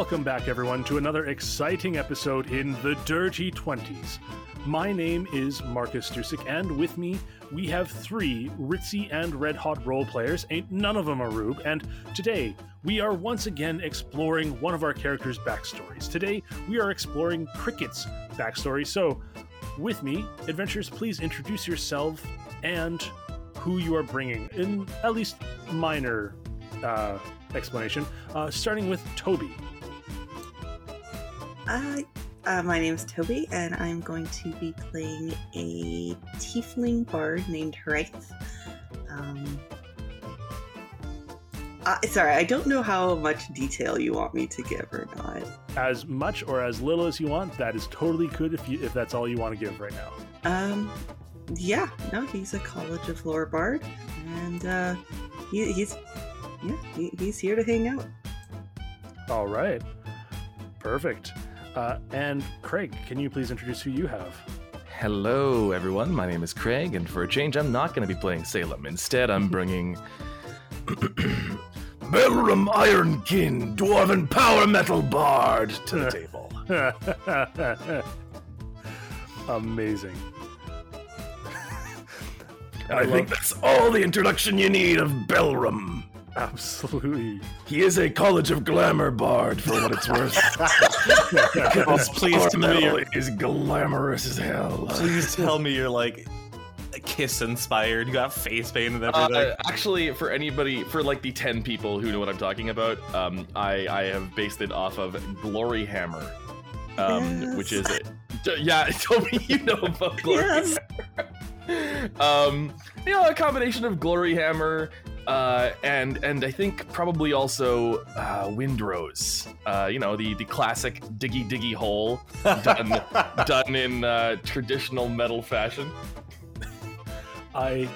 Welcome back, everyone, to another exciting episode in the Dirty Twenties. My name is Marcus Dusik, and with me we have three ritzy and red hot role players. Ain't none of them a rube, and today we are once again exploring one of our characters' backstories. Today we are exploring Cricket's backstory. So, with me, adventurers, please introduce yourself and who you are bringing in at least minor uh, explanation. Uh, starting with Toby. Uh, uh, my name is Toby, and I'm going to be playing a tiefling bard named Wraith. Um, uh, sorry, I don't know how much detail you want me to give or not. As much or as little as you want, that is totally good if you if that's all you want to give right now. Um, yeah, no, he's a College of Lore bard, and uh, he, he's yeah, he, he's here to hang out. All right, perfect. Uh, and Craig, can you please introduce who you have? Hello, everyone. My name is Craig, and for a change, I'm not going to be playing Salem. Instead, I'm bringing Belram Ironkin, Dwarven Power Metal Bard, to the table. Amazing. And I, think that's all the introduction you need of Belram. Absolutely. He is a College of Glamour bard, for what it's worth. Please, please Power tell me metal is glamorous as hell. please tell me you're like kiss inspired. You got face paint and everything. Uh, actually, for anybody, for like the ten people who know what I'm talking about, um, I I have based it off of Gloryhammer, um, which is it. Yeah, Toby, you know about Glory Yes. Hammer. um, you know, a combination of Gloryhammer, uh, and and I think probably also uh, Windrose. Uh, you know, the the classic diggy diggy hole done done in uh, traditional metal fashion. I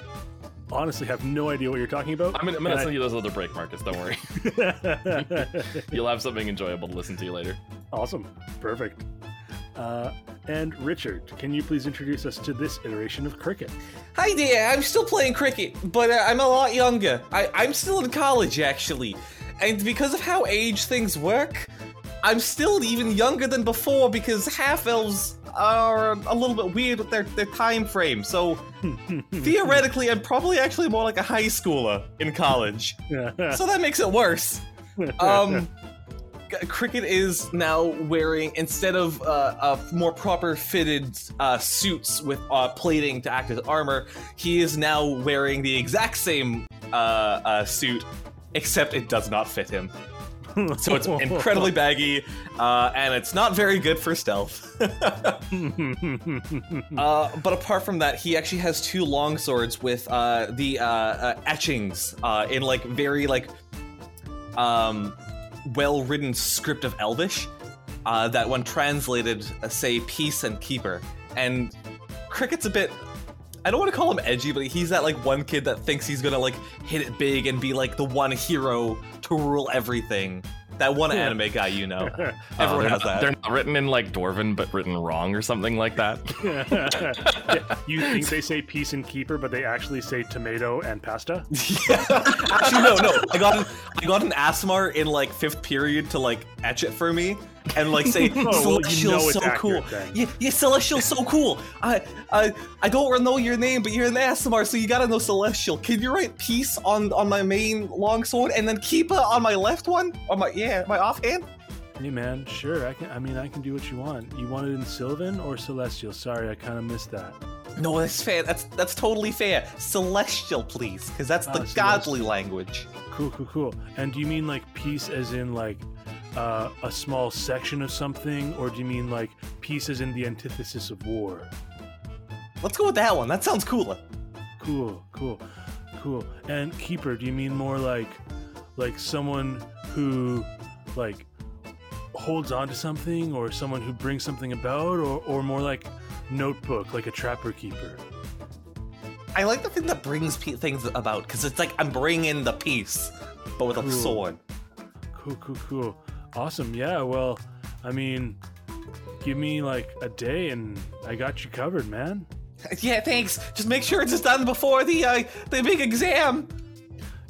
honestly have no idea what you're talking about. I'm gonna, I'm gonna send you those other break, Marcus. Don't worry. You'll have something enjoyable to listen to later. awesome. Perfect. Uh, and Richard, can you please introduce us to this iteration of Cricket? Hi there, I'm still playing cricket, but uh, I'm a lot younger. I, I'm still in college, actually. And because of how age things work, I'm still even younger than before because half elves are a little bit weird with their, their time frame. So theoretically, I'm probably actually more like a high schooler in college. so that makes it worse. Um, Cricket is now wearing instead of uh, uh, more proper fitted uh, suits with uh, plating to act as armor, he is now wearing the exact same uh, uh, suit, except it does not fit him. So it's incredibly baggy, uh, and it's not very good for stealth. Uh, but apart from that, he actually has two long swords with uh, the uh, uh, etchings uh, in like very like um, well-written script of Elvish uh, that, when translated, uh, say peace and keeper. And Cricket's a bit. I don't want to call him edgy, but he's that like one kid that thinks he's gonna like hit it big and be like the one hero to rule everything. That one anime guy you know. Oh, Everyone they're has not, that. They're not written in like Dwarven, but written wrong or something like that. Yeah, you think they say peace and keeper, but they actually say tomato and pasta? Actually, no, no. I got an I got an Aasimar in like fifth period to like etch it for me and like say Oh, well, you know so cool. accurate then. Yeah, yeah, Celestial's so cool. I I I don't know your name, but you're an Aasimar, so you gotta know Celestial. Can you write peace on on my main longsword and then keep it on my left one? On my yeah, my offhand? Hey man, sure. I can. I mean, I can do what you want. You want it in Sylvan or Celestial? Sorry, I kind of missed that. No, that's fair. That's that's totally fair. Celestial, please, because that's Ah, the Celestial. godly language. Cool, cool, cool. And do you mean like peace as in like uh, a small section of something, or do you mean like pieces in the antithesis of war? Let's go with that one. That sounds cooler. Cool, cool, cool. And keeper, do you mean more like like someone who like holds on to something or someone who brings something about or, or more like notebook like a trapper keeper I like the thing that brings pe- things about because it's like I'm bringing the peace, but with Cool. a sword. cool cool cool awesome yeah well i mean give me like a day and i got you covered man Yeah, thanks. Just make sure it's done before the uh, the big exam.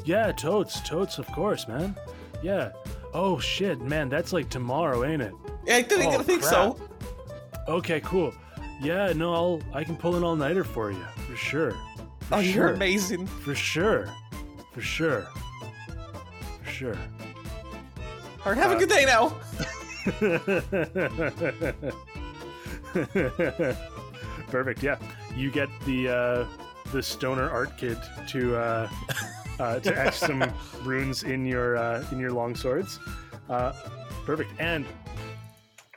yeah totes totes of course man yeah Oh shit, man, that's like tomorrow, ain't it? Yeah, I think, Oh, I think so. Okay, cool. Yeah, no, I'll I can pull an all nighter for you for sure. For Oh, sure. you're amazing. For sure. For sure. For sure. Have Uh, a good day now. Perfect. Yeah, you get the uh, the stoner art kid to uh, uh, to etch some runes in your uh, in your long swords. Uh, perfect. And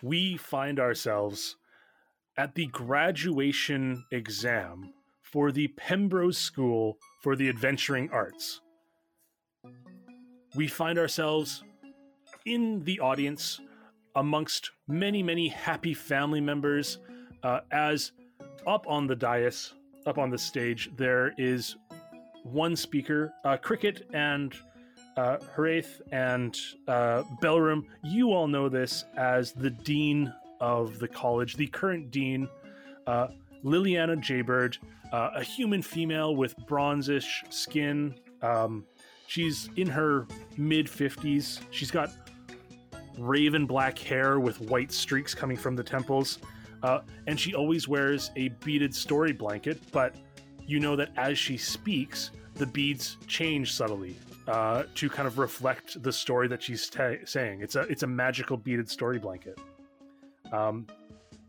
we find ourselves at the graduation exam for the Pembrose School for the Adventuring Arts. We find ourselves in the audience amongst many, many happy family members uh, as up on the dais, up on the stage, there is one speaker, uh, Cricket and uh, and uh, Belram. You all know this as the dean of the college, the current dean, uh, Liliana Jaybird, uh, a human female with bronzish skin. Um, she's in her mid 50s. She's got raven black hair with white streaks coming from the temples. Uh, and she always wears a beaded story blanket, but you know that as she speaks, the beads change subtly uh, to kind of reflect the story that she's ta saying. It's a it's a magical beaded story blanket. Um,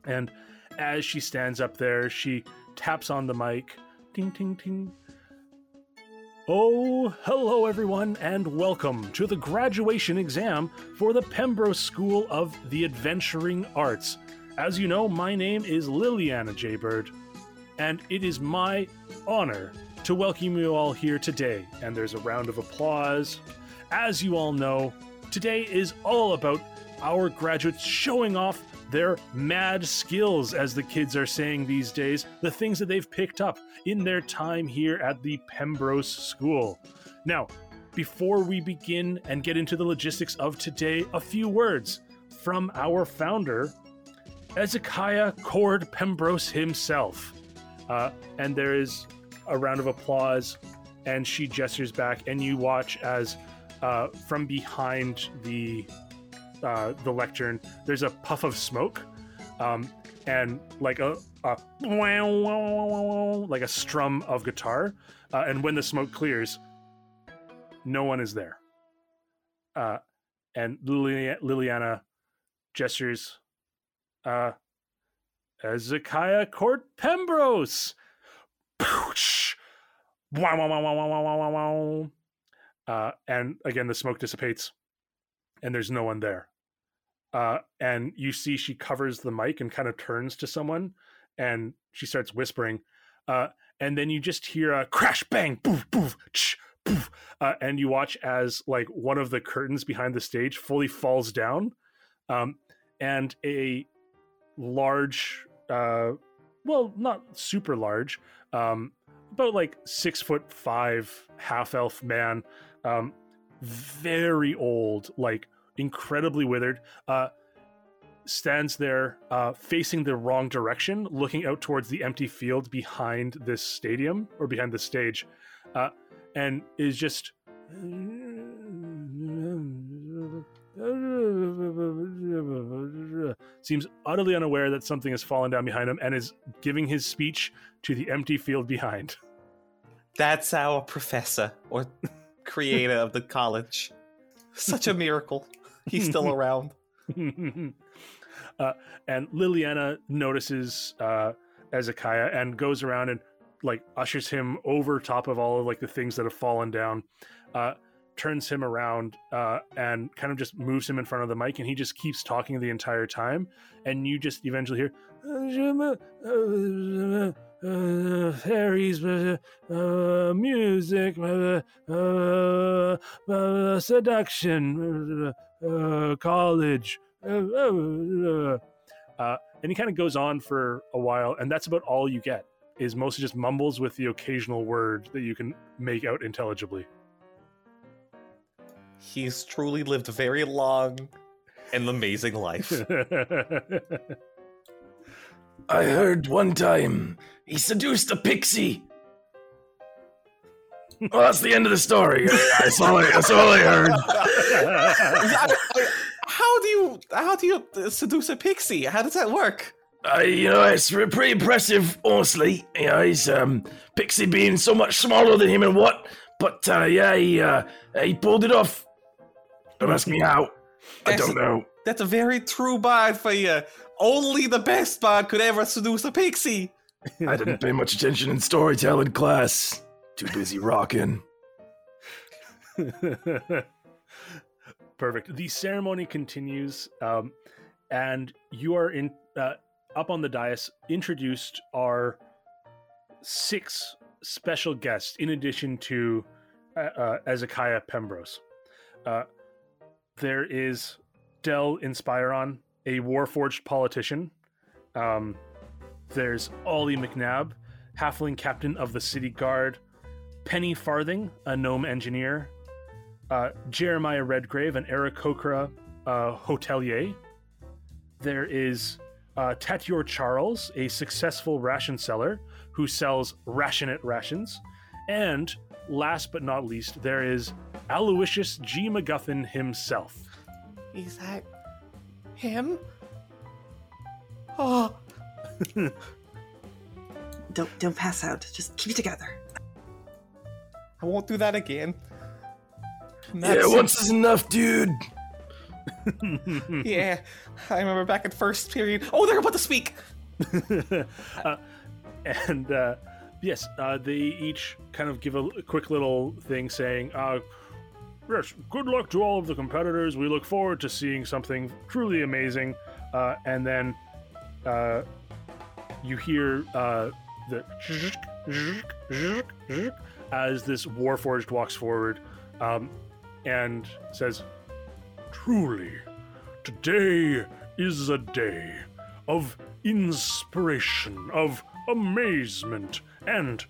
and as she stands up there, she taps on the mic. Ding, ding, ding. Oh, hello everyone, and welcome to the graduation exam for the Pembroke School of the Adventuring Arts. As you know, my name is Liliana Jaybird, and it is my honor to welcome you all here today. And there's a round of applause. As you all know, today is all about our graduates showing off their mad skills, as the kids are saying these days, the things that they've picked up in their time here at the Pembrose School. Now, before we begin and get into the logistics of today, a few words from our founder, Ezekiah Cord Pembrose himself. Uh, and there is a round of applause, and she gestures back, and you watch as uh, from behind the uh, the lectern, there's a puff of smoke, um, and like a, a like a strum of guitar. Uh, and when the smoke clears, no one is there. Uh, and Liliana gestures, uh, Ezekiah Court Pembrose. Poosh! Wow, wow, wow, wow, wow, wow, wow, wow. Uh, and again, the smoke dissipates and there's no one there. Uh, and you see she covers the mic and kind of turns to someone, and she starts whispering. Uh, and then you just hear a crash, bang, boof, boof, ch, boof. uh, and you watch as like one of the curtains behind the stage fully falls down, um, and a large, uh, well, not super large, um, about like six foot five half elf man, um, very old, like incredibly withered, uh, stands there uh, facing the wrong direction, looking out towards the empty field behind this stadium or behind the stage, uh, and is just. Seems utterly unaware that something has fallen down behind him and is giving his speech to the empty field behind. That's our professor or creator of the college. Such a miracle. He's still around. uh, and Liliana notices uh, Ezekiah and goes around and like ushers him over top of all of like the things that have fallen down. Uh, turns him around uh, and kind of just moves him in front of the mic, and he just keeps talking the entire time. And you just eventually hear uh, fairies, uh, uh, music, uh, uh, uh, seduction, uh, uh, college. Uh, uh, uh, and he kind of goes on for a while, and that's about all you get. Is mostly just mumbles with the occasional word that you can make out intelligibly. He's truly lived a very long and amazing life. I heard one time he seduced a pixie. Well, that's the end of the story. That's all I, that's all I heard. I- I- how do you how do you uh, seduce a pixie? How does that work? Uh, you know, it's pretty impressive, honestly. You know, he's um, Pixie being so much smaller than him and what, but uh, yeah, he uh, he pulled it off. Don't ask me how. I That's- don't know. That's a very true bard for you. Only the best bard could ever seduce a pixie. I didn't pay much attention in storytelling class. Too busy rocking. Perfect. The ceremony continues, um, and you are in uh, up on the dais. Introduced are six special guests, in addition to uh, uh, Ezekiah Pembrose. Uh, there is Dell Inspiron, a warforged politician. Um, there's Ollie McNabb, halfling captain of the city guard. Penny Farthing, a gnome engineer uh, Jeremiah Redgrave and Eric Kokra, uh, hotelier. There is uh, Tatior Charles, a successful ration seller who sells rationate rations. And last but not least, there is Aloysius G. MacGuffin himself. Is that him? Oh, Don't don't pass out. Just keep it together. I won't do that again. Yeah, That's- once is enough, dude. yeah, I remember back in first period. Oh, they're about to speak. uh, and uh, yes, uh, they each kind of give a, a quick little thing saying, uh, "Yes, good luck to all of the competitors. We look forward to seeing something truly amazing." Uh, and then uh, you hear uh, the as this Warforged walks forward um, and says, Truly, today is a day of inspiration, of amazement, and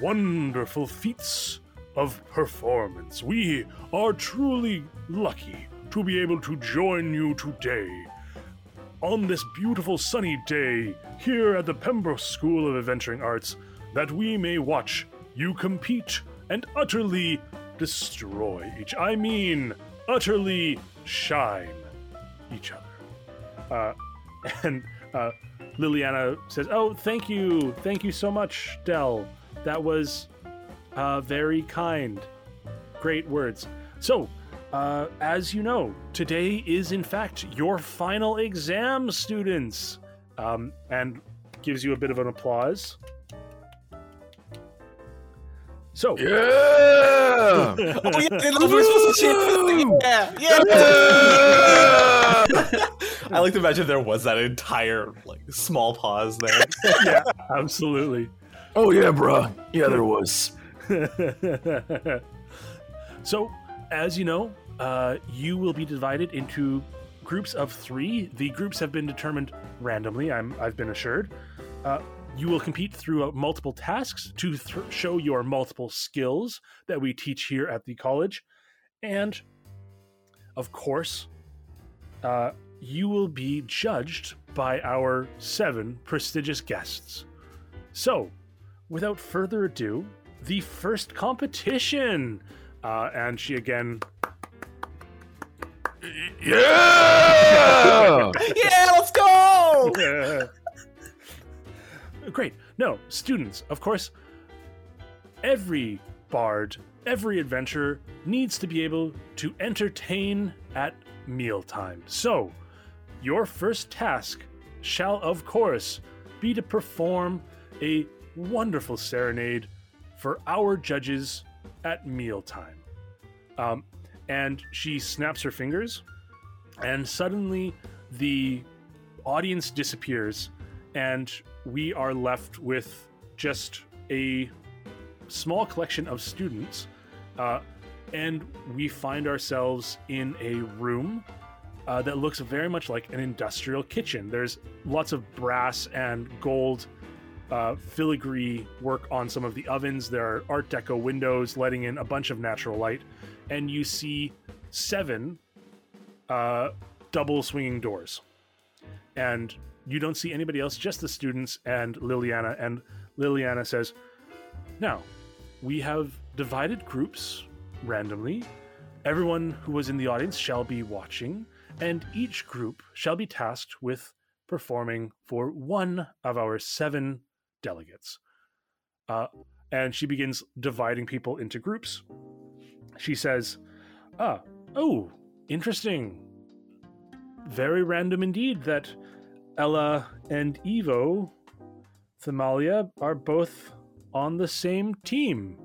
wonderful feats of performance. We are truly lucky to be able to join you today on this beautiful sunny day here at the Pembroke School of Adventuring Arts that we may watch you compete and utterly destroy each I mean utterly shine each other. Uh, and uh, Liliana says, "Oh, thank you, thank you so much, Dell. That was uh, very kind. Great words." So, uh, as you know, today is in fact your final exam, students, um, and gives you a bit of an applause. So, Yeah! Oh yeah, the we're supposed to chant. Yeah, yeah. I like to imagine there was that entire like small pause there. yeah, absolutely. oh yeah, bruh. Yeah, there was. so, as you know, uh, you will be divided into groups of three. The groups have been determined randomly. I'm, I've been assured. Uh, you will compete through uh, multiple tasks to th- show your multiple skills that we teach here at the college, and of course, uh, you will be judged by our seven prestigious guests. So, without further ado, the first competition. Uh, and she again. Yeah! yeah, let's go. Great. No, students, of course, every bard, every adventurer needs to be able to entertain at mealtime. So, your first task shall, of course, be to perform a wonderful serenade for our judges at mealtime. Um, and she snaps her fingers, and suddenly the audience disappears, and we are left with just a small collection of students. Uh, and we find ourselves in a room uh, that looks very much like an industrial kitchen. There's lots of brass and gold uh, filigree work on some of the ovens. There are Art Deco windows letting in a bunch of natural light, and you see seven uh, double swinging doors. And you don't see anybody else, just the students and Liliana. And Liliana says, Now, we have divided groups randomly. Everyone who was in the audience shall be watching, and each group shall be tasked with performing for one of our seven delegates. Uh, and she begins dividing people into groups. She says, Ah, oh, interesting. Very random indeed that Ella and Evo, Themalia, are both on the same team.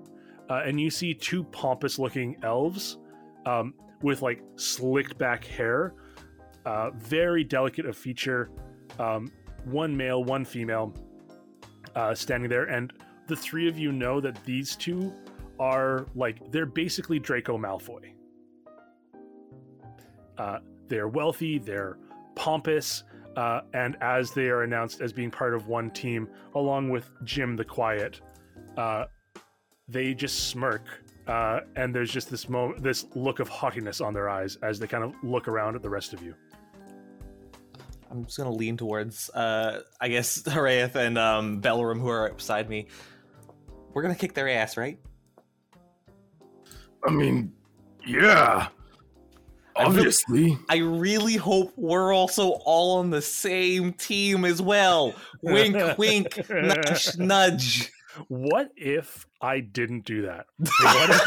Uh, and you see two pompous looking elves um, with like slicked back hair, uh, very delicate of feature, um, one male, one female, uh, standing there. And the three of you know that these two are like, they're basically Draco Malfoy. Uh, they're wealthy, they're pompous, uh, and as they are announced as being part of one team, along with Jim the Quiet, uh, they just smirk, uh, and there's just this mo- this look of haughtiness on their eyes as they kind of look around at the rest of you. I'm just gonna lean towards, uh, I guess, Haraeth and um, Belram, who are right beside me. We're gonna kick their ass, right? I mean, yeah. I really- Obviously. I really hope we're also all on the same team as well. Wink, wink, nudge, nudge. What if I didn't do that? What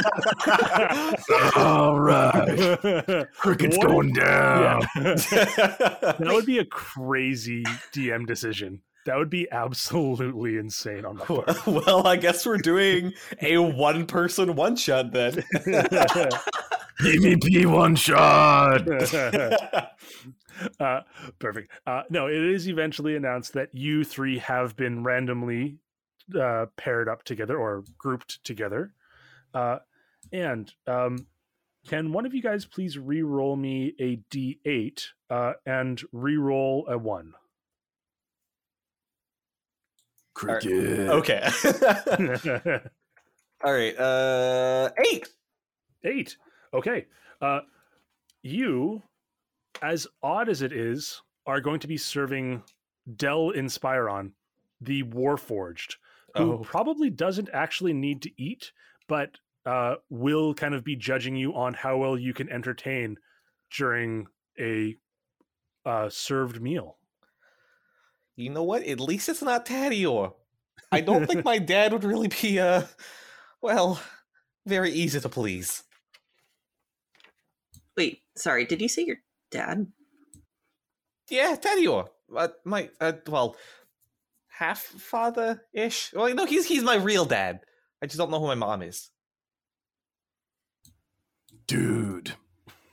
All right. Cricket's What if- going down. Yeah. that would be a crazy DM decision. That would be absolutely insane on my part. well, I guess we're doing a one person one shot then. PvP one shot. uh, perfect. Uh, no, it is eventually announced that you three have been randomly uh, paired up together or grouped together. Uh, and um, can one of you guys please re-roll me a d8 uh, and re-roll a one? Cricket. okay. All right. Uh, eight. Eight. Okay. Uh, you, as odd as it is, are going to be serving Dell Inspiron, the Warforged, who Oh. probably doesn't actually need to eat, but uh, will kind of be judging you on how well you can entertain during a uh, served meal. You know what? At least it's not Tadior. I don't think my dad would really be, uh, well, very easy to please. Wait, sorry, did you say your dad? Yeah, Tadior. Uh, my, uh, well, half father ish. Well, no, he's he's my real dad. I just don't know who my mom is. Dude.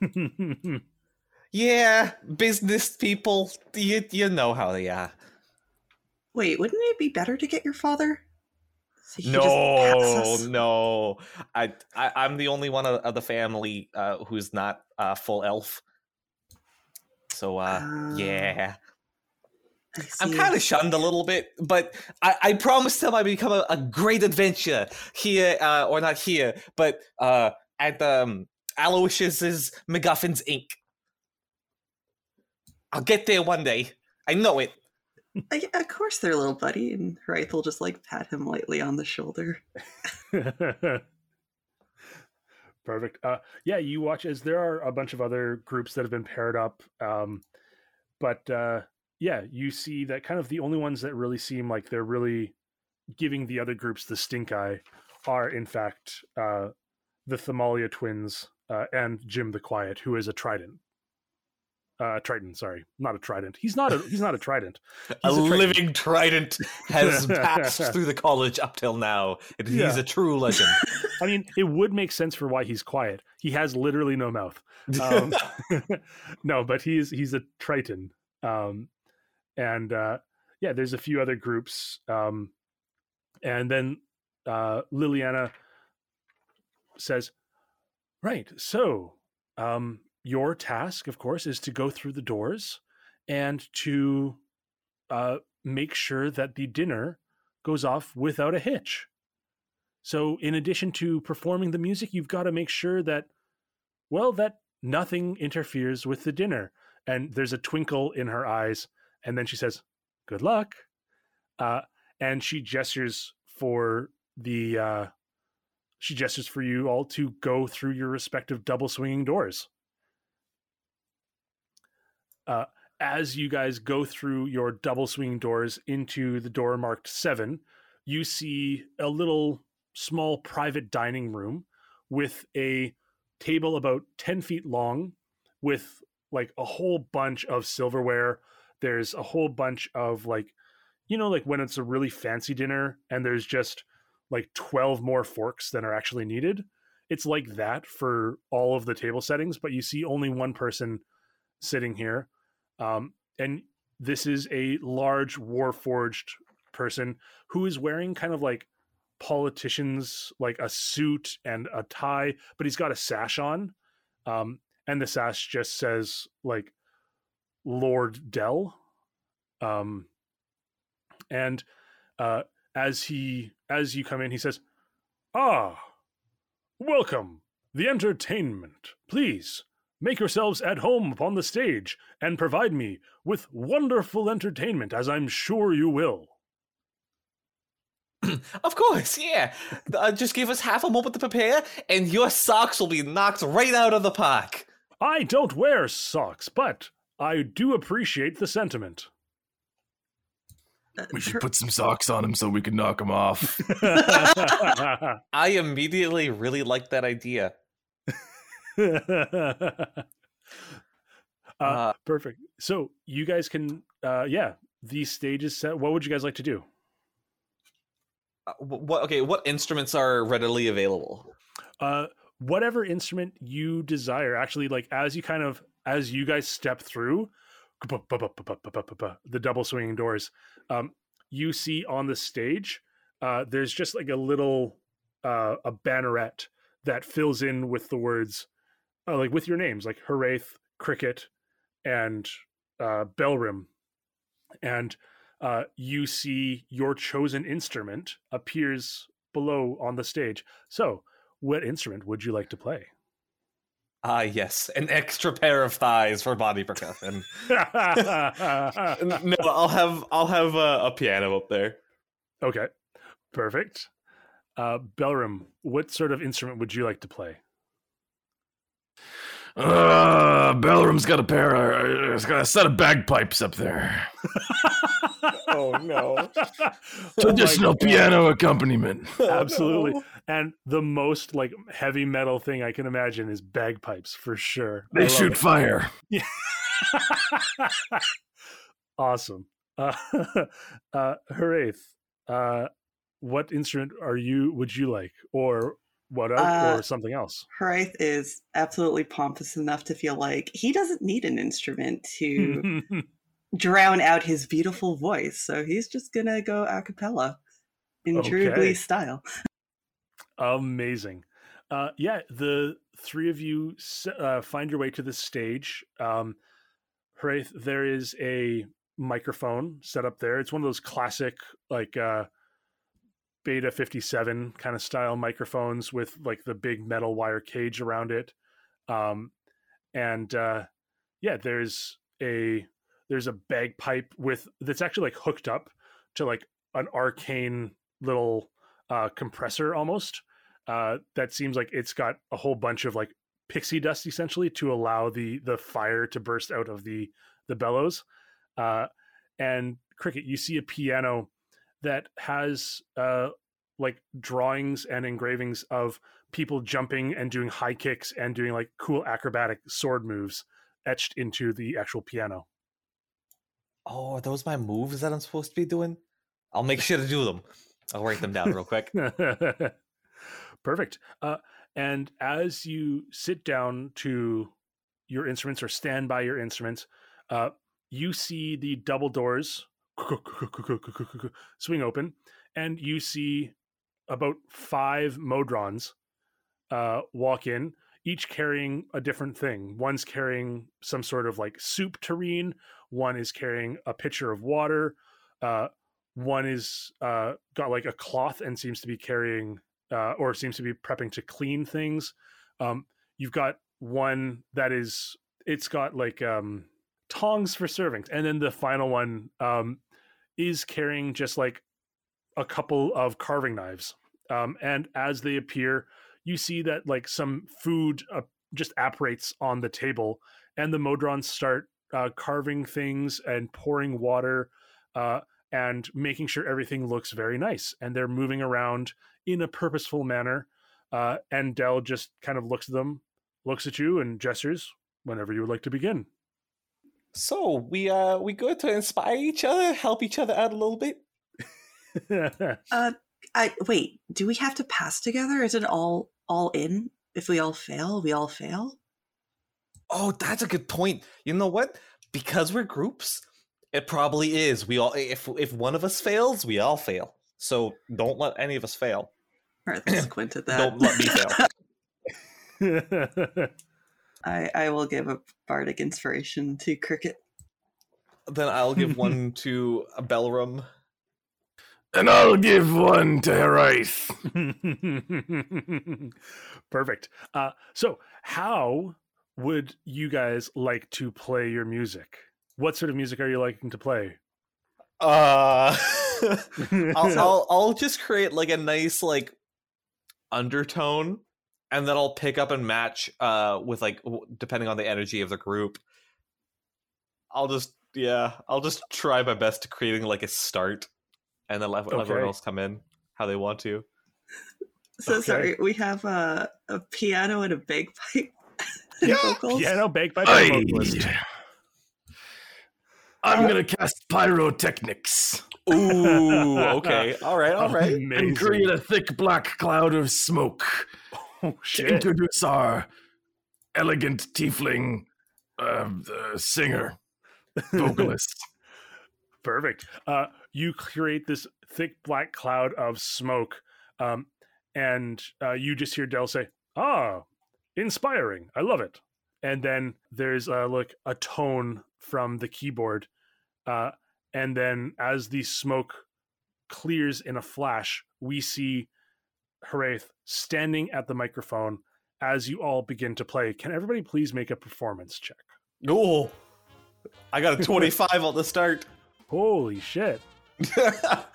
Yeah, business people. You you know how they are. Wait, wouldn't it be better to get your father? So he just pats No, no. I, I I'm the only one of, of the family uh, who's not uh, full elf. So uh, Ah, yeah, I I'm kind of shunned a little bit, but I, I promised him I'd become a, a great adventure here, uh, or not here, but uh, at um, Aloysius's MacGuffins Inc. I'll get there one day. I know it. I, of course, they're little buddy, and Wraith will just like pat him lightly on the shoulder. Perfect. Uh, yeah, you watch as there are a bunch of other groups that have been paired up. Um, but uh, yeah, you see that kind of the only ones that really seem like they're really giving the other groups the stink eye are, in fact, uh, the Themalia twins uh, and Jim the Quiet, who is a trident. Uh, Triton, sorry, not a trident. He's not a he's not a trident. a He's Triton. living trident has passed through the college up till now. and He's a true legend. I mean, it would make sense for why he's quiet. He has literally no mouth. um, no, but he's he's a Triton, um, and uh, yeah, there's a few other groups, um, and then uh, Liliana says, "Right, so um, your task, of course, is to go through the doors and to uh, make sure that the dinner goes off without a hitch." So, in addition to performing the music, you've got to make sure that, well, that nothing interferes with the dinner. And there's a twinkle in her eyes. And then she says, Good luck. Uh, and she gestures for the uh, she gestures for you all to go through your respective double swinging doors. Uh, as you guys go through your double swinging doors into the door marked seven, you see a little small private dining room with a table about 10 feet long with like a whole bunch of silverware. There's a whole bunch of like, you know, like when it's a really fancy dinner and there's just like 12 more forks than are actually needed. It's like that for all of the table settings, but you see only one person sitting here. Um, and this is a large warforged person who is wearing kind of like politicians like a suit and a tie but he's got a sash on. Um and the sash just says like lord dell. Um and uh as he as you come in he says ah welcome the entertainment please make yourselves at home upon the stage and provide me with wonderful entertainment as i'm sure you will Of course, yeah. Uh, just give us half a moment to prepare, and your socks will be knocked right out of the park. I don't wear socks, but I do appreciate the sentiment. We should put some socks on him so we can knock him off. I immediately really like that idea. Uh, perfect. So you guys can, uh, yeah, the stages set. What would you guys like to do? Uh, what? Okay, what instruments are readily available? Uh, whatever instrument you desire. Actually, like as you kind of as you guys step through the double swinging doors, um, you see on the stage uh, there's just like a little uh, a banneret that fills in with the words uh, like with your names like Haraith, Cricket, and uh, Belram, and uh, you see your chosen instrument appears below on the stage. So, what instrument would you like to play? Ah, yes, an extra pair of thighs for body percussion. No, I'll have I'll have a, a piano up there. okay, perfect. Uh, Belram, what sort of instrument would you like to play? Uh, Belram's got a pair of, he's got a set of bagpipes up there. Oh no! Traditional God. piano accompaniment. Absolutely. And the most like heavy metal thing I can imagine is bagpipes for sure. They shoot it. fire. awesome. Uh, uh, Haraith, uh, what instrument are you? Would you like, or what? el- Uh, or something else? Haraith is absolutely pompous enough to feel like he doesn't need an instrument to drown out his beautiful voice, so he's just gonna go a cappella in true Glee style. Amazing. Uh, yeah, the three of you uh, find your way to the stage. Um, there is a microphone set up there. It's one of those classic, like, uh, Beta 57 kind of style microphones with like the big metal wire cage around it. Um, and uh, yeah, there's a there's a bagpipe with that's actually like hooked up to like an arcane little uh, compressor almost uh, that seems like it's got a whole bunch of like pixie dust essentially to allow the the fire to burst out of the the bellows uh, and cricket you see a piano that has uh, like drawings and engravings of people jumping and doing high kicks and doing like cool acrobatic sword moves etched into the actual piano Oh, are those my moves that I'm supposed to be doing? I'll make sure to do them. I'll write them down real quick. Perfect. Uh, and as you sit down to your instruments or stand by your instruments, uh, you see the double doors swing open, and you see about five Modrons uh, walk in, each carrying a different thing. One's carrying some sort of like soup tureen. One is carrying a pitcher of water. Uh, one is uh, got like a cloth and seems to be carrying uh, or seems to be prepping to clean things. Um, you've got one that is it's got like um, tongs for serving, and then the final one um, is carrying just like a couple of carving knives. Um, and as they appear, you see that like some food uh, just apparates on the table, and the Modrons start uh, carving things and pouring water uh, and making sure everything looks very nice. And they're moving around in a purposeful manner. Uh, and Dell just kind of looks at them, looks at you, and gestures whenever you would like to begin. So we uh we good to inspire each other, help each other out a little bit. Uh, I wait. Do we have to pass together? Is it all all in? If we all fail, we all fail. Oh, that's a good point. You know what? Because we're groups, it probably is. We all if if one of us fails, we all fail. So don't let any of us fail. All right, let's squint at that. Don't let me fail. I I will give a bardic inspiration to Cricket. then I'll give one to a Belram. And I'll give one to Heraith. Perfect. Uh, so, how would you guys like to play your music? What sort of music are you liking to play? Uh I'll, I'll I'll just create like a nice like undertone and then I'll pick up and match uh with like w- depending on the energy of the group. I'll just yeah, I'll just try my best to creating like a start and then let, let everyone else come in how they want to. So Okay. sorry, we have a a piano and a bagpipe. and Yeah, vocals. Piano, bagpipe, Aye. and vocalist. I'm gonna cast pyrotechnics Ooh, okay. All right, all right. and create a thick black cloud of smoke Oh, to introduce our elegant tiefling uh, uh, singer, vocalist. Perfect. Uh, you create this thick black cloud of smoke, um, and uh, you just hear Dell say, "Ah, inspiring. I love it." And then there's uh, like a tone from the keyboard, uh, and then as the smoke clears in a flash, we see Haraith standing at the microphone as you all begin to play. Can everybody please make a performance check? Ooh. I got a 25 on the start. Holy shit! well,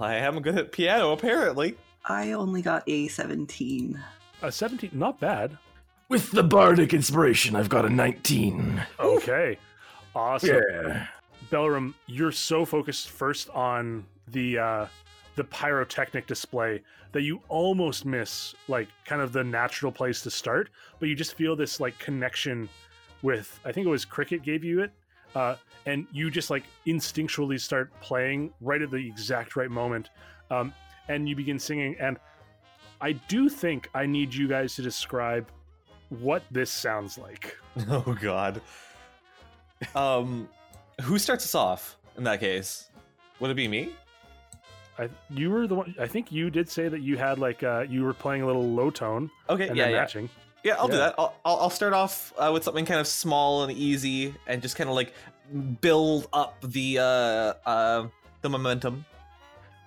I am good at piano apparently. I only got a seventeen. A 17, not bad. With the bardic inspiration, I've got a 19. Okay. Awesome. Yeah. Belram, you're so focused first on the uh the pyrotechnic display that you almost miss like kind of the natural place to start, but you just feel this like connection with I think it was Cricket gave you it. Uh and you just like instinctually start playing right at the exact right moment. Um and you begin singing and I do think I need you guys to describe what this sounds like. Oh god. Um who starts us off in that case? Would it be me? I, you were the one. I think you did say that you had like uh, you were playing a little low tone Okay, and yeah, yeah. matching. Yeah, I'll do that. I'll, I'll, I'll start off uh, with something kind of small and easy and just kind of like build up the uh uh the momentum.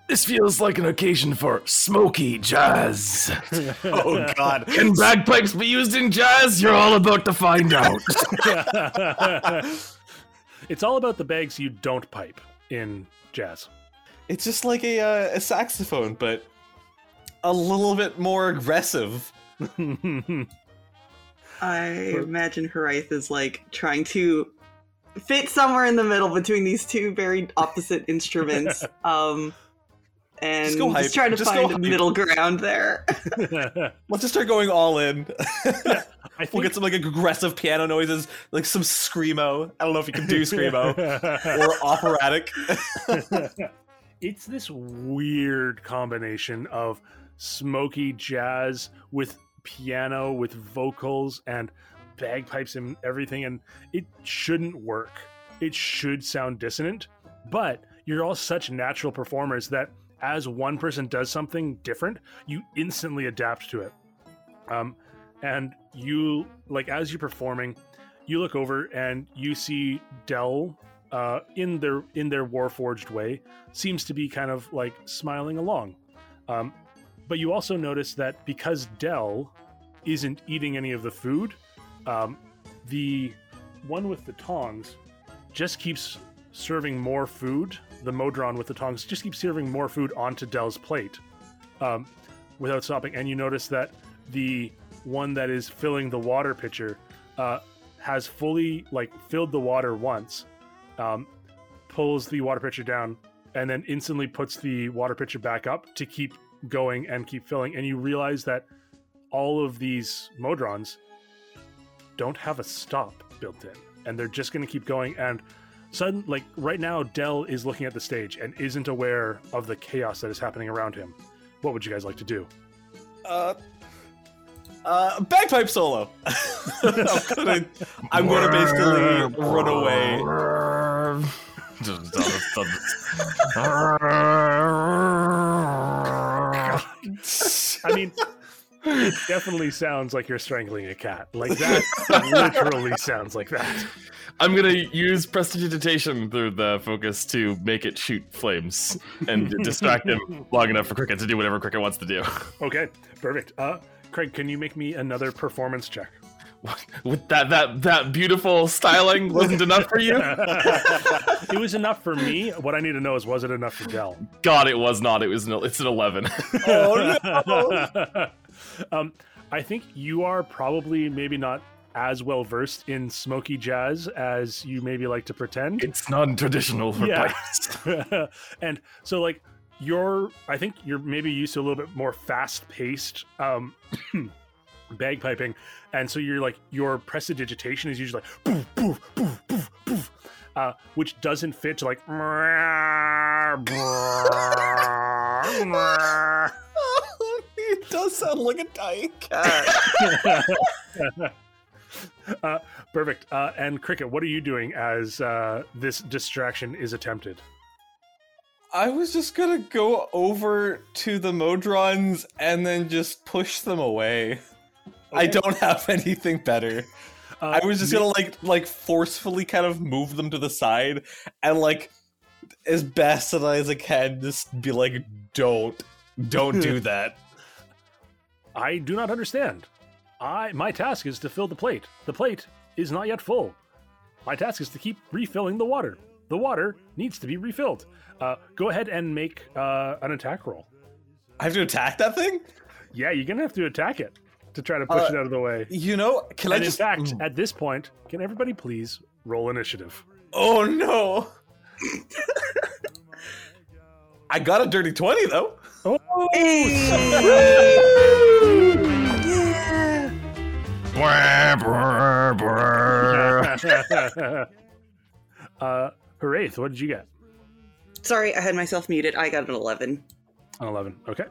This feels like an occasion for smoky jazz. Oh god. Can bagpipes be used in jazz? You're all about to find out. it's all about the bags you don't pipe in jazz. It's just like a uh, a saxophone but a little bit more aggressive. I imagine Haraith is like trying to fit somewhere in the middle between these two very opposite instruments. Um and Just just, go trying to Just find a middle ground there. Let's just start going all in. I think we'll get some like aggressive piano noises, like some screamo. I don't know if you can do screamo or operatic. It's this weird combination of smoky jazz with piano with vocals and bagpipes and everything and it shouldn't work. It should sound dissonant but you're all such natural performers that as one person does something different you instantly adapt to it. Um, and you like as you're performing you look over and you see dell uh, in their in their warforged way seems to be kind of like smiling along. Um, but you also notice that because Dell isn't eating any of the food, um, the one with the tongs just keeps serving more food. The Modron with the tongs just keeps serving more food onto Dell's plate. um, without stopping, and you notice that the one that is filling the water pitcher uh, has fully like filled the water once, um, pulls the water pitcher down, and then instantly puts the water pitcher back up to keep going and keep filling. And you realize that all of these modrons don't have a stop built in, and they're just going to keep going. And sudden, like right now, Dell is looking at the stage and isn't aware of the chaos that is happening around him. What would you guys like to do? Uh, uh, bagpipe solo. I'm gonna, I'm gonna basically run away. I mean, it definitely sounds like you're strangling a cat. Like that literally sounds like that. I'm gonna use prestidigitation through the focus to make it shoot flames and distract him long enough for Cricket to do whatever Cricket wants to do. Okay, perfect. Uh, Craig, can you make me another performance check? With that that that beautiful styling wasn't enough for you? it was enough for me. What I need to know is, was it enough for Dell? God, it was not. It was an, it's an eleven. Oh no! um, I think you are probably maybe not as well versed in smoky jazz as you maybe like to pretend. it's non-traditional for Yeah. pipes. and so like you're I think you're maybe used to a little bit more fast paced um bagpiping. And so you're like your prestidigitation is usually like poof, poof, poof, poof, poof, uh, which doesn't fit to like it does sound like a dying cat. uh, perfect. Uh, and Cricket, what are you doing as uh, this distraction is attempted? I was just gonna go over to the Modrons and then just push them away. I don't have anything better. Uh, I was just gonna like like forcefully kind of move them to the side and like as best as I can just be like, don't, don't do that. I do not understand. I my task is to fill the plate. The plate is not yet full. My task is to keep refilling the water. The water needs to be refilled. Uh, go ahead and make uh, an attack roll. I have to attack that thing. Yeah, you're gonna have to attack it to try to push Uh, it out of the way. You know, can and I just? in fact, at this point, can everybody please roll initiative? oh no! I got a dirty twenty though. Oh, yeah. uh, Haraith, what did you get? Sorry, I had myself muted. I got an 11. An 11. Okay.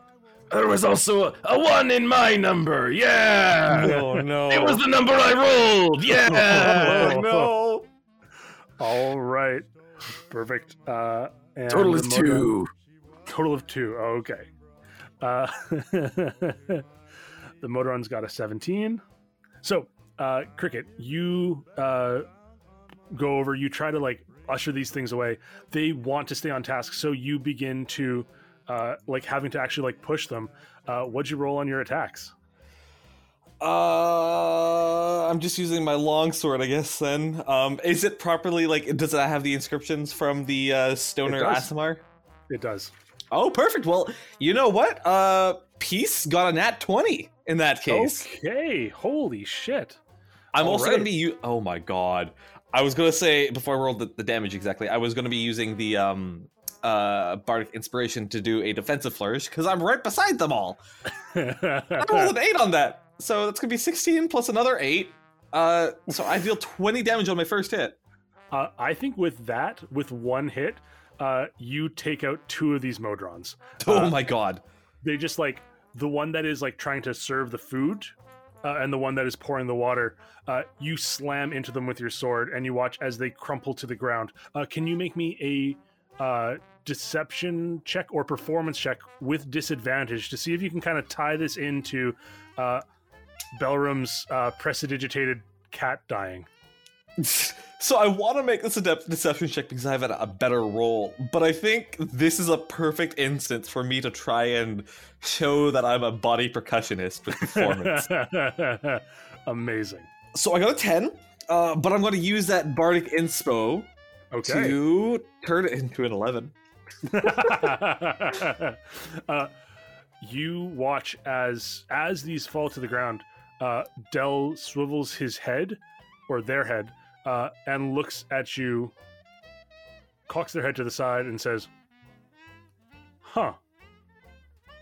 There was also a, a one in my number. Yeah. Oh no! It was the number I rolled. Yeah. Oh no! All right. Perfect. Uh, and Total is two. Total of two. Okay. Uh, the Modron's got a 17. So, uh, Cricket, you uh, go over, you try to like usher these things away. They want to stay on task, so you begin to uh, like having to actually like push them. Uh, what'd you roll on your attacks? Uh, I'm just using my longsword, I guess. Then, um, is it properly like? Does it have the inscriptions from the uh, Stoner. Aasimar? It does. Oh, perfect. Well, you know what? Uh, Peace got a nat twenty in that case. Okay. Holy shit. I'm all also right. gonna be. U- oh my god! I was gonna say before I rolled the, the damage exactly. I was gonna be using the um uh bardic inspiration to do a defensive flourish because I'm right beside them all. I rolled an eight on that, so that's gonna be 16 plus another eight. Uh, so I deal 20 damage on my first hit. Uh, I think with that, with one hit, uh, you take out two of these Modrons. Oh Uh, my god! They just like the one that is like trying to serve the food, uh, and the one that is pouring the water. Uh, you slam into them with your sword, and you watch as they crumple to the ground. Uh, can you make me a uh, deception check or performance check with disadvantage to see if you can kind of tie this into uh, Belram's uh, prestidigitated cat dying? So I want to make this a de- deception check because I have a, a better roll, but I think this is a perfect instance for me to try and show that I'm a body percussionist with performance. Amazing. so I got a 10, uh, but I'm going to use that bardic inspo Okay. to turn it into an 11. uh, you watch as as these fall to the ground. Uh, Dell swivels his head, or their head, uh, and looks at you, cocks their head to the side, and says, "Huh,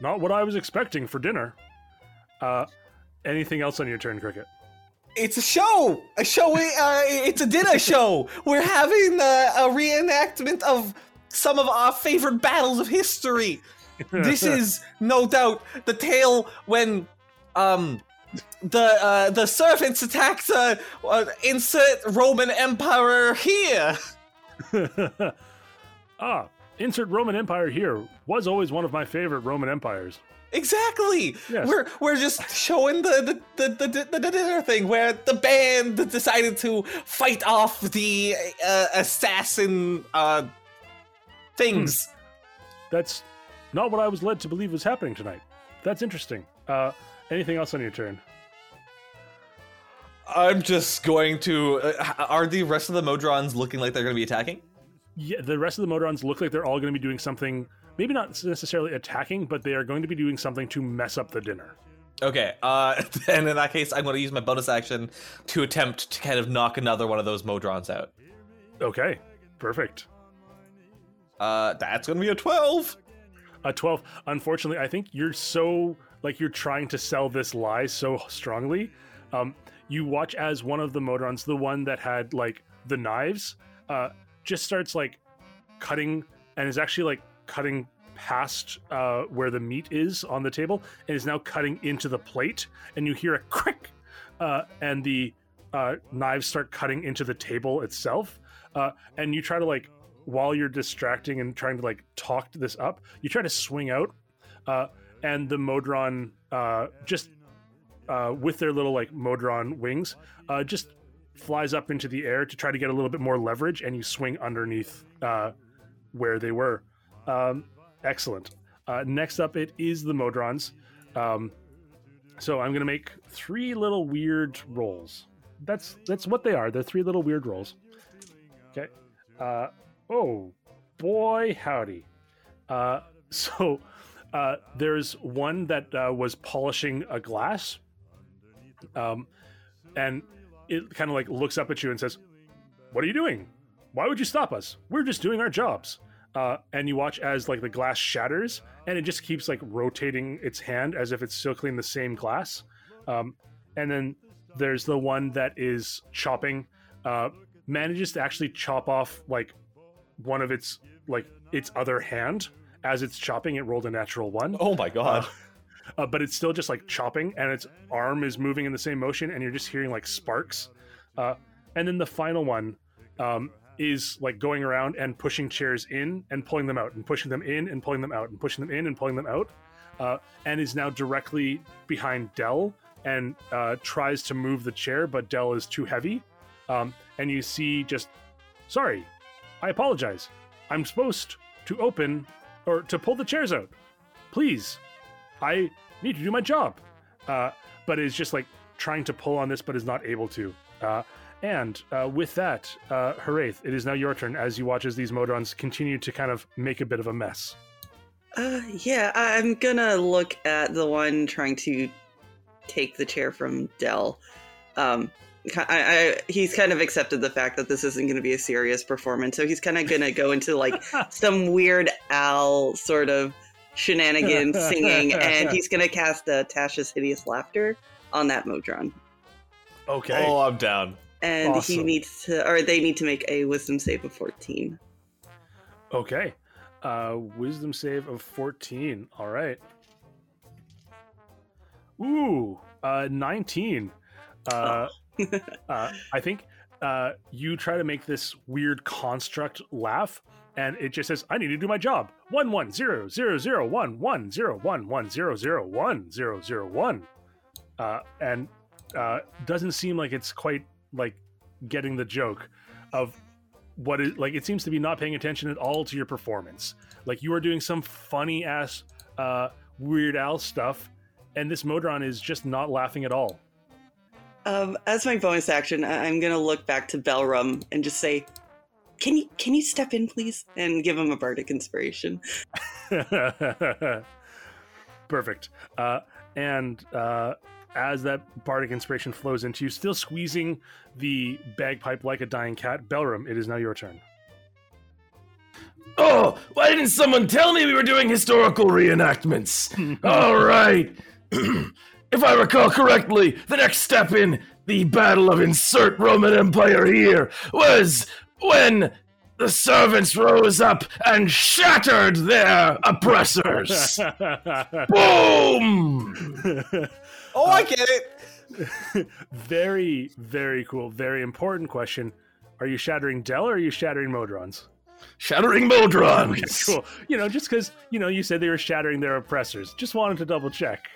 not what I was expecting for dinner." Uh, anything else on your turn, Cricket? It's a show. A show. Uh, it's a dinner show. We're having uh, a reenactment of some of our favorite battles of history. This is no doubt the tale when um the uh, the servants attacked uh, uh, insert Roman Empire here. ah, insert Roman Empire here was always one of my favorite Roman empires. Exactly. Yes. We're we're just showing the the, the, the, the, the dinner thing where the band decided to fight off the uh, assassin things. That's not what I was led to believe was happening tonight. That's interesting. Uh, anything else on your turn? I'm just going to. Uh, are the rest of the Modrons looking like they're going to be attacking? Yeah, the rest of the Modrons look like they're all going to be doing something. Maybe not necessarily attacking, but they are going to be doing something to mess up the dinner. Okay, uh, and in that case, I'm going to use my bonus action to attempt to kind of knock another one of those Modrons out. Okay, perfect. Uh, that's to be a 12. A 12. Unfortunately, I think you're so like you're trying to sell this lie so strongly. Um, you watch as one of the Modrons, the one that had like the knives, uh, just starts like cutting and is actually like cutting past uh, where the meat is on the table and is now cutting into the plate. And you hear a crick, uh, and the uh, knives start cutting into the table itself. Uh, and you try to like while you're distracting and trying to like talk this up, you try to swing out, uh, and the Modron uh, just uh, with their little like Modron wings, uh, just flies up into the air to try to get a little bit more leverage, and you swing underneath uh, where they were. Um, excellent. Uh, next up, it is the Modrons. Um, so I'm gonna make three little weird rolls. That's that's what they are. They're three little weird rolls. Okay. Uh, oh boy, howdy. Uh, so uh, there's one that uh, was polishing a glass, um, and it kind of like looks up at you and says, "What are you doing? Why would you stop us? We're just doing our jobs." Uh, and you watch as like the glass shatters, and it just keeps like rotating its hand as if it's still cleaning the same glass. Um, and then there's the one that is chopping, uh, manages to actually chop off like one of its like its other hand as it's chopping. It rolled a natural one. Oh my god. uh, but it's still just like chopping and its arm is moving in the same motion and you're just hearing like sparks uh, and then the final one um, is like going around and pushing chairs in and pulling them out and pushing them in and pulling them out and pushing them in and pulling them out uh, and is now directly behind dell and uh, tries to move the chair but dell is too heavy um, and you see just sorry i apologize i'm supposed to open or to pull the chairs out please I need to do my job. Uh, but is just like trying to pull on this, but is not able to. Uh, and uh, with that, uh, Haraith, it is now your turn as you watch as these Modrons continue to kind of make a bit of a mess. Uh, yeah, I'm gonna look at the one trying to take the chair from Dell. Um, I, I, he's kind of accepted the fact that this isn't going to be a serious performance, so he's kind of going to go into like some weird Al sort of shenanigans singing, and he's going to cast uh, Tasha's Hideous Laughter on that Modron. Okay. Oh, I'm down. And he needs to, or they need to make a Wisdom save of 14. Okay. Uh, wisdom save of 14. All right. Ooh, uh, 19. Uh, uh, I think uh, you try to make this weird construct laugh, and it just says, "I need to do my job." One one zero zero zero one one zero one one zero zero one zero zero one, uh, and uh, doesn't seem like it's quite like getting the joke of what is like. It seems to be not paying attention at all to your performance. Like you are doing some funny ass uh, Weird Al stuff, and this Modron is just not laughing at all. Um, as my bonus action, I- I'm gonna look back to Belram and just say, "Can you can you step in, please?" and give him a bardic inspiration. Perfect. Uh, and uh, as that bardic inspiration flows into you, still squeezing the bagpipe like a dying cat, Belram, it is now your turn. Oh, why didn't someone tell me we were doing historical reenactments? All right. if I recall correctly, the next step in the Battle of Insert Roman Empire here was when the servants rose up and shattered their oppressors. Boom! Oh, I get it. very, very cool. Very important question. Are you shattering Dell or are you shattering Modrons? Shattering Modrons. Cool. You know, just because, you know, you said they were shattering their oppressors. Just wanted to double check.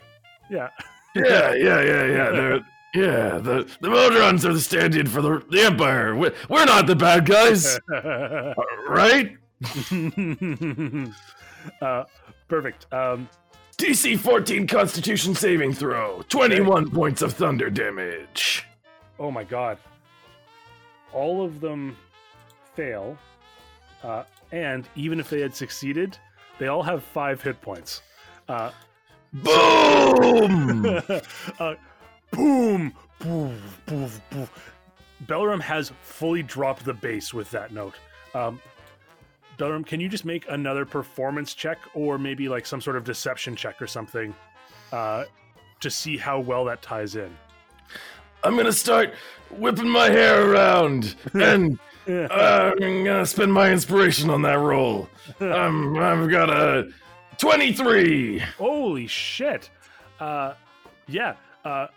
Yeah. Yeah, yeah, yeah, yeah. They're, yeah, the the Modrons are the stand-in for the the Empire. We're, we're not the bad guys, right? uh, perfect. Um, DC 14 Constitution saving throw. 21 points of thunder damage. oh my god. All of them fail. Uh, and even if they had succeeded, they all have five hit points. Uh, Boom! uh, boom, boom, boom, boom. Belram has fully dropped the bass with that note. Um, Belram, can you just make another performance check or maybe like some sort of deception check or something uh, to see how well that ties in? I'm gonna start whipping my hair around, and uh, I'm gonna spend my inspiration on that roll. Um, I've got a 23. Holy shit! Uh, yeah. Uh,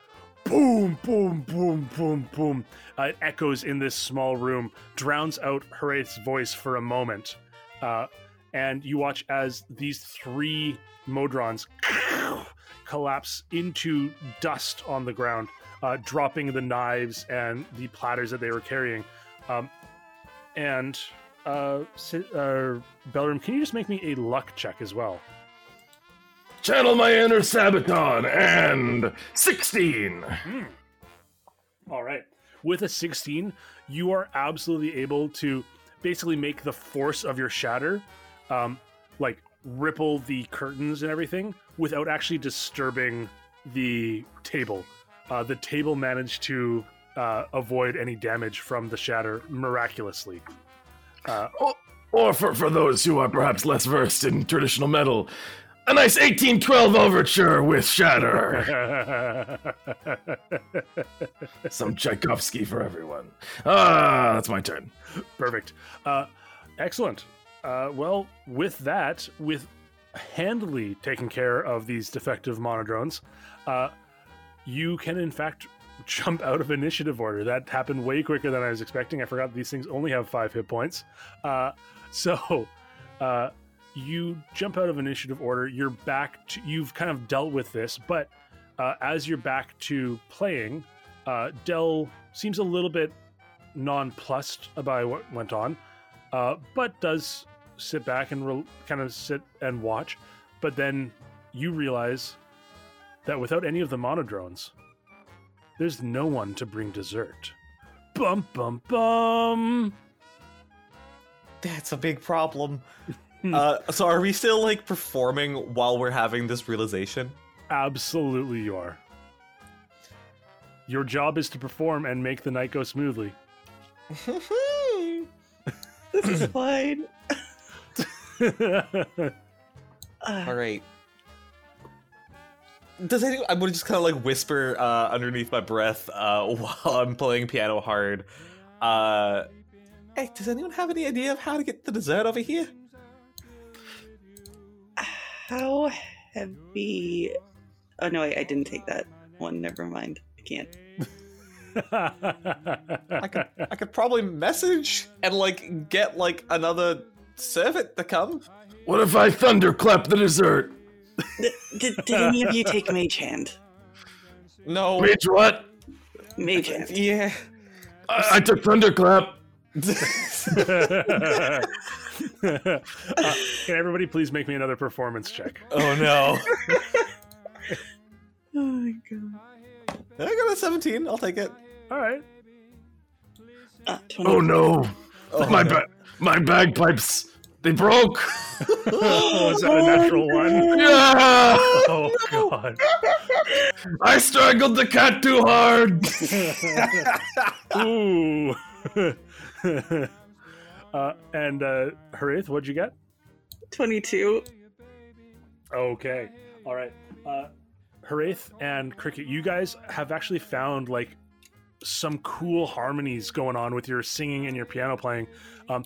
boom, boom, boom, boom, boom. Uh, it echoes in this small room, drowns out Haraith's voice for a moment, uh, and you watch as these three Modrons collapse into dust on the ground, uh, dropping the knives and the platters that they were carrying. Um, and uh, uh, can you just make me a luck check as well? Channel my inner Sabaton, and 16. All right. With a 16, you are absolutely able to basically make the force of your shatter um, like ripple the curtains and everything without actually disturbing the table. Uh, the table managed to uh, avoid any damage from the shatter miraculously. Uh, Or for, for those who are perhaps less versed in traditional metal, a nice 1812 overture with shatter. Some Tchaikovsky for everyone. Ah, that's my turn. Perfect. Uh, excellent. Uh, well, with that, with handily taking care of these defective monodrones, uh, you can in fact jump out of initiative order. That happened way quicker than I was expecting. I forgot these things only have five hit points. Uh, so uh, you jump out of initiative order. You're back to, you've kind of dealt with this, but uh, as you're back to playing, uh, Dell seems a little bit nonplussed by what went on, uh, but does sit back and re- kind of sit and watch. But then you realize that without any of the monodrones, there's no one to bring dessert. Bum bum bum. That's a big problem. Uh, so are we still like performing while we're having this realization? Absolutely, you are. Your job is to perform and make the night go smoothly. This is fine. All right. Does anyone? I'm gonna just kind of like whisper uh, underneath my breath uh, while I'm playing piano hard. Uh, hey, does anyone have any idea of how to get the dessert over here? How heavy? Oh no, I, I didn't take that one. Never mind. I can't. I could, I could probably message and like get like another servant to come. What if I thunderclap the dessert? Did, did, did any of you take Mage Hand? No. Mage what? Mage Hand. Yeah. I, I took thunderclap. Uh, can everybody please make me another performance check? oh no. Oh my god. I got a 17. I'll take it. All right. Uh, Oh no. Oh, my no. ba- my bagpipes. They broke. oh, is that a natural one? Yeah! Oh god. I strangled the cat too hard. Ooh. Uh, and uh, Haraith, what'd you get? 22. Okay. All right. Uh, Haraith and Cricket, you guys have actually found like some cool harmonies going on with your singing and your piano playing. Um,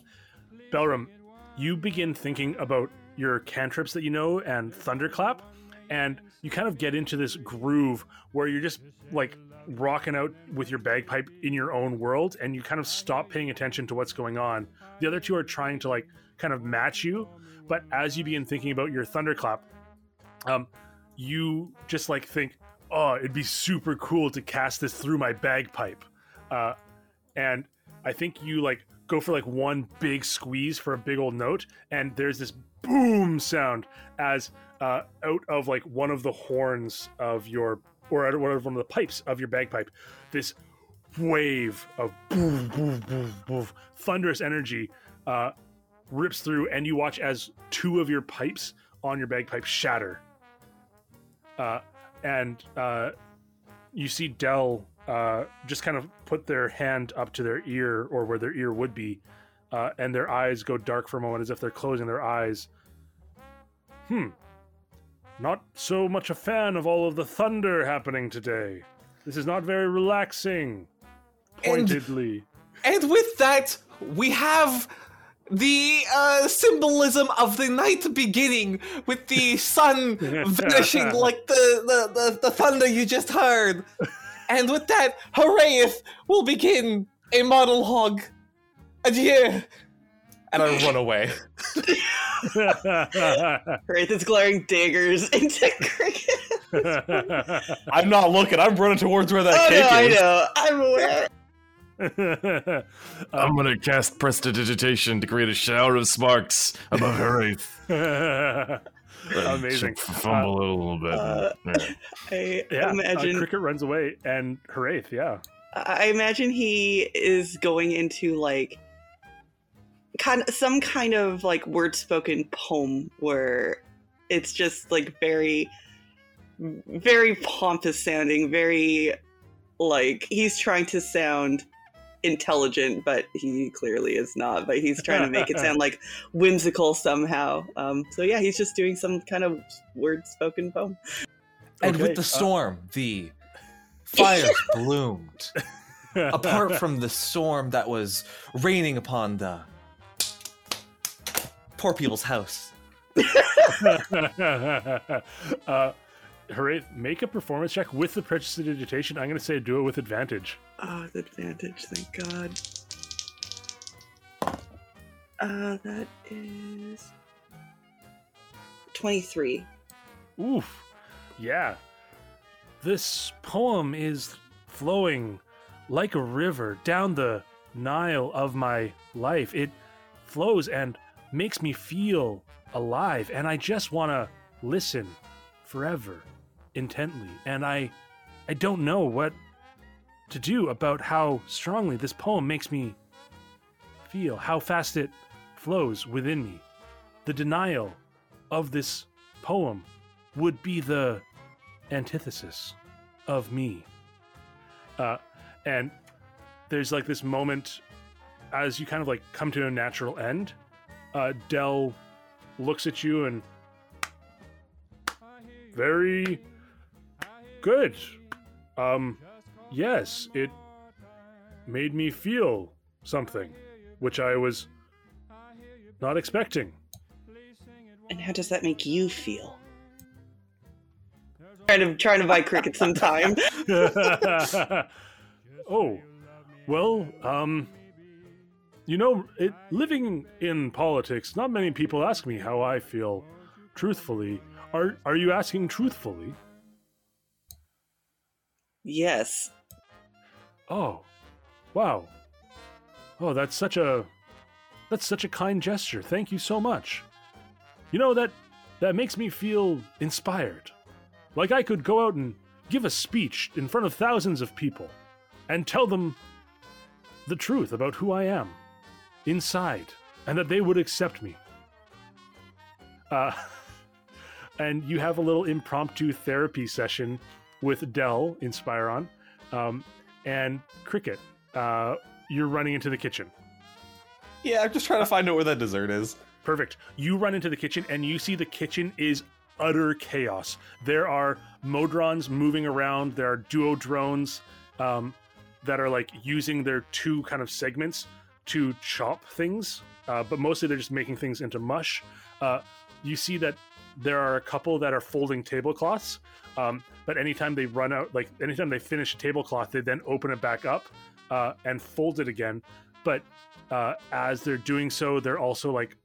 Belram, you begin thinking about your cantrips that you know and thunderclap, and you kind of get into this groove where you're just like rocking out with your bagpipe in your own world, and you kind of stop paying attention to what's going on. The other two are trying to like kind of match you, but as you begin thinking about your thunderclap, um, you just like think, oh, it'd be super cool to cast this through my bagpipe. Uh, and I think you like go for like one big squeeze for a big old note, and there's this boom sound as uh, out of like one of the horns of your or out of one of the pipes of your bagpipe, this wave of boom, boom, boom, boom, thunderous energy uh, rips through, and you watch as two of your pipes on your bagpipe shatter. Uh, and uh, you see Dell uh, just kind of put their hand up to their ear or where their ear would be, uh, and their eyes go dark for a moment as if they're closing their eyes. Hmm. Not so much a fan of all of the thunder happening today. This is not very relaxing. Pointedly. And with that, we have the uh, symbolism of the night beginning with the sun vanishing like the, the, the, the thunder you just heard. And with that, Haraith will begin a monologue. Adieu. And I run away. Wraith is glaring daggers into Cricket. I'm not looking. I'm running towards where that oh cake no, I is. know. I'm aware. I'm gonna cast prestidigitation to create a shower of sparks above Haraith. Amazing. Should Fumble it a little bit. uh, Yeah. I yeah, uh, imagine. Cricket runs away, and Haraith, yeah. I imagine he is going into like kind of some kind of like word spoken poem where it's just like very very pompous sounding, very like he's trying to sound intelligent, but he clearly is not. But he's trying to make it sound like whimsical somehow. Um, so yeah, he's just doing some kind of word spoken poem. And Okay, with the uh, storm, the fires bloomed. Apart from the storm that was raining upon the poor people's house. uh, Haraith, make a performance check with the prestidigitation. I'm going to say do it with advantage. Oh, the advantage, thank God. Uh, that is 23. Oof. Yeah. This poem is flowing like a river down the Nile of my life. It flows and makes me feel alive, and I just want to listen forever intently. And I I don't know what to do about how strongly this poem makes me feel, how fast it flows within me. The denial of this poem would be the antithesis of me. Uh, and there's like this moment as you kind of like come to a natural end. Uh, Dell looks at you and very good. Um, yes, it made me feel something, which I was not expecting. And how does that make you feel? Trying to trying to buy cricket some time. oh, well, um, you know, it, living in politics, not many people ask me how I feel. Truthfully, are are you asking truthfully? yes. Oh, wow. Oh, that's such a that's such a kind gesture. Thank you so much. You know that that makes me feel inspired. Like I could go out and give a speech in front of thousands of people and tell them the truth about who I am inside and that they would accept me Uh, and you have a little impromptu therapy session with Dell Inspiron. Um, and Cricket, uh, you're running into the kitchen. Yeah, I'm just trying to find out where that dessert is. Perfect. You run into the kitchen and you see the kitchen is utter chaos. There are Modrons moving around. There are duo drones um, that are like using their two kind of segments to chop things, uh, but mostly they're just making things into mush. Uh, you see that there are a couple that are folding tablecloths, um, but anytime they run out, like anytime they finish a tablecloth, they then open it back up uh, and fold it again. But uh, as they're doing so, they're also like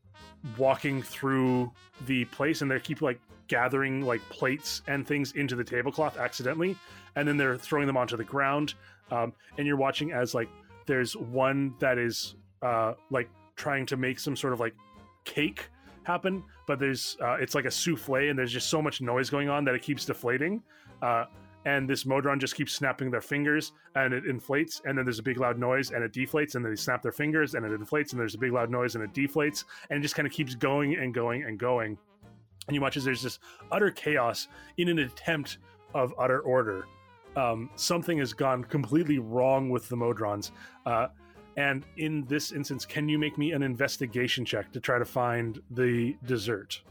walking through the place and they keep like gathering like plates and things into the tablecloth accidentally and then they're throwing them onto the ground um, and you're watching as like there's one that is uh, like trying to make some sort of like cake happen but there's uh, it's like a souffle and there's just so much noise going on that it keeps deflating uh, and this modron just keeps snapping their fingers and it inflates and then there's a big loud noise and it deflates and then they snap their fingers and it inflates and there's a big loud noise and it deflates and it just kind of keeps going and going and going. And you watch as there's this utter chaos in an attempt of utter order um, something has gone completely wrong with the modrons uh, and in this instance can you make me an investigation check to try to find the dessert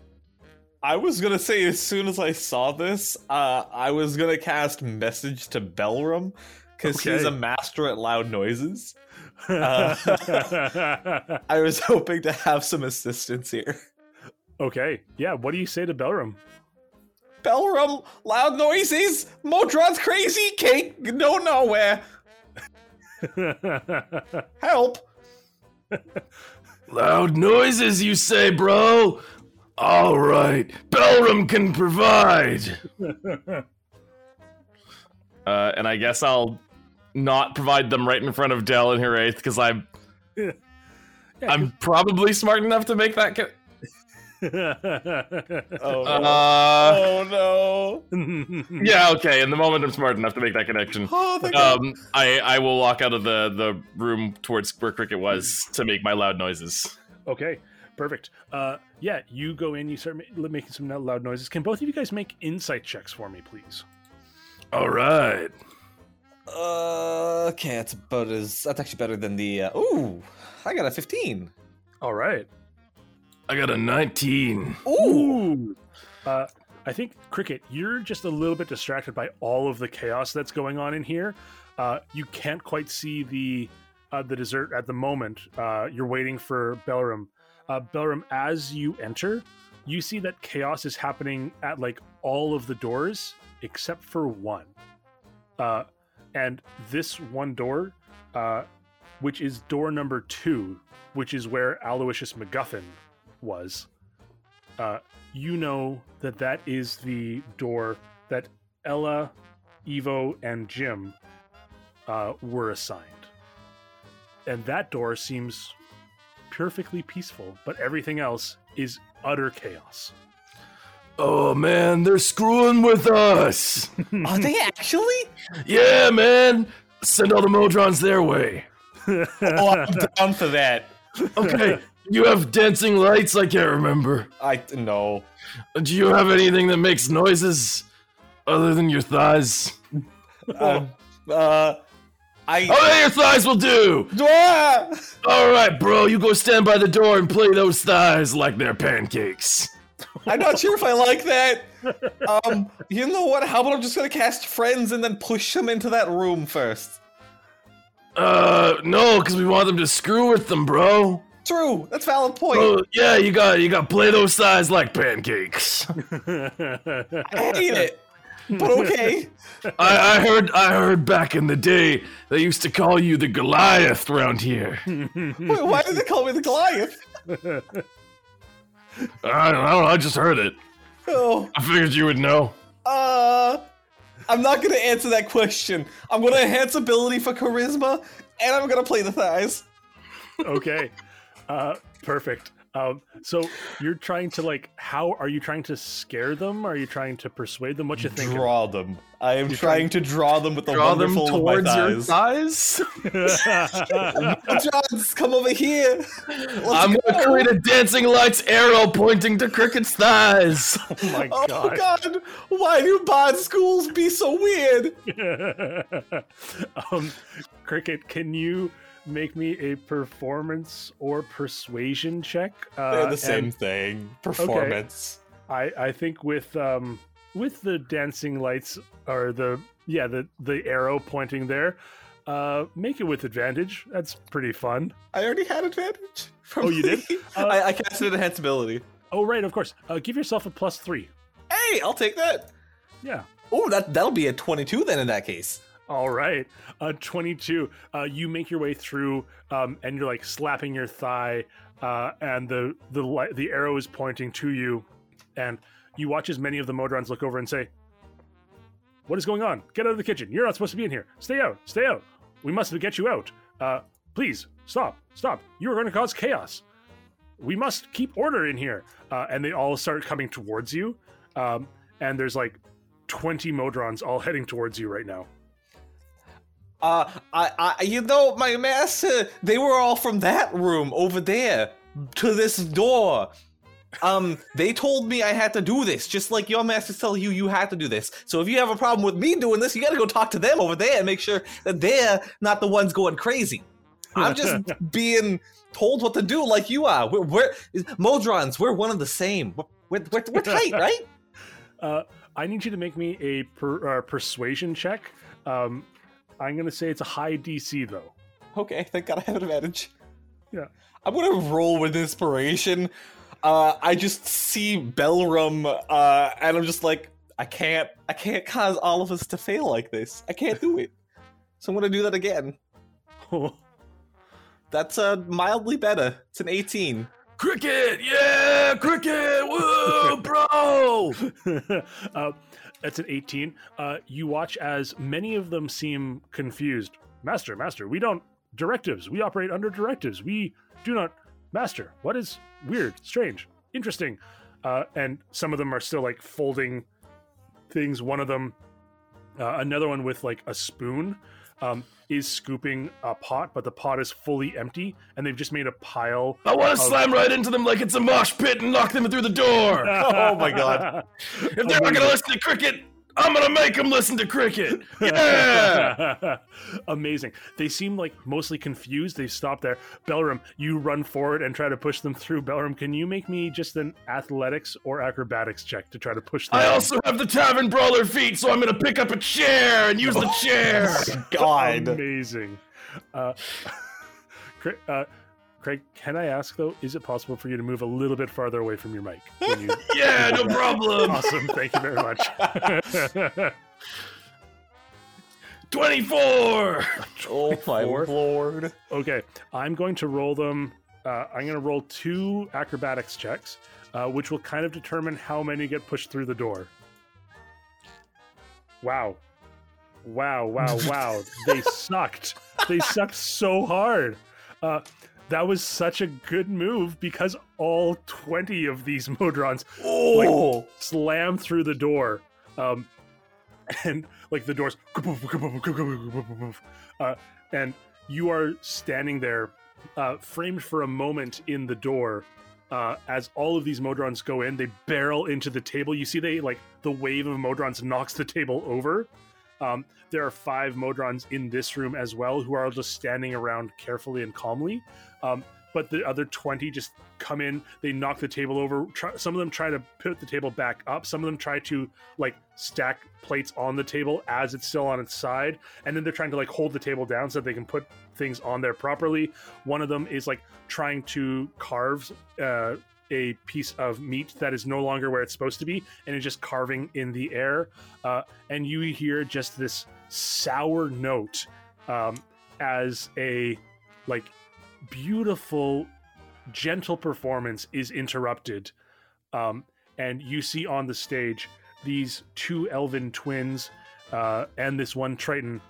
I was gonna say as soon as I saw this, uh, I was gonna cast message to Belram because he's a master at loud noises. Uh, I was hoping to have some assistance here. okay yeah what do you say to belram Belram, loud noises, Modron's crazy, cake, no nowhere. Help! Loud noises, you say, bro? All right, Belram can provide. uh, and I guess I'll not provide them right in front of Dell and Haraith because I'm Yeah, I'm probably smart enough to make that. Ca- Oh, uh, oh no. yeah, okay. In the moment, I'm smart enough to make that connection. Oh, thank God. Um, I I will walk out of the the room towards where Cricket was to make my loud noises. okay perfect uh, yeah you go in you start ma- making some loud noises can both of you guys make insight checks for me please All right. Uh, okay, that's about as. That's actually better than the. Uh, ooh, I got a 15. all right I got a 19. Ooh! Uh, I think Cricket, you're just a little bit distracted by all of the chaos that's going on in here. Uh, you can't quite see the uh, the dessert at the moment. Uh, you're waiting for Belram. Uh, as you enter, you see that chaos is happening at like all of the doors except for one. Uh, and this one door, uh, which is door number two, which is where Aloysius MacGuffin was, uh, you know that that is the door that Ella, Evo, and Jim uh, were assigned. And that door seems perfectly peaceful, but everything else is utter chaos. Oh man, they're screwing with us. Are they actually? yeah, man. Send all the Modrons their way. Oh, I'm down for that. Okay. you have dancing lights? I can't remember. I no. Do you have anything that makes noises other than your thighs? Um, uh, I. Oh, yeah, your thighs will do. Ah! All right, bro. You go stand by the door and play those thighs like they're pancakes. I'm not sure if I like that. Um, you know what? How about I'm just gonna cast friends and then push them into that room first? Uh, no, because we want them to screw with them, bro. True, that's valid point. Oh, yeah, you got you got play those thighs like pancakes. I hate it, but okay. I, I heard I heard back in the day they used to call you the Goliath around here. Wait, why did they call me the Goliath? I don't, I don't know. I just heard it. Oh, I figured you would know. uh, I'm not gonna answer that question. I'm gonna enhance ability for charisma, and I'm gonna play the thighs. okay. Uh, perfect. Um, so you're trying to like, how are you trying to scare them? Are you trying to persuade them? What you think? Draw them. I am You're trying to draw them with the Draw them wonderful towards of my your thighs. thighs. Johns, come over here. Let's I'm go. gonna create a dancing lights arrow pointing to Cricket's thighs. oh my god! Oh god! god, why do bond schools be so weird? um, Cricket, can you make me a performance or persuasion check? Uh, They're the same and thing. Performance. I I think with um with the dancing lights or the yeah the the arrow pointing there, uh, make it with advantage. That's pretty fun. I already had advantage. Oh, you did? the- Uh, I, I casted enhance ability. Oh right, of course. Uh, give yourself a plus three. Hey, I'll take that. Yeah. Oh, that that'll be a 22 then in that case. All right, uh, 22. Uh, you make your way through, um, and you're like slapping your thigh, uh, and the the li- the arrow is pointing to you, and you watch as many of the Modrons look over and say, "What is going on? Get out of the kitchen! You're not supposed to be in here. Stay out! Stay out! We must get you out! Uh, please stop! Stop! You are going to cause chaos. We must keep order in here!" Uh, and they all start coming towards you, um, and there's like 20 Modrons all heading towards you right now. Uh, I, I, you know, my master, they were all from that room over there to this door. Um, they told me I had to do this, just like your masters tell you you had to do this. So if you have a problem with me doing this, you gotta go talk to them over there and make sure that they're not the ones going crazy. I'm just being told what to do, like you are. We're, we're Modrons. We're one of the same. We're, we're, we're, we're tight, right? Uh, I need you to make me a per, uh, persuasion check. Um, I'm going to say it's a high DC though. Okay, thank God I have an advantage. Yeah. I'm gonna roll with inspiration. Uh, I just see Belram, uh, and I'm just like, I can't, I can't cause all of us to fail like this. I can't do it. So I'm gonna do that again. That's uh, mildly better. It's an 18. Cricket, yeah, Cricket, woo, bro. uh, that's an 18. Uh, you watch as many of them seem confused. Master, master, we don't directives. We operate under directives. We do not master. What is weird, strange, interesting? Uh, and some of them are still like folding things. One of them, uh, another one with like a spoon, um, is scooping a pot, but the pot is fully empty, and they've just made a pile. I want of- to slam right into them like it's a mosh pit and knock them through the door. Oh my God. If they're not gonna listen to Cricket, I'm gonna make them listen to Cricket. Yeah. Amazing. They seem like mostly confused. They stop there. Belram, you run forward and try to push them through. Belram, can you make me just an athletics or acrobatics check to try to push them? I also have the tavern brawler feat, so I'm gonna pick up a chair and use the chair. God. Amazing. Uh, Craig, uh, Craig, can I ask though, is it possible for you to move a little bit farther away from your mic? You... Yeah, no problem. awesome. Thank you very much. 24. Oh my Four. lord. Okay, I'm going to roll them. Uh, I'm going to roll two acrobatics checks, uh, which will kind of determine how many get pushed through the door. Wow. Wow, wow, wow. they sucked. They sucked so hard. Uh, that was such a good move because all 20 of these Modrons Oh. slam through the door. Um, and like the doors, uh, and you are standing there, uh, framed for a moment in the door. Uh, as all of these Modrons go in, they barrel into the table. You see, they like the wave of Modrons knocks the table over. Um, there are five Modrons in this room as well who are just standing around carefully and calmly. Um, but the other 20 just come in, they knock the table over. Try, some of them try to put the table back up. Some of them try to like stack plates on the table as it's still on its side. And then they're trying to like hold the table down so that they can put things on there properly. One of them is like trying to carve uh, a piece of meat that is no longer where it's supposed to be and it's just carving in the air. Uh, and you hear just this sour note um, as a like beautiful, gentle performance is interrupted. Um, and you see on the stage these two elven twins uh, and this one Triton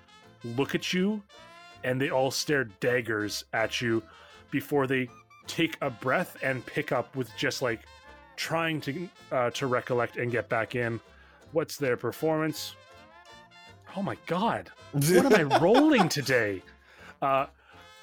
look at you and they all stare daggers at you before they take a breath and pick up with just like trying to uh, to recollect and get back in. What's their performance? Oh my god! What am I rolling today? Uh,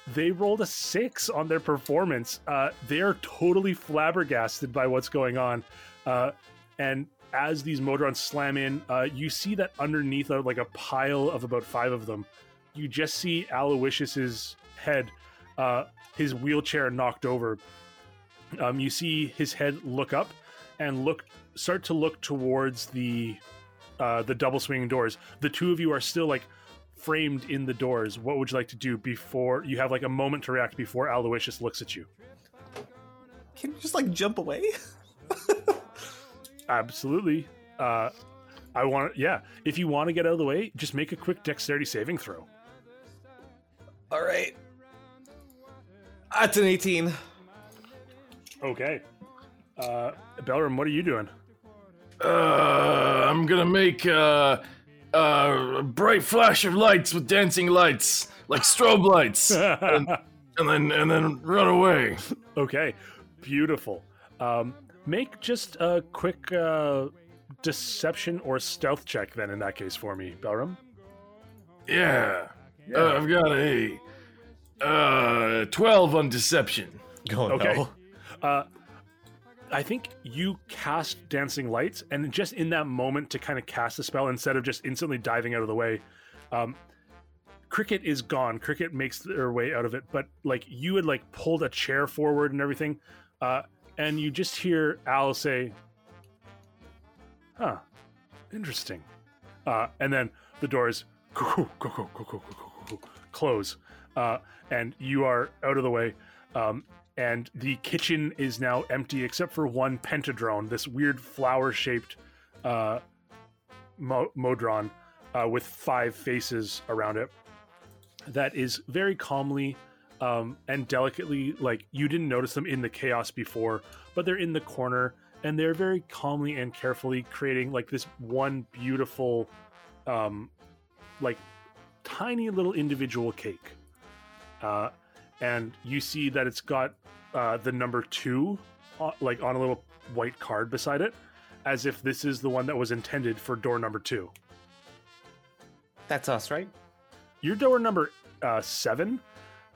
they rolled a six on their performance. Uh, they are totally flabbergasted by what's going on. Uh, and as these Modrons slam in, uh, you see that underneath a, like a pile of about five of them, you just see Aloysius's head, uh, his wheelchair knocked over. Um, you see his head look up and look start to look towards the uh, the double swinging doors. The two of you are still like framed in the doors. What would you like to do before you have like a moment to react before Aloysius looks at you? Can you just like jump away? Absolutely. Uh, I want yeah. If you want to get out of the way, just make a quick dexterity saving throw. All right. That's an 18. Okay. Uh, Belram, what are you doing? Uh, I'm gonna make uh, uh, a bright flash of lights with dancing lights, like strobe lights, and, and then and then run away. okay, beautiful. Um, make just a quick uh, deception or stealth check then in that case for me, Belram. Yeah, Uh, I've got a uh, twelve on deception. Oh, Okay. no. Uh, I think you cast Dancing Lights, and just in that moment to kind of cast the spell instead of just instantly diving out of the way. Um, Cricket is gone. Cricket makes their way out of it, but like you had like pulled a chair forward and everything, uh, and you just hear Al say, "Huh, interesting," uh, and then the doors close, uh, and you are out of the way. Um, and the kitchen is now empty except for one pentadrone, this weird flower-shaped uh, mo- modron uh, with five faces around it. That is very calmly um, and delicately, like you didn't notice them in the chaos before, but they're in the corner and they're very calmly and carefully creating like this one beautiful, um, like tiny little individual cake. Uh, and you see that it's got uh, the number two, uh, like on a little white card beside it, as if this is the one that was intended for door number two. That's us, right? Your door number uh, seven,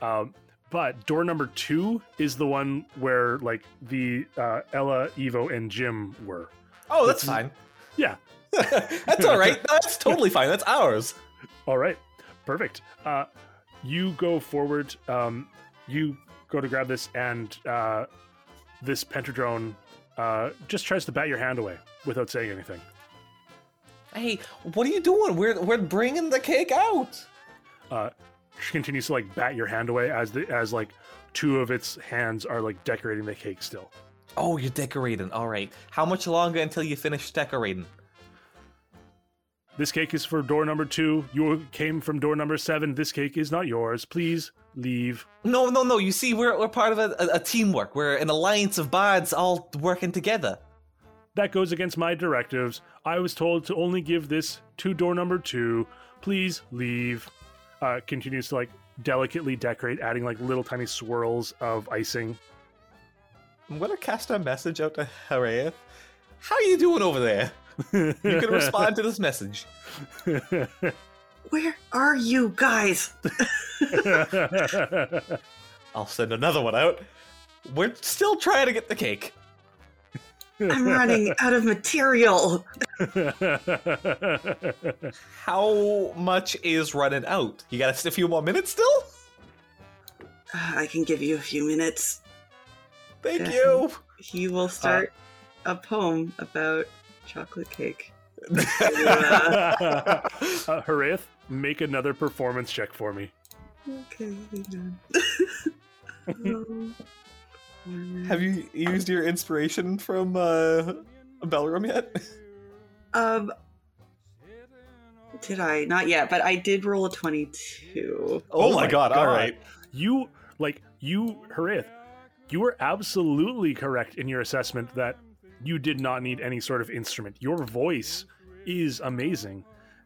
um, but door number two is the one where like the uh, Ella, Evo, and Jim were. Oh, that's fine. Yeah. that's all right. That's totally fine. That's ours. All right, perfect. Uh, you go forward. Um, you go to grab this, and uh, this pentadrone uh, just tries to bat your hand away without saying anything. Hey, what are you doing? We're we're bringing the cake out. Uh, she continues to like bat your hand away as the as like two of its hands are like decorating the cake still. Oh, you're decorating. All right. How much longer until you finish decorating? This cake is for door number two. You came from door number seven. This cake is not yours. Please leave. No, no, no. You see, we're we're part of a, a, a teamwork. We're an alliance of bards all working together. That goes against my directives. I was told to only give this to door number two. Please leave. Uh, continues to like delicately decorate, adding like little tiny swirls of icing. I'm gonna cast a message out to Harriet. How are you doing over there? You can respond to this message. Where are you guys? I'll send another one out. We're still trying to get the cake. I'm running out of material. How much is running out? You got a few more minutes still? Uh, I can give you a few minutes. Thank you. He will start a poem about chocolate cake. Uh, Haraith, make another performance check for me. okay. Um, Have you used your inspiration from uh, Belram yet? Um, did I? Not yet, but I did roll a 22. Oh, my god, alright. You like you Haraith, you were absolutely correct in your assessment that you did not need any sort of instrument. Your voice is amazing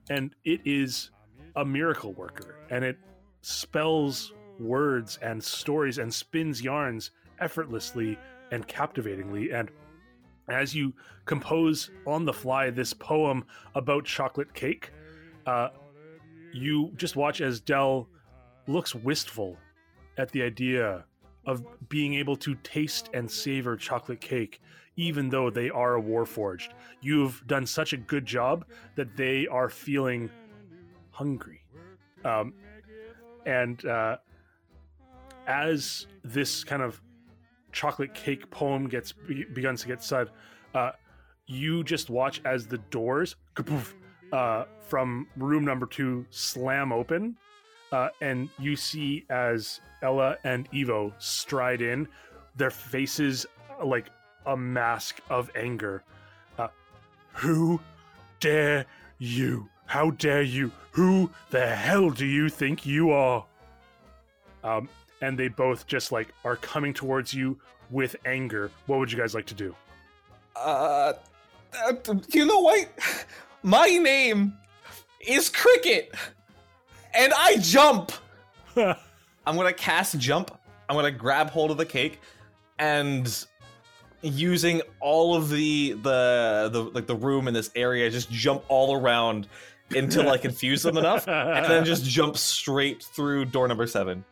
and it is a miracle worker and it spells words and stories and spins yarns effortlessly and captivatingly. And as you compose on the fly this poem about chocolate cake, uh, you just watch as Dell looks wistful at the idea of being able to taste and savor chocolate cake, even though they are warforged. You've done such a good job that they are feeling hungry. Um, and uh, as this kind of chocolate cake poem gets be- begins to get said, uh, you just watch as the doors uh, from room number two slam open, uh, and you see as Ella and Evo stride in, their faces like a mask of anger. Uh, who dare you? How dare you? Who the hell do you think you are? Um, and they both just like are coming towards you with anger. What would you guys like to do? Uh, uh, you know what? My name is Cricket, and I jump. I'm gonna cast jump. I'm gonna grab hold of the cake, and using all of the the the like the room in this area, just jump all around until I confuse them enough, and then just jump straight through door number seven.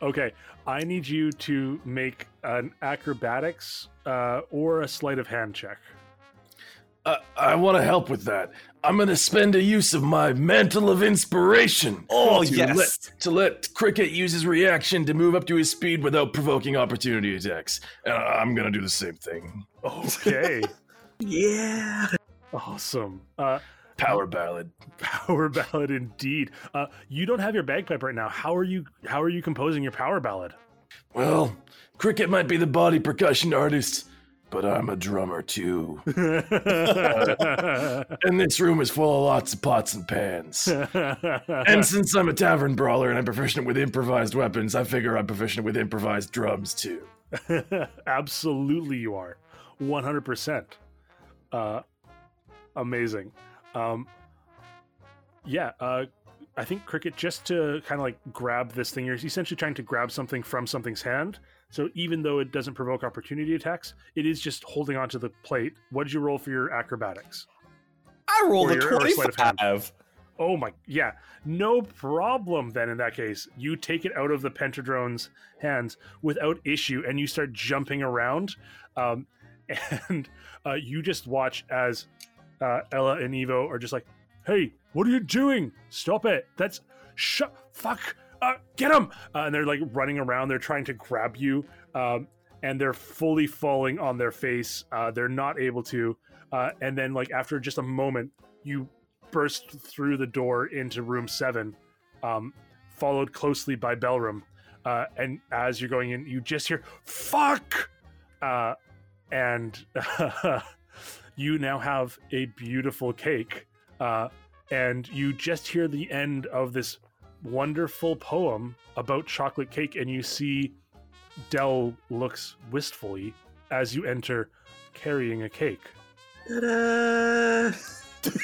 Okay, I need you to make an acrobatics uh, or a sleight of hand check. Uh, I want to help with that. I'm going to spend a use of my mantle of inspiration. Oh, to yes. Let, to let Cricket use his reaction to move up to his speed without provoking opportunity attacks. And I'm going to do the same thing. Okay, Yeah. awesome. Uh, Power ballad. power ballad indeed. Uh, you don't have your bagpipe right now. How are you? How are you composing your power ballad? Well, Cricket might be the body percussion artist, but I'm a drummer too. and this room is full of lots of pots and pans. And since I'm a tavern brawler and I'm proficient with improvised weapons, I figure I'm proficient with improvised drums too. Absolutely, you are. 100%. Uh, amazing. Um, yeah, uh, I think Cricket, just to kind of like grab this thing, you're essentially trying to grab something from something's hand. So even though it doesn't provoke opportunity attacks, it is just holding onto the plate. What did you roll for your acrobatics? I rolled Or a your- or sleight of hand. twenty-five. Oh my, yeah, no problem. Then in that case, you take it out of the pentadrone's hands without issue, and you start jumping around, um, and uh, you just watch as uh, Ella and Evo are just like, "Hey, what are you doing? Stop it! That's shut. Fuck! Uh, get him!" Uh, and they're like running around. They're trying to grab you, um, and they're fully falling on their face. Uh, they're not able to. Uh, and then, like after just a moment, you burst through the door into room seven, um, followed closely by Belram. Uh, and as you're going in, you just hear "fuck," and you now have a beautiful cake. And you just hear the end of this wonderful poem about chocolate cake, and you see Dell looks wistfully as you enter, carrying a cake. Ta-da! Such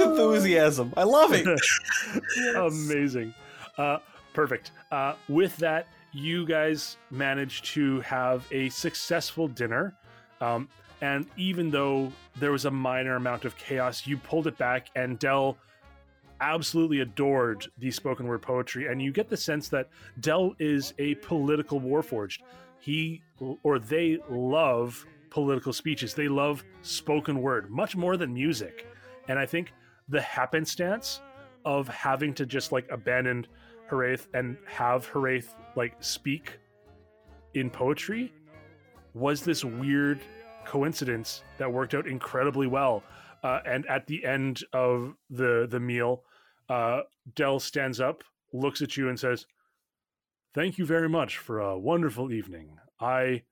enthusiasm. I love it. Amazing. Uh, perfect. Uh, with that, you guys managed to have a successful dinner. Um, and even though there was a minor amount of chaos, you pulled it back, and Dell absolutely adored the spoken word poetry. And you get the sense that Dell is a political warforged. He or they love political speeches, they love spoken word much more than music. And I think the happenstance of having to just like abandon Haraith and have Haraith like speak in poetry was this weird coincidence that worked out incredibly well. Uh, and at the end of the the meal, uh, Dell stands up, looks at you, and says, "Thank you very much for a wonderful evening. I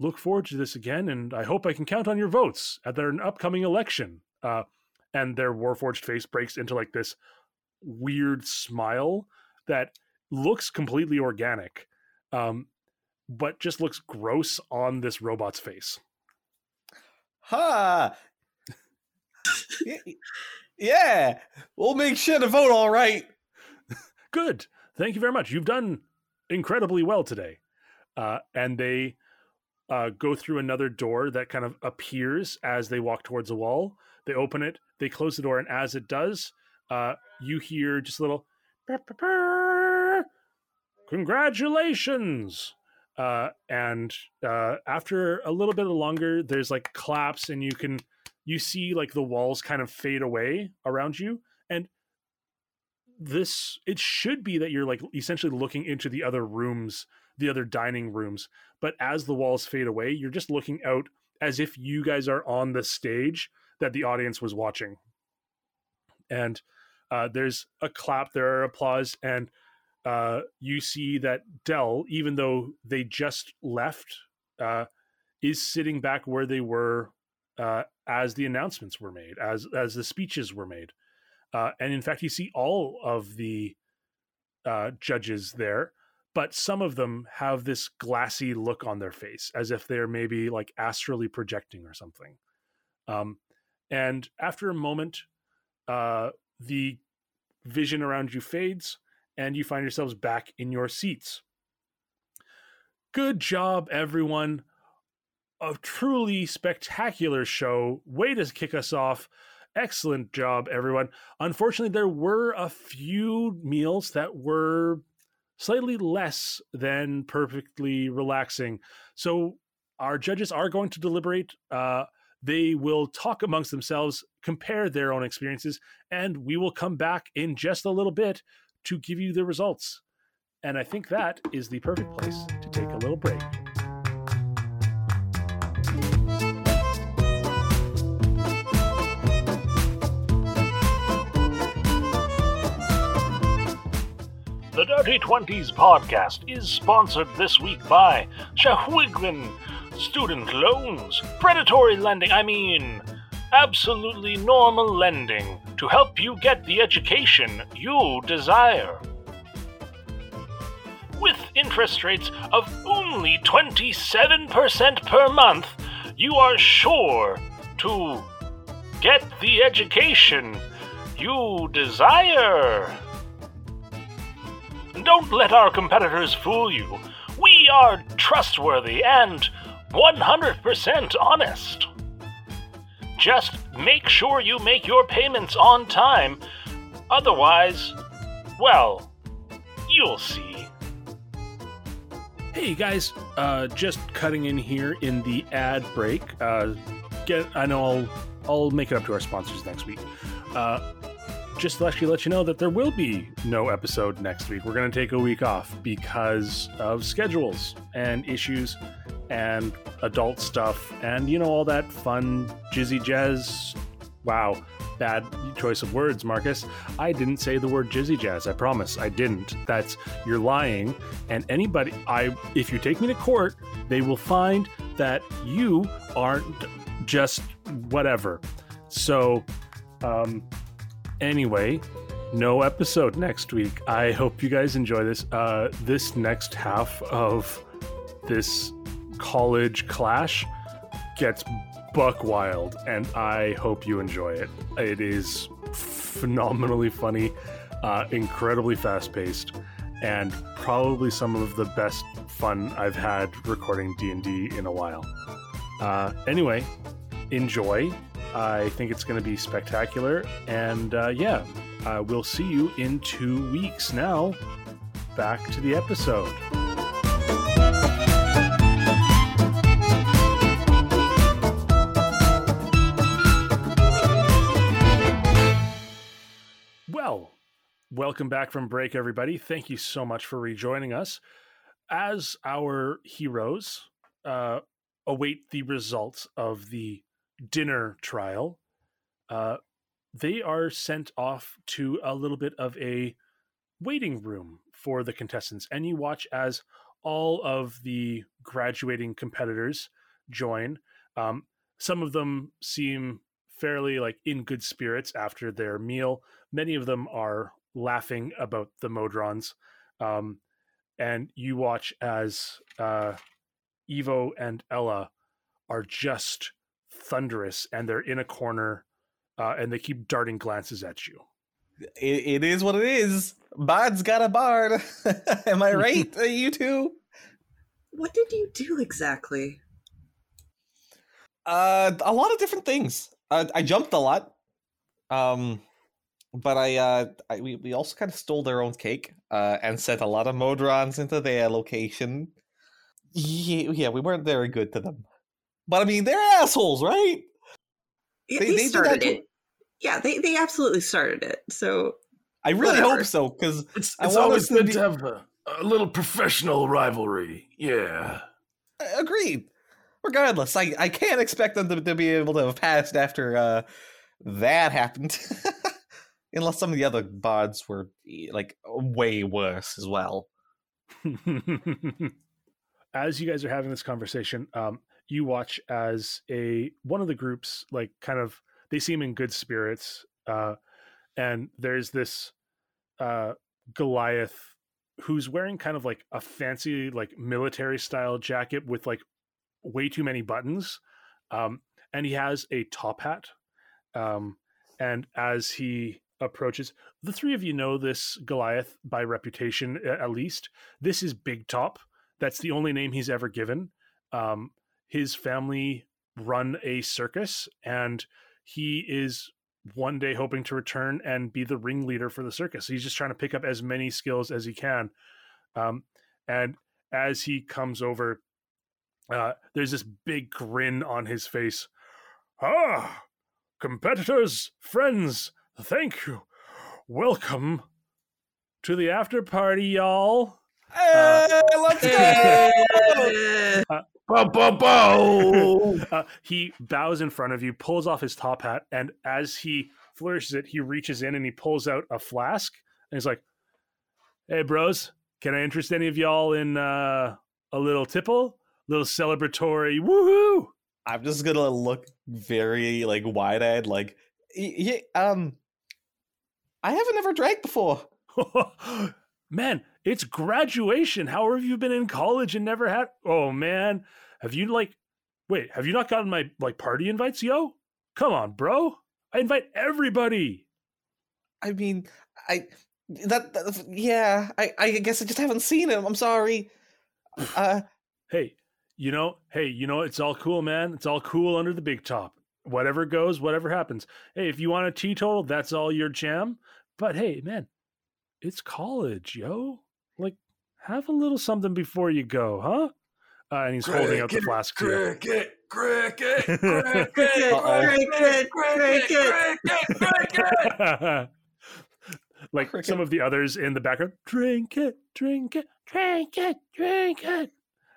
look forward to this again, and I hope I can count on your votes at their upcoming election." Uh, and their warforged face breaks into like this weird smile that looks completely organic, um, but just looks gross on this robot's face. Ha! Y- Yeah, we'll make sure to vote all right. Good. Thank you very much. You've done incredibly well today. Uh, and they uh, go through another door that kind of appears as they walk towards a wall. They open it, they close the door, and as it does, uh, you hear just a little "Brr, brr, brr. congratulations. Uh, and uh, after a little bit longer, there's like claps, and you can you see like the walls kind of fade away around you, and this it should be that you're like essentially looking into the other rooms, the other dining rooms. But as the walls fade away, you're just looking out as if you guys are on the stage that the audience was watching. And uh, there's a clap, there are applause, and uh, you see that Dell, even though they just left, uh, is sitting back where they were uh, as the announcements were made, as as the speeches were made, uh, and in fact, you see all of the uh, judges there, but some of them have this glassy look on their face, as if they're maybe like astrally projecting or something. Um, and after a moment, the vision around you fades, and you find yourselves back in your seats. Good job, everyone. A truly spectacular show. Way to kick us off. Excellent job, everyone. Unfortunately, there were a few meals that were slightly less than perfectly relaxing. So, our judges are going to deliberate. Uh, they will talk amongst themselves, compare their own experiences, and we will come back in just a little bit to give you the results. And I think that is the perfect place to take a little break. The Dirty Twenties podcast is sponsored this week by Shahwigman Student Loans, Predatory Lending, I mean, absolutely normal lending to help you get the education you desire. With interest rates of only 27% per month, you are sure to get the education you desire. Don't let our competitors fool you. We are trustworthy and 100% honest. Just make sure you make your payments on time. Otherwise, well, you'll see. Hey guys, uh, just cutting in here in the ad break. Uh, get, I know I'll, I'll make it up to our sponsors next week. Uh, just to actually let you know that there will be no episode next week. We're going to take a week off because of schedules and issues and adult stuff and, you know, all that fun, jizzy jazz. Wow, bad choice of words, Marcus. I didn't say the word jizzy jazz. I promise. I didn't. That's, you're lying. And anybody, I, if you take me to court, they will find that you aren't just whatever. So, um, anyway no episode next week i hope you guys enjoy this uh this next half of this college clash gets buck wild and i hope you enjoy it it is phenomenally funny uh incredibly fast paced and probably some of the best fun i've had recording d&d in a while uh anyway enjoy I think it's going to be spectacular. And uh, yeah, we'll see you in two weeks now. Back to the episode. Welcome back from break, everybody. Thank you so much for rejoining us. As our heroes uh, await the results of the dinner trial, uh, they are sent off to a little bit of a waiting room for the contestants. And you watch as all of the graduating competitors join. Um, some of them seem fairly like in good spirits after their meal. Many of them are laughing about the Modrons. Um, and you watch as uh, Evo and Ella are just thunderous and they're in a corner uh, and they keep darting glances at you. It, it is what it is. Bard's got a bard. Am I right, uh, you two? What did you do exactly? Uh, a lot of different things. Uh, I jumped a lot. Um, but I, uh, I we, we also kind of stole their own cake. Uh, and sent a lot of Modrons into their location. Yeah, yeah, we weren't very good to them. But I mean, they're assholes, right? Yeah, They- they, they did that started to- it. Yeah, they, they absolutely started it. So I really Whatever. hope so, because It's, it's always us to good be- to have a, a little professional rivalry. Yeah. agreed. Regardless, I, I can't expect them to, to be able to have passed after uh, that happened. Unless some of the other bards were like way worse as well. as you guys are having this conversation, um, you watch as a one of the groups like kind of they seem in good spirits, uh, and there's this uh, Goliath who's wearing kind of like a fancy like military style jacket with like way too many buttons, um, and he has a top hat. Um, and as he approaches, the three of you know this Goliath by reputation, at least. This is Big Top. That's the only name he's ever given. Um, his family run a circus, and he is one day hoping to return and be the ringleader for the circus. He's just trying to pick up as many skills as he can. Um, and as he comes over, uh, there's this big grin on his face. Ah, competitors, friends, thank you. Welcome to the after party, y'all. Hey, let's go! Eh, Bow, bow, bow. Uh, he bows in front of you, pulls off his top hat, and as he flourishes it, he reaches in and he pulls out a flask. And he's like, "Hey, bros, can I interest any of y'all in uh, a little tipple, A little celebratory woohoo?" I'm just gonna look very like wide eyed, like, "Y- y- um, I haven't ever drank before. man, it's graduation. How have you been in college and never had? Oh man, have you like? Wait, have you not gotten my like party invites, yo? Come on, bro. I invite everybody. I mean, I that, that yeah, I I guess I just haven't seen him. I'm sorry. Uh, hey, you know, hey, you know, it's all cool, man. It's all cool under the big top. Whatever goes, whatever happens. Hey, if you want a teetotal, that's all your jam. But hey, man, it's college, yo. Like, have a little something before you go, huh? Uh, and he's holding out the Cricket, flask to you. Cricket, cricket, cricket, Cricket, Uh-oh. cricket, cricket. cricket, cricket. like Cricket. some of the others in the background, drink it, drink it, drink it, drink it.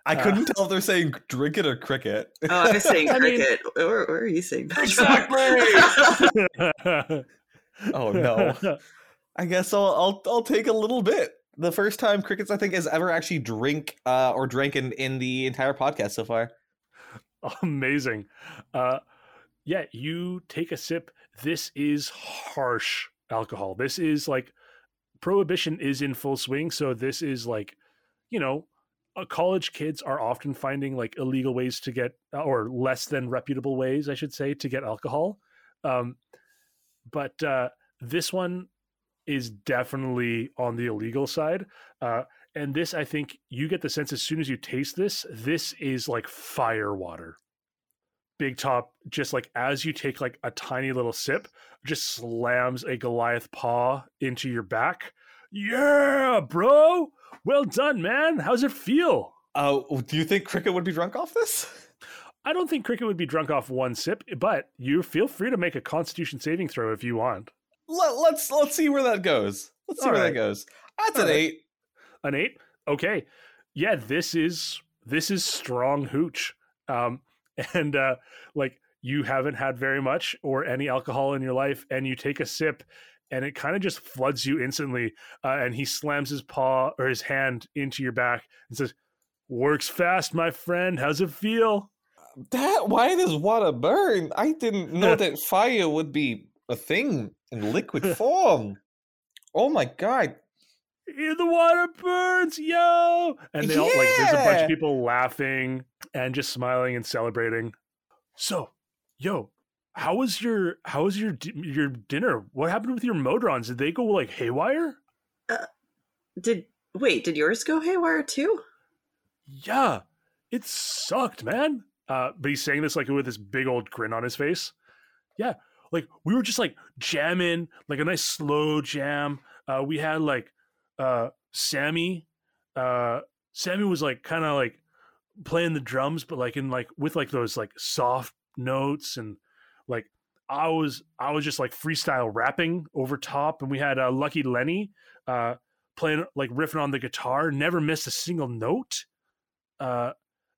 I Uh, couldn't tell if they're saying drink it or cricket. Oh, I was saying I mean- cricket. where, where are you saying? Exactly. oh no. I guess I'll, I'll I'll take a little bit. The first time crickets I think has ever actually drink uh or drank in, in the entire podcast so far. Amazing. Uh, yeah, you take a sip. This is harsh alcohol. This is like prohibition is in full swing. So this is like, you know, uh, college kids are often finding like illegal ways to get, or less than reputable ways, I should say, to get alcohol. Um, but uh, this one is definitely on the illegal side. Uh, and this, I think, you get the sense as soon as you taste this, this is like fire water. Big Top, just like as you take like a tiny little sip, just slams a Goliath paw into your back. Yeah, bro. Well done, man. How's it feel? Uh do you think cricket would be drunk off this? I don't think Cricket would be drunk off one sip, but you feel free to make a Constitution saving throw if you want. Let, let's let's see where that goes. Let's see All where right. that goes. That's All an right. eight. An eight? Okay. Yeah, this is this is strong hooch. Um and uh like you haven't had very much or any alcohol in your life and you take a sip and it kind of just floods you instantly uh, and he slams his paw or his hand into your back and says works fast my friend how's it feel That why does water burn? I didn't know that fire would be a thing in liquid form. Oh my god. "Yeah, the water burns yo and they all like there's a bunch of people laughing and just smiling and celebrating so yo how was your how was your your dinner? What happened with your modrons? Did they go like haywire? Uh, Did wait? Did yours go haywire too? Yeah, it sucked, man. Uh, but he's saying this like with this big old grin on his face. Yeah, like we were just like jamming, like a nice slow jam. Uh, we had like uh, Sammy. Uh, Sammy was like kind of like playing the drums, but like in like with like those like soft notes and like I was I was just like freestyle rapping over top, and we had uh, Lucky Lenny uh, playing like riffing on the guitar, never missed a single note. Uh,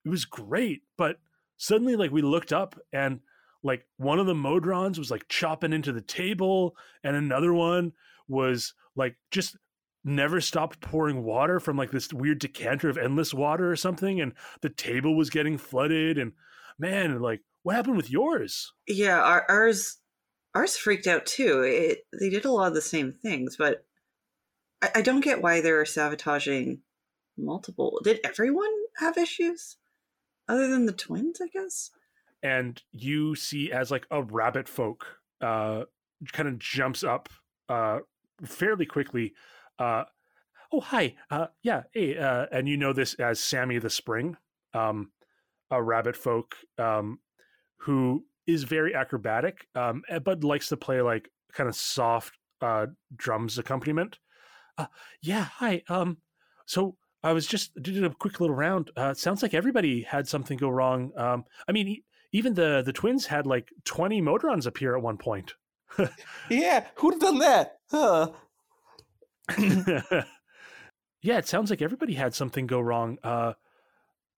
it was great, but suddenly like we looked up and like one of the modrons was like chopping into the table, and another one was like just never stopped pouring water from like this weird decanter of endless water or something, and the table was getting flooded. And man, like what happened with yours? Yeah, our, ours ours freaked out too. It they did a lot of the same things, but I, I don't get why they're sabotaging multiple. Did everyone have issues other than the twins? I guess. and you see as like a rabbit folk uh kind of jumps up uh fairly quickly uh oh hi uh yeah hey uh and you know this as sammy the spring um a rabbit folk um who is very acrobatic um eh, but likes to play like kind of soft uh drums accompaniment uh yeah hi um so I was just did a quick little round. Uh, sounds like everybody had something go wrong. Um, I mean, even the the twins had like twenty Modrons appear at one point. Yeah, who'd have done that? Huh. yeah, it sounds like everybody had something go wrong. Uh,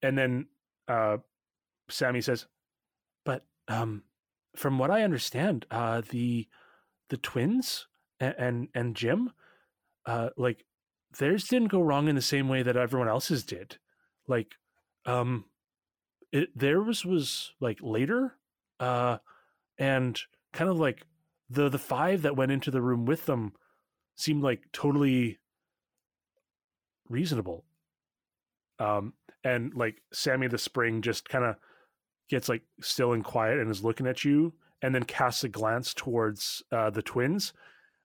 and then uh, Sammy says, "But um, from what I understand, uh, the the twins and and, and Jim, uh, like theirs didn't go wrong in the same way that everyone else's did. Like, um, it theirs was like later, uh, and kind of like the the five that went into the room with them seemed like totally reasonable. Um, and like Sammy the Spring just kind of gets like still and quiet and is looking at you, and then casts a glance towards uh, the twins,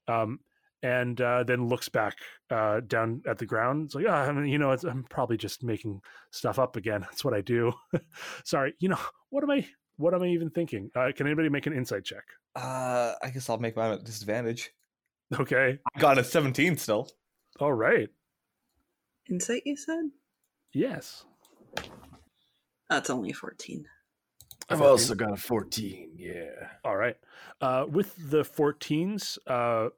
um, and uh, then looks back uh, down at the ground. It's like, oh, I mean, you know, it's, I'm probably just making stuff up again. That's what I do. Sorry, you know, what am I? What am I even thinking? Uh, can anybody make an insight check? Uh, I guess I'll make mine at disadvantage. Okay. I got a 17 still. All right. Insight, you said? Yes. That's only fourteen. I've also got a 14. Yeah. All right. Uh, with the 14s, uh,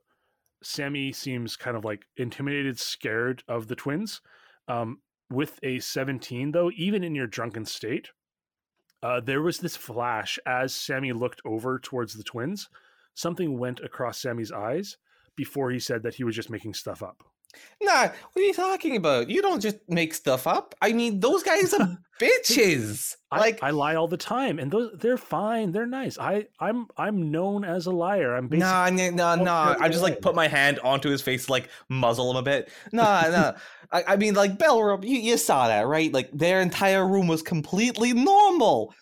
Sammy seems kind of like intimidated, scared of the twins. Um, with a 17, though, even in your drunken state, uh, there was this flash as Sammy looked over towards the twins. Something went across Sammy's eyes before he said that he was just making stuff up. Nah, what are you talking about? You don't just make stuff up. I mean, those guys are bitches. I, Like, I lie all the time, and those they're fine. They're nice. I I'm I'm known as a liar. I'm basically Nah, nah, nah. I just like put my hand onto his face, like muzzle him a bit. Nah, nah. I, I mean, like Belram, you, you saw that, right? Like their entire room was completely normal,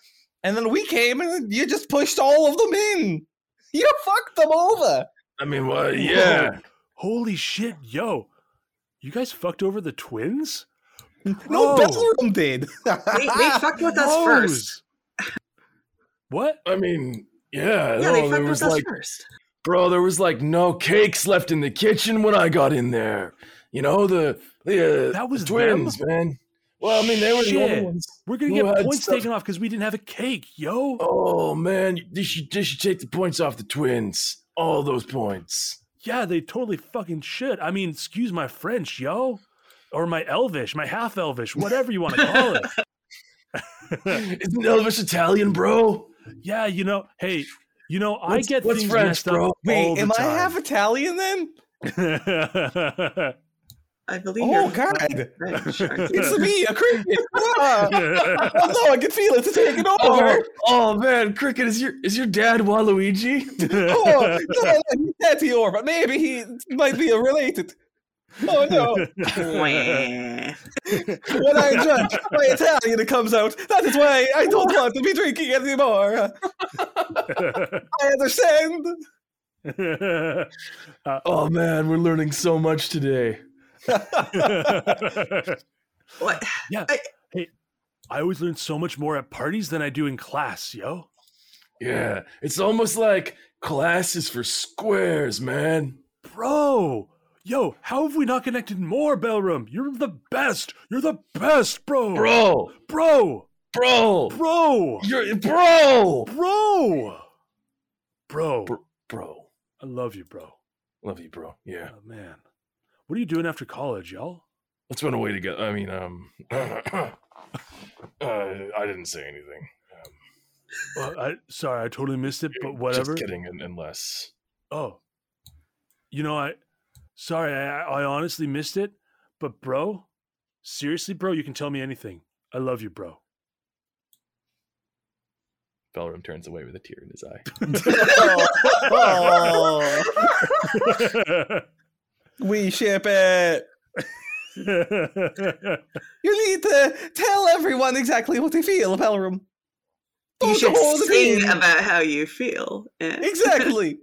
and then we came and you just pushed all of them in. You fucked them over. I mean, well, yeah. Whoa. Holy shit, yo. You guys fucked over the twins? No, Whoa. Belram did. They, they fucked with us first. What? I mean, yeah. Yeah, no, they fucked with us like, first. bro, there was like no cakes left in the kitchen when I got in there. You know, the, the, uh, That was the twins, them? man. Well, I mean, they were the only ones. We're gonna who get had points stuff- taken off because we didn't have a cake, yo. Oh, man. They should, they should take the points off the twins. All those points. Yeah, they totally fucking should. I mean, excuse my French, yo. Or my Elvish, my half Elvish, whatever you want to call it. Isn't Elvis Italian, bro? yeah, you know, hey, you know, I get what's things French, messed bro? up Wait, all the am I half Italian then? I believe Oh you're God, French, it's me, a cricket. Ah. oh no, I can feel it taking over. Oh, oh man, Cricket, is your is your dad Waluigi? Oh, no, no, he's Daddy but maybe he might be related. Oh no! Wah. When I judge my Italian, it comes out. That is why I don't want to be drinking anymore. I understand. Oh man, we're learning so much today. What? yeah. I- hey, I always learn so much more at parties than I do in class, yo. Yeah, it's almost like class is for squares, man. Bro, yo, how have we not connected more, Belram? You're the best. You're the best, bro. Bro, bro, bro, bro, you're bro, bro, bro. Bro. bro. I love you, bro. Love you, bro. Yeah, Oh man, what are you doing after college, y'all? let's run away together. I mean, um, uh, I didn't say anything. Um, Uh, I sorry, I totally missed it, but just whatever. kidding, unless Oh, you know, I sorry, I, I honestly missed it, but bro, seriously, bro, you can tell me anything. I love you, bro. Belram turns away with a tear in his eye. oh, we ship it. You need to tell everyone exactly what they feel, Belram. You Don't should hold it sing in. about how you feel. eh? Exactly.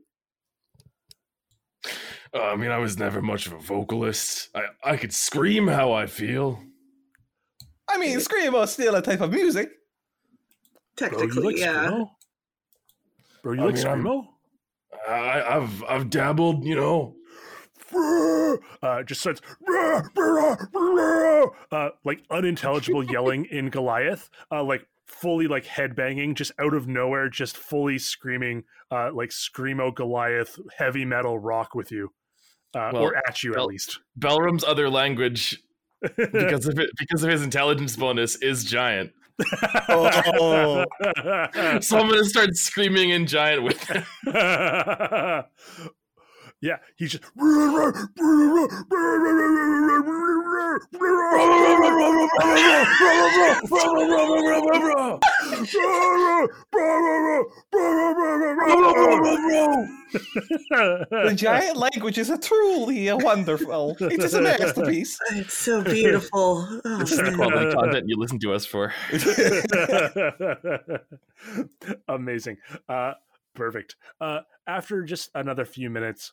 uh, I mean, I was never much of a vocalist. I I could scream how I feel. I mean, screamo's still a type of music. bro, you Technically, like yeah. screamo? Bro, you I like mean, screamo? I I've I've dabbled, you know. Uh, just starts uh, like unintelligible yelling in Goliath, uh, like fully like headbanging, just out of nowhere, just fully screaming, uh, like screamo Goliath heavy metal rock with you, uh, Well, or at you at least. Belram's other language, because of it, because of his intelligence bonus, is giant. Oh. So I'm gonna start screaming in giant with him. Yeah, he's just. The giant language is a truly a wonderful. It is a masterpiece. It's so beautiful. Oh, This is the quality content you listen to us for. Amazing. Uh, perfect. Uh, after just another few minutes,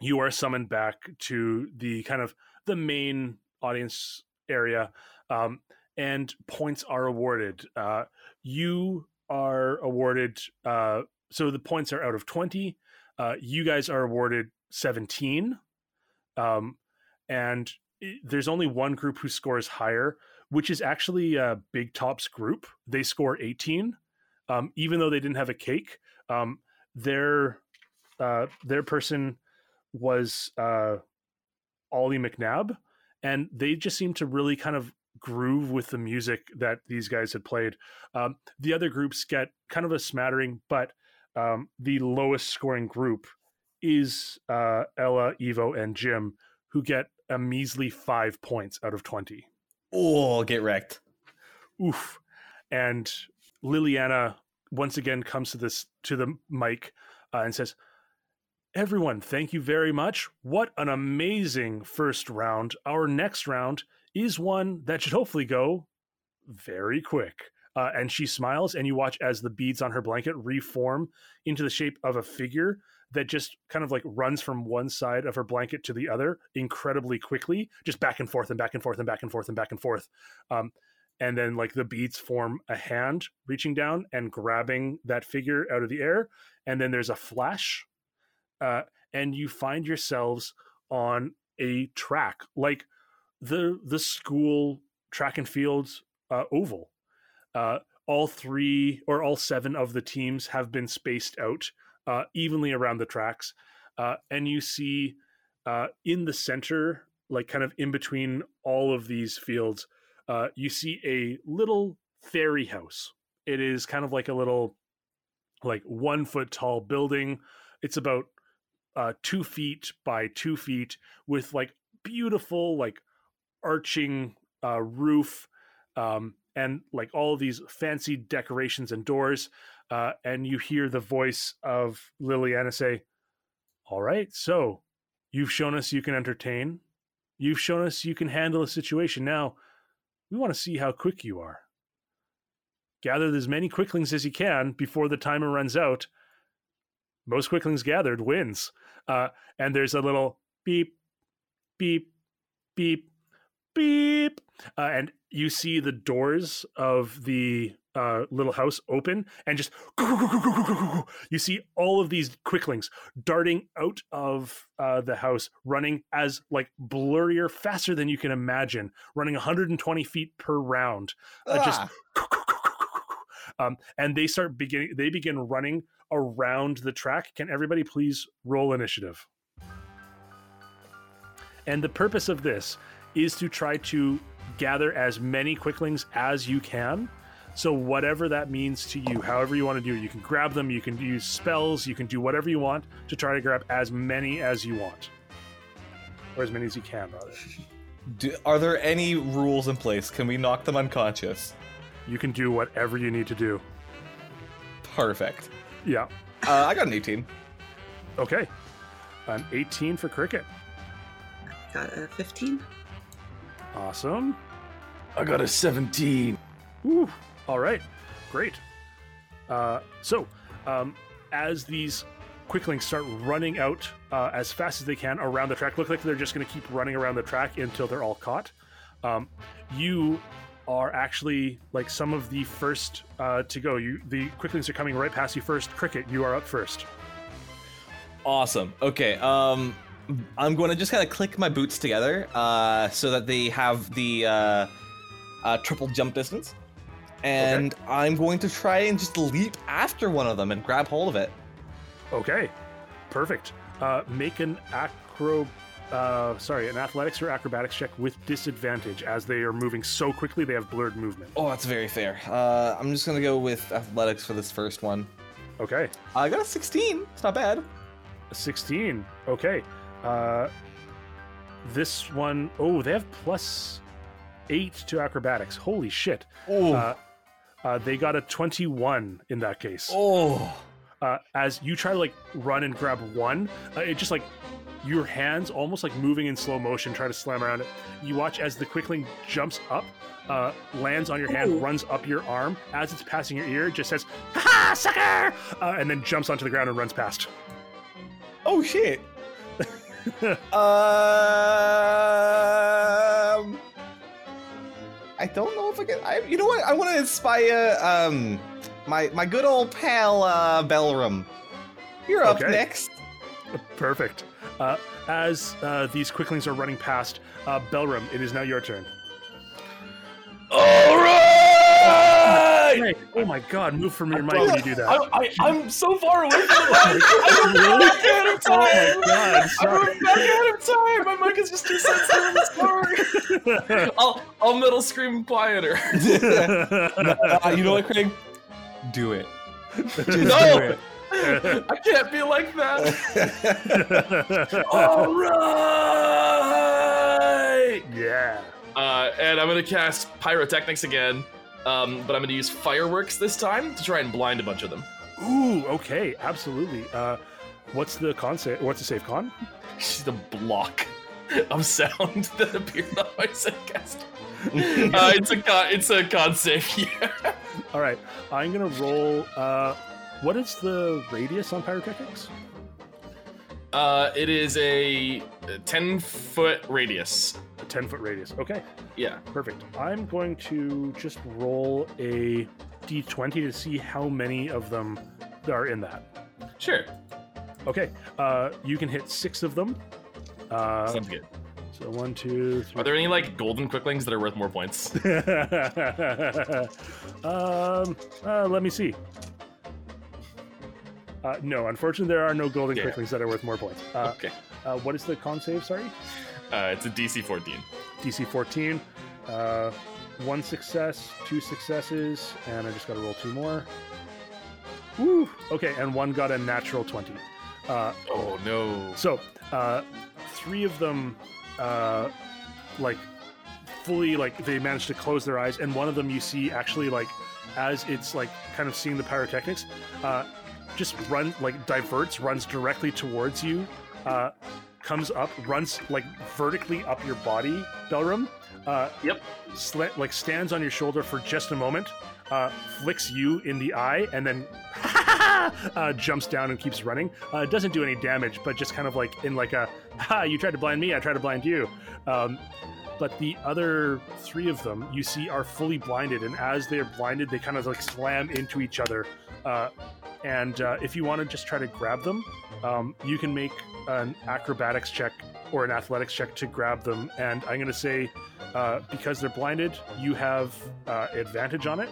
you are summoned back to the kind of the main audience area, um, and points are awarded. Uh, you are awarded. Uh, so the points are out of twenty. Uh, you guys are awarded seventeen, um, and there's only one group who scores higher which is actually Big Top's group. They score 18, um, even though they didn't have a cake. Um, their uh, their person was uh, Ollie McNabb, and they just seemed to really kind of groove with the music that these guys had played. Um, the other groups get kind of a smattering, but um, the lowest scoring group is uh, Ella, Evo, and Jim, who get a measly five points out of 20 Oh, get wrecked. oof and liliana once again comes to this to the mic uh, and says everyone thank you very much. What an amazing first round. Our next round is one that should hopefully go very quick. Uh, and she smiles and you watch as the beads on her blanket reform into the shape of a figure that just kind of like runs from one side of her blanket to the other incredibly quickly just back and forth and back and forth and back and forth and back and forth. Um, and then like the beads form a hand reaching down and grabbing that figure out of the air. And then there's a flash uh, and you find yourselves on a track like the the school track and field uh, oval uh, all three or all seven of the teams have been spaced out uh, evenly around the tracks uh, and you see uh, in the center like kind of in between all of these fields uh, you see a little fairy house. It is kind of like a little, like one foot tall building. It's about uh, two feet by two feet with like beautiful, like arching uh, roof um, and like all these fancy decorations and doors. Uh, and you hear the voice of Liliana say, All right, so you've shown us you can entertain. You've shown us you can handle a situation. Now, we want to see how quick you are. gather as many quicklings as you can before the timer runs out. Most quicklings gathered wins. Uh, and there's a little beep, beep, beep, beep. Uh, and you see the doors of the uh, little house open and just you see all of these quicklings darting out of uh, the house running as like blurrier faster than you can imagine running 120 feet per round uh, just um, and they start beginning they begin running around the track can everybody please roll initiative and the purpose of this is to try to gather as many quicklings as you can so whatever that means to you, however you want to do it, you can grab them, you can use spells, you can do whatever you want to try to grab as many as you want. Or as many as you can, rather. Do, are there any rules in place? Can we knock them unconscious? You can do whatever you need to do. Perfect. Yeah. Uh, I got an 18. Okay. An 18 for cricket. Got a 15. Awesome. I got a 17. Woo. All right, great. Uh, so, um, as these quicklings start running out uh, as fast as they can around the track, look like they're just going to keep running around the track until they're all caught. Um, you are actually like some of the first uh, to go. You the quicklings are coming right past you first. Cricket, you are up first. Awesome. Okay. Um, I'm going to just kind of click my boots together uh, so that they have the uh, uh, triple jump distance. And I'm going to try and just leap after one of them and grab hold of it. Okay, perfect. Uh, make an acro. Uh, sorry, an athletics or acrobatics check with disadvantage as they are moving so quickly they have blurred movement. Oh, that's very fair. Uh, I'm just going to go with athletics for this first one. Okay, I got a 16. It's not bad. 16. Okay. Uh, this one, oh, they have plus eight to acrobatics. Holy shit. Oh. Uh, uh, they got a 21 in that case. oh. Uh, as you try to like run and grab one, uh, it just like your hands almost like moving in slow motion, try to slam around it. You watch as the quickling jumps up, uh, lands on your hand, Ooh. runs up your arm. As it's passing your ear, it just says, "Ha ha, sucker!" Uh, and then jumps onto the ground and runs past. Oh, shit. um. I don't know if I can. I, you know what? I want to inspire um my my good old pal uh, Belram. You're up Okay. next. Perfect. Uh, as uh, these quicklings are running past, uh, Belram, it is now your turn. All right! Hey, oh my god, move from your mic when you do that. I, I, I'm so far away from the mic. I'm Really? back ahead of Oh my time. god, I'm sorry. back ahead of time. My mic is just too sensitive. I'm sorry. I'll, I'll middle scream quieter. Uh, you know what, Craig? Do it. Just do No! it. I can't be like that. All right! yeah. Uh, and I'm gonna cast pyrotechnics again, um, but I'm gonna use fireworks this time to try and blind a bunch of them. Ooh, okay, absolutely. Uh, what's the con? Sa- what's the save con? Just a block of sound that appeared on my cast. uh, it's a con. It's a con save. Yeah. All right, I'm gonna roll. Uh, what is the radius on pyrotechnics? Uh, it is a 10 foot radius. A 10 foot radius. Okay, Yeah. perfect. I'm going to just roll a d20 to see how many of them are in that. Sure. Okay, uh, you can hit six of them. Uh, Sounds good. so one, two, three. Are there any like golden quicklings that are worth more points? um, uh, let me see. Uh, no, unfortunately, there are no golden Yeah. quicklings that are worth more points. Uh, okay. uh, what is the con save? Sorry, Uh, it's a DC 14. DC 14. Uh, one success, two successes, and I just got to roll two more. Woo! Okay, and one got a natural 20. Uh, Oh no. so, uh, three of them, uh, like, fully, like, they managed to close their eyes, and one of them you see actually, like, as it's, like, kind of seeing the pyrotechnics, uh, just run, like, diverts, runs directly towards you, uh, comes up, runs like vertically up your body, Belram. Uh, Yep. sla- like stands on your shoulder for just a moment, uh, flicks you in the eye, and then uh, jumps down and keeps running. Uh, doesn't do any damage, but just kind of like in like a, ha, you tried to blind me, I tried to blind you. Um, but the other three of them you see are fully blinded, and as they're blinded, they kind of like slam into each other. Uh, and uh, if you want to just try to grab them, um, you can make an acrobatics check or an athletics check to grab them. And I'm going to say, uh, because they're blinded, you have uh, advantage on it.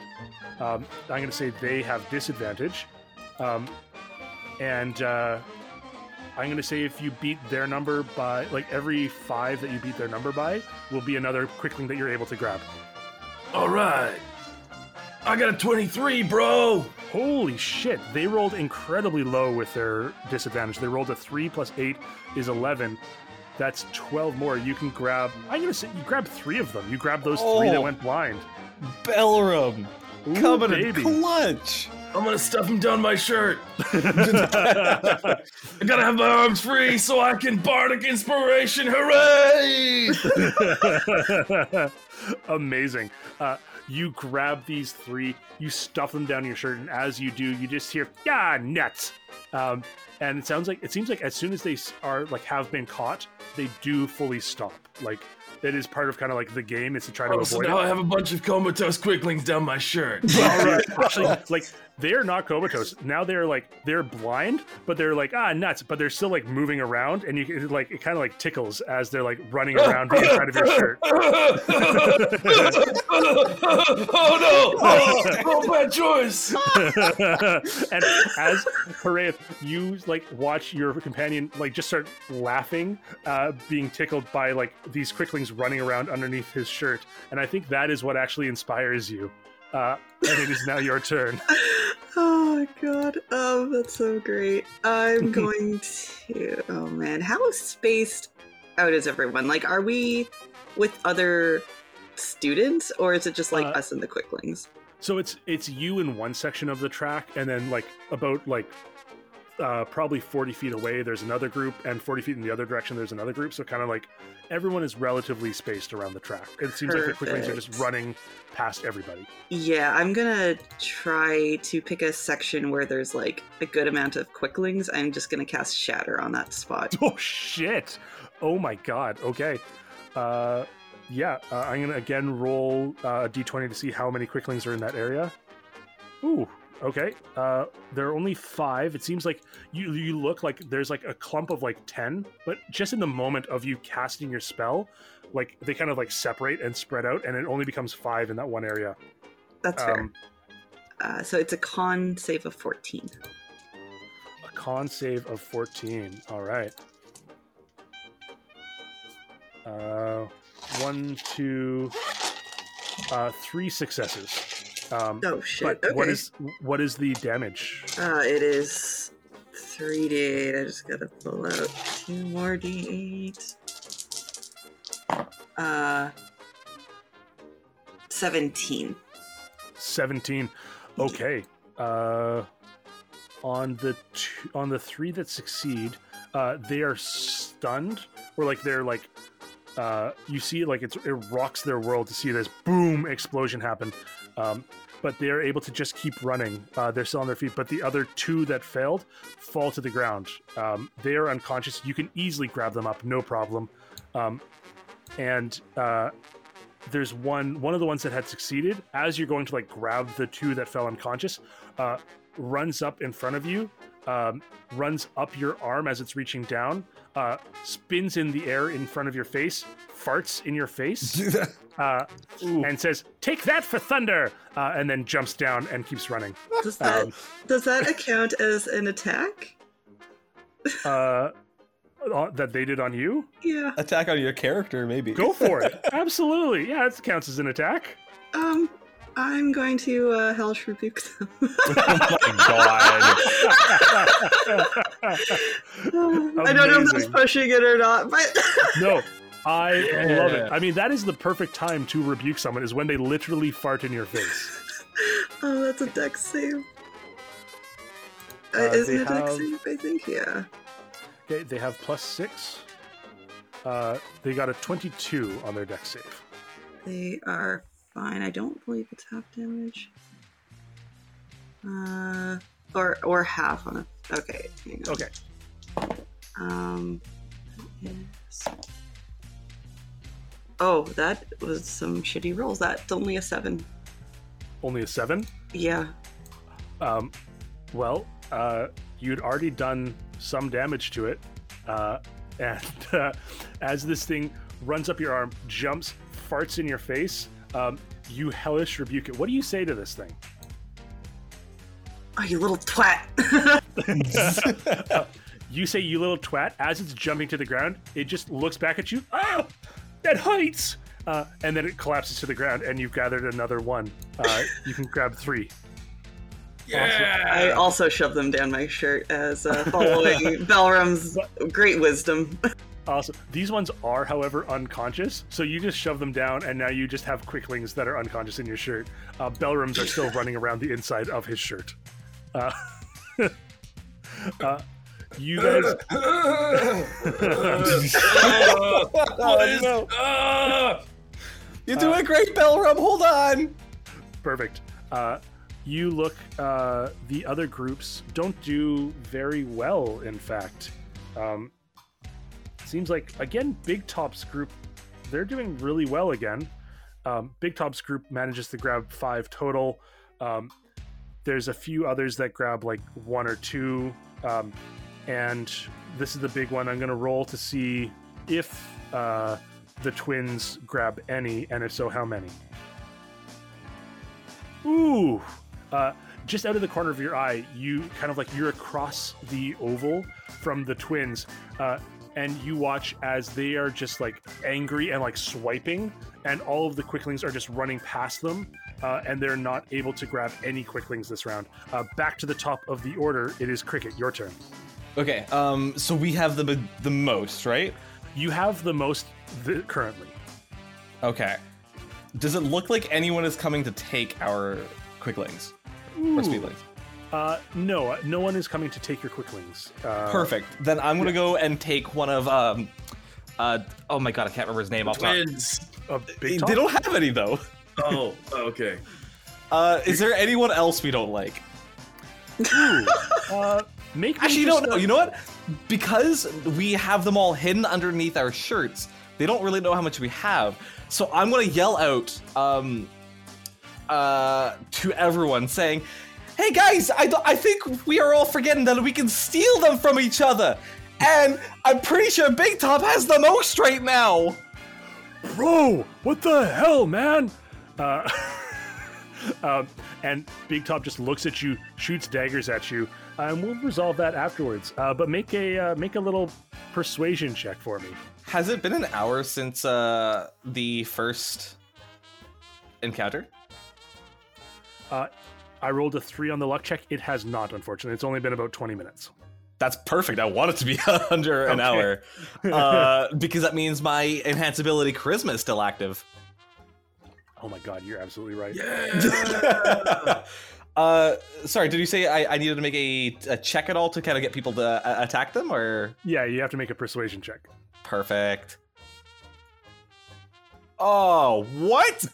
Um, I'm going to say they have disadvantage. Um, and uh, I'm going to say if you beat their number by, like every five that you beat their number by, will be another quickling that you're able to grab. All right. I got a 23, bro. Holy shit! They rolled incredibly low with their disadvantage. They rolled a three plus eight is eleven. That's twelve more. You can grab. I'm gonna say you grab three of them. You grab those three that Oh. went blind. Belram, Ooh, coming in baby. clutch. I'm gonna stuff him down my shirt. I gotta have my arms free so I can bardic inspiration. Hooray! Amazing. Uh, you grab these three, you stuff them down your shirt, and as you do, you just hear "yeah nuts," um, and it sounds like it seems like as soon as they are like have been caught, they do fully stop. Like it is part of kind of like the game is to try to Oh, so now it. I have a bunch of comatose quicklings down my shirt. All right. Actually, like they're not comatose. Now they're like they're blind, but they're like ah nuts, but they're still like moving around, and you can like it kind of like tickles as they're like running around the inside of your shirt. oh no! Oh, oh, bad choice! and as Hooray, you like watch your companion like just start laughing, uh, being tickled by like these quicklings running around underneath his shirt, and I think that is what actually inspires you. Uh, and it is now your turn. Oh my god. Oh, that's so great. I'm going to. Oh man, how spaced out is everyone? Like, are we with other students, or is it just like Uh, us and the quicklings? So it's it's you in one section of the track, and then like about like uh, probably forty feet away, there's another group, and forty feet in the other direction, there's another group. So kind of like everyone is relatively spaced around the track. It seems like the quicklings are just running past everybody. Yeah, I'm gonna try to pick a section where there's like a good amount of quicklings. I'm just gonna cast Shatter on that spot. Oh shit! Oh my god. Okay. Uh, yeah, uh, I'm gonna again roll uh, a d20 to see how many quicklings are in that area. Ooh. Okay. Uh, there are only five. It seems like you you look like there's like a clump of like ten, but just in the moment of you casting your spell, like they kind of like separate and spread out, and it only becomes five in that one area. That's fair. Um, Uh, so it's a con save of 14. a con save of 14. All right. Uh, one, two, uh, three successes. Um, Oh shit. okay. what is what is the damage? Uh, it is 3d8. I just gotta pull out two more d8. Uh, 17. 17. Okay. Uh, on the two, on the three that succeed, uh, they are stunned, or like they're like, uh, you see like it's, it rocks their world to see this boom explosion happen. Um, but they're able to just keep running. Uh, they're still on their feet, but the other two that failed fall to the ground. Um, they are unconscious. You can easily grab them up, no problem. Um, and uh, there's one one of the ones that had succeeded as you're going to like grab the two that fell unconscious uh, runs up in front of you um, runs up your arm as it's reaching down uh, spins in the air in front of your face farts in your face uh, and says take that for thunder uh, and then jumps down and keeps running. Does that, Um, does that account as an attack? uh, uh, that they did on you? Yeah. Attack on your character, maybe. go for it. Absolutely. Yeah it counts as an attack. Um, I'm going to uh, hellish rebuke them. Oh I don't know if that's Amazing. pushing it or not, but No, I love it. I mean, that is the perfect time to rebuke someone is when they literally fart in your face. oh, that's a dex save. Uh, Uh, isn't they it a dex have- save? I think yeah. Okay, they have plus six. Uh, they got a 22 on their deck save. They are fine. I don't believe it's half damage. Uh, or or half on a. Okay. hang on. Okay. Um. Yes. Oh, that was some shitty rolls. That's only a seven. Only a seven. Yeah. Um, well, uh, you'd already done some damage to it, uh, and uh, as this thing runs up your arm, jumps, farts in your face, um, you hellish rebuke it. What do you say to this thing? Oh, you little twat. You say, "You little twat!" As it's jumping to the ground, it just looks back at you. Oh, that heights. Uh, and then it collapses to the ground, and you've gathered another one. Uh, you can grab three. Yeah. I also shove them down my shirt as uh, following Belram's great wisdom. Awesome. These ones are, however, unconscious. So you just shove them down, and now you just have quicklings that are unconscious in your shirt. Uh, Belrams are still running around the inside of his shirt. Uh, uh, you guys. oh, no. You're doing great, Belram. Hold on. Perfect. Uh, you look. Uh, the other groups don't do very well. In fact, um, seems like again, Big Top's group. They're doing really well again. Um, Big Top's group manages to grab five total. Um, there's a few others that grab like one or two, um, and this is the big one. I'm going to roll to see if uh, the twins grab any, and if so, how many. Ooh. Uh, just out of the corner of your eye, you kind of like you're across the oval from the twins, uh, and you watch as they are just like angry and like swiping, and all of the quicklings are just running past them, uh, and they're not able to grab any quicklings this round. Uh, back to the top of the order, it is Cricket. Your turn. Okay. Um. So we have the the most, right? You have the most th- currently. Okay. Does it look like anyone is coming to take our quicklings or Ooh. speedlings? Uh, no, no one is coming to take your quicklings. Uh, Perfect. Then I'm gonna go and take one of um. Uh. Oh my god, I can't remember his name off the top. Twins. A They big top? don't have any though. Oh, okay. Uh, is there anyone else we don't like? Ooh, uh, make me Actually, you don't know. You know what? Because we have them all hidden underneath our shirts, they don't really know how much we have. So I'm gonna yell out um, uh, to everyone, saying, "Hey guys, I, I think we are all forgetting that we can steal them from each other." And I'm pretty sure Big Top has the most right now. bro what the hell man uh, um, and big top just looks at you shoots daggers at you uh, and we'll resolve that afterwards uh, but make a uh, make a little persuasion check for me Has it been an hour since uh, the first encounter? uh, i rolled a three on the luck check it has not unfortunately it's only been about 20 minutes That's perfect. I want it to be under an Okay. hour uh, because that means my enhance ability charisma is still active. oh my god you're absolutely right Yeah. uh, sorry, did you say I, I needed to make a, a check at all to kind of get people to uh, attack them, or yeah you have to make a persuasion check perfect? Oh, what?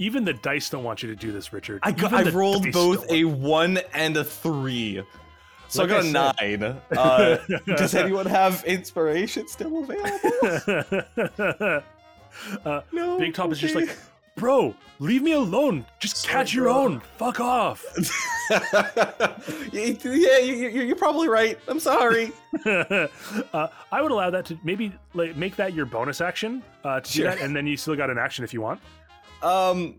Even the dice don't want you to do this richard I got, I the rolled both a one and a three. So Like I got I a nine. Uh, does anyone have inspiration still available? uh, No. Big Top is just like, bro, leave me alone. Just catch your bro." own. Fuck off. yeah, you, you're probably right. I'm sorry. uh, I would allow that to maybe like, make that your bonus action uh, to Sure. do that, and then you still got an action if you want. Um,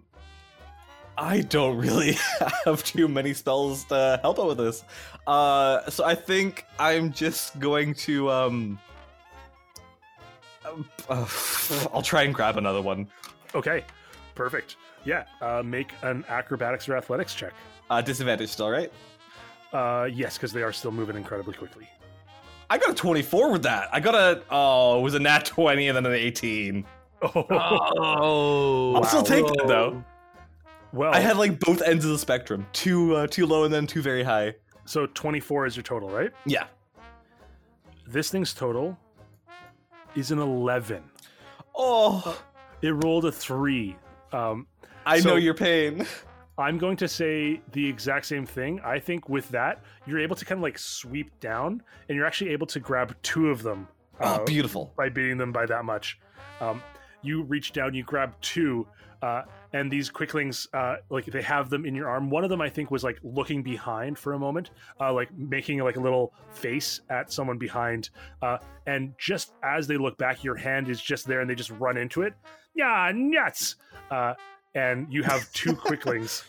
I don't really have too many spells to help out with this. Uh, so I think I'm just going to um. uh, I'll try and grab another one. Okay, perfect. Yeah, uh, make an acrobatics or athletics check. Uh, disadvantage still, right? Uh, yes, because they are still moving incredibly quickly. I got a 24 with that. I got a oh, it was a nat 20 and then an 18. Oh, oh. I'll still take that though. well, I had like both ends of the spectrum, too uh, too low and then too very high. so 24 is your total, right? Yeah. this thing's total is an 11. Oh, It rolled a 3. Um, I So- know your pain. I'm going to say the exact same thing. I think with that, you're able to kind of like sweep down and you're actually able to grab two of them uh, Oh, beautiful. by beating them by that much. Um, you reach down, you grab two, uh, and these quicklings, uh, like they have them in your arm. One of them, I think, was like looking behind for a moment, uh, like making like a little face at someone behind. Uh, and just as they look back, your hand is just there, and they just run into it. Yeah, nuts! Uh, and you have two quicklings.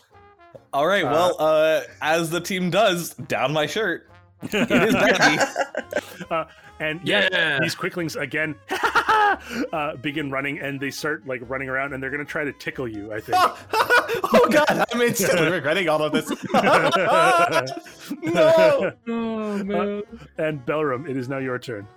All right, well, uh, as the team does, down my shirt. It is Becky. uh, and yeah, Yeah. these quicklings again uh, begin running, and they start like running around, and they're gonna try to tickle you. I think. oh god, I'm instantly regretting all of this. no. Oh man. and Belram, it is now your turn.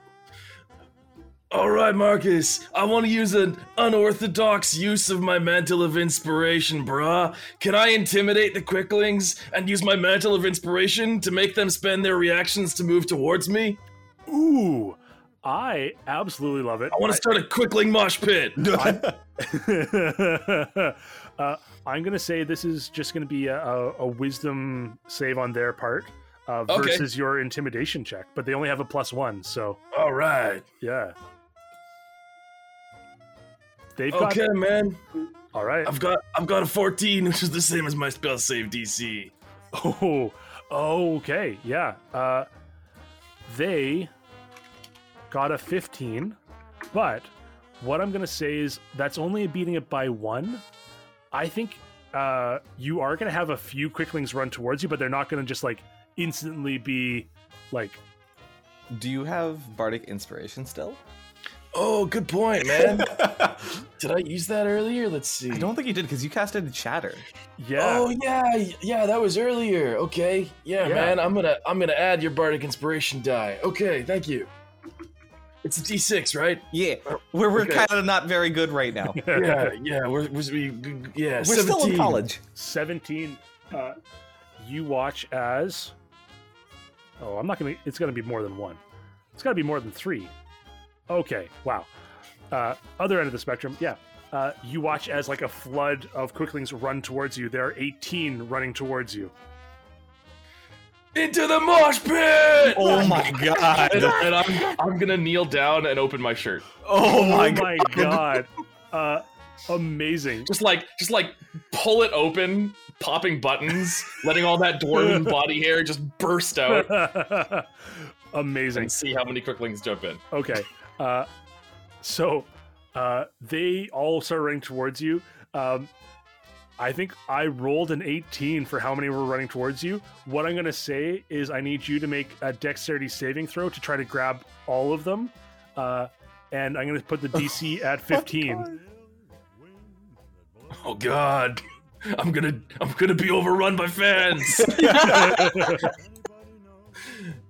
All right, Marcus. I want to use an unorthodox use of my mantle of inspiration, brah. Can I intimidate the quicklings and use my mantle of inspiration to make them spend their reactions to move towards me? Ooh, I absolutely love it. I want to start a quickling mosh pit. uh, I'm gonna say this is just gonna be a, a, a wisdom save on their part uh, Okay. versus your intimidation check, but they only have a plus one, so All right. yeah. They've got Okay, man. all right. I've got I've got a 14, which is the same as my spell save DC. Oh, okay, yeah. Uh, they got a 15, but what I'm gonna say is that's only beating it by one. I think uh, you are gonna have a few quicklings run towards you, but they're not gonna just like instantly be like. Do you have bardic inspiration still? Oh, good point, man. Did I use that earlier? Let's see. I don't think you did because you casted Shatter. Yeah. Oh yeah, yeah, that was earlier. Okay, yeah, Yeah. man, I'm gonna I'm gonna add your bardic inspiration die. Okay, thank you. It's a D6, right? Yeah, we're, we're Okay. kind of not very good right now. Yeah, yeah. We're, was we yeah. we're still in 17. college. 17 uh, you watch as oh i'm not gonna it's gonna be more than one it's gotta be more than three okay wow uh, other end of the spectrum yeah uh, you watch as like a flood of quicklings run towards you there are 18 running towards you Into the mosh pit. Oh my god! And, and I'm I'm gonna kneel down and open my shirt. Oh my oh god! god uh, amazing Just like just like pull it open, popping buttons, letting all that dwarven body hair just burst out, amazing and see how many quicklings jump in. Okay. Uh, so uh, they all start running towards you. Um, I think I rolled an 18 for how many were running towards you. What I'm going to say is I need you to make a dexterity saving throw to try to grab all of them. Uh, and I'm going to put the DC at 15. Oh God, I'm gonna I'm gonna be overrun by fans.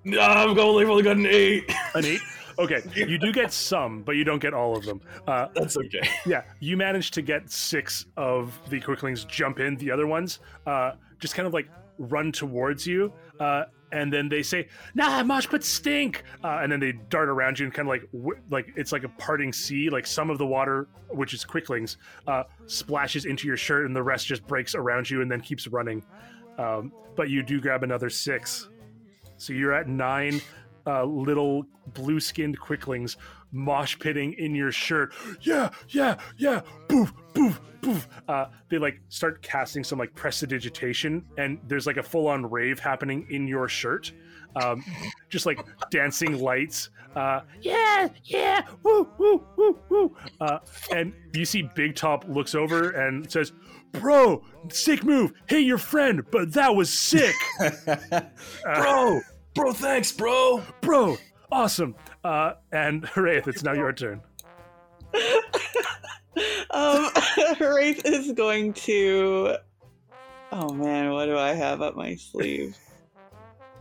no, I've only only got an eight. An 8? Okay. You do get some, but you don't get all of them. Uh, That's okay. Yeah, you managed to get six of the quicklings jump in. The other ones uh, just kind of like run towards you, uh, and then they say, "Nah, mosh pits stink," uh, and then they dart around you and kind of like w- like it's like a parting sea. Like some of the water, which is quicklings, uh, splashes into your shirt, and the rest just breaks around you and then keeps running. Um, but you do grab another six, so you're at nine uh, little blue-skinned quicklings mosh pitting in your shirt. Yeah, yeah, yeah. Boof, boof, boof. Uh, they like start casting some like prestidigitation, and there's like a full-on rave happening in your shirt. Um, just like dancing lights. Uh, yeah, yeah, woo, woo, woo, woo. Uh, and you see Big Top looks over and says, "Bro, sick move. Hey, your friend, but that was sick, Bro, bro, thanks, bro. bro. Awesome." Uh, and Wraith, it's now your turn. um, Wraith is going to. Oh man, what do I have up my sleeve?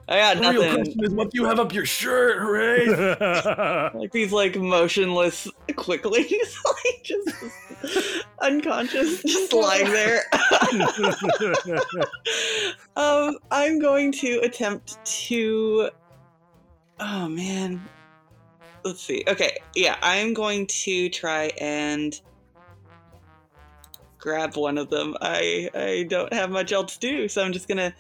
I got The real question is, what do you have up your shirt, hooray? Like these like motionless quickly, like just unconscious, just lying there. um, I'm going to attempt to. Oh man, let's see. Okay, yeah, I'm going to try and grab one of them. I I don't have much else to do, so I'm just gonna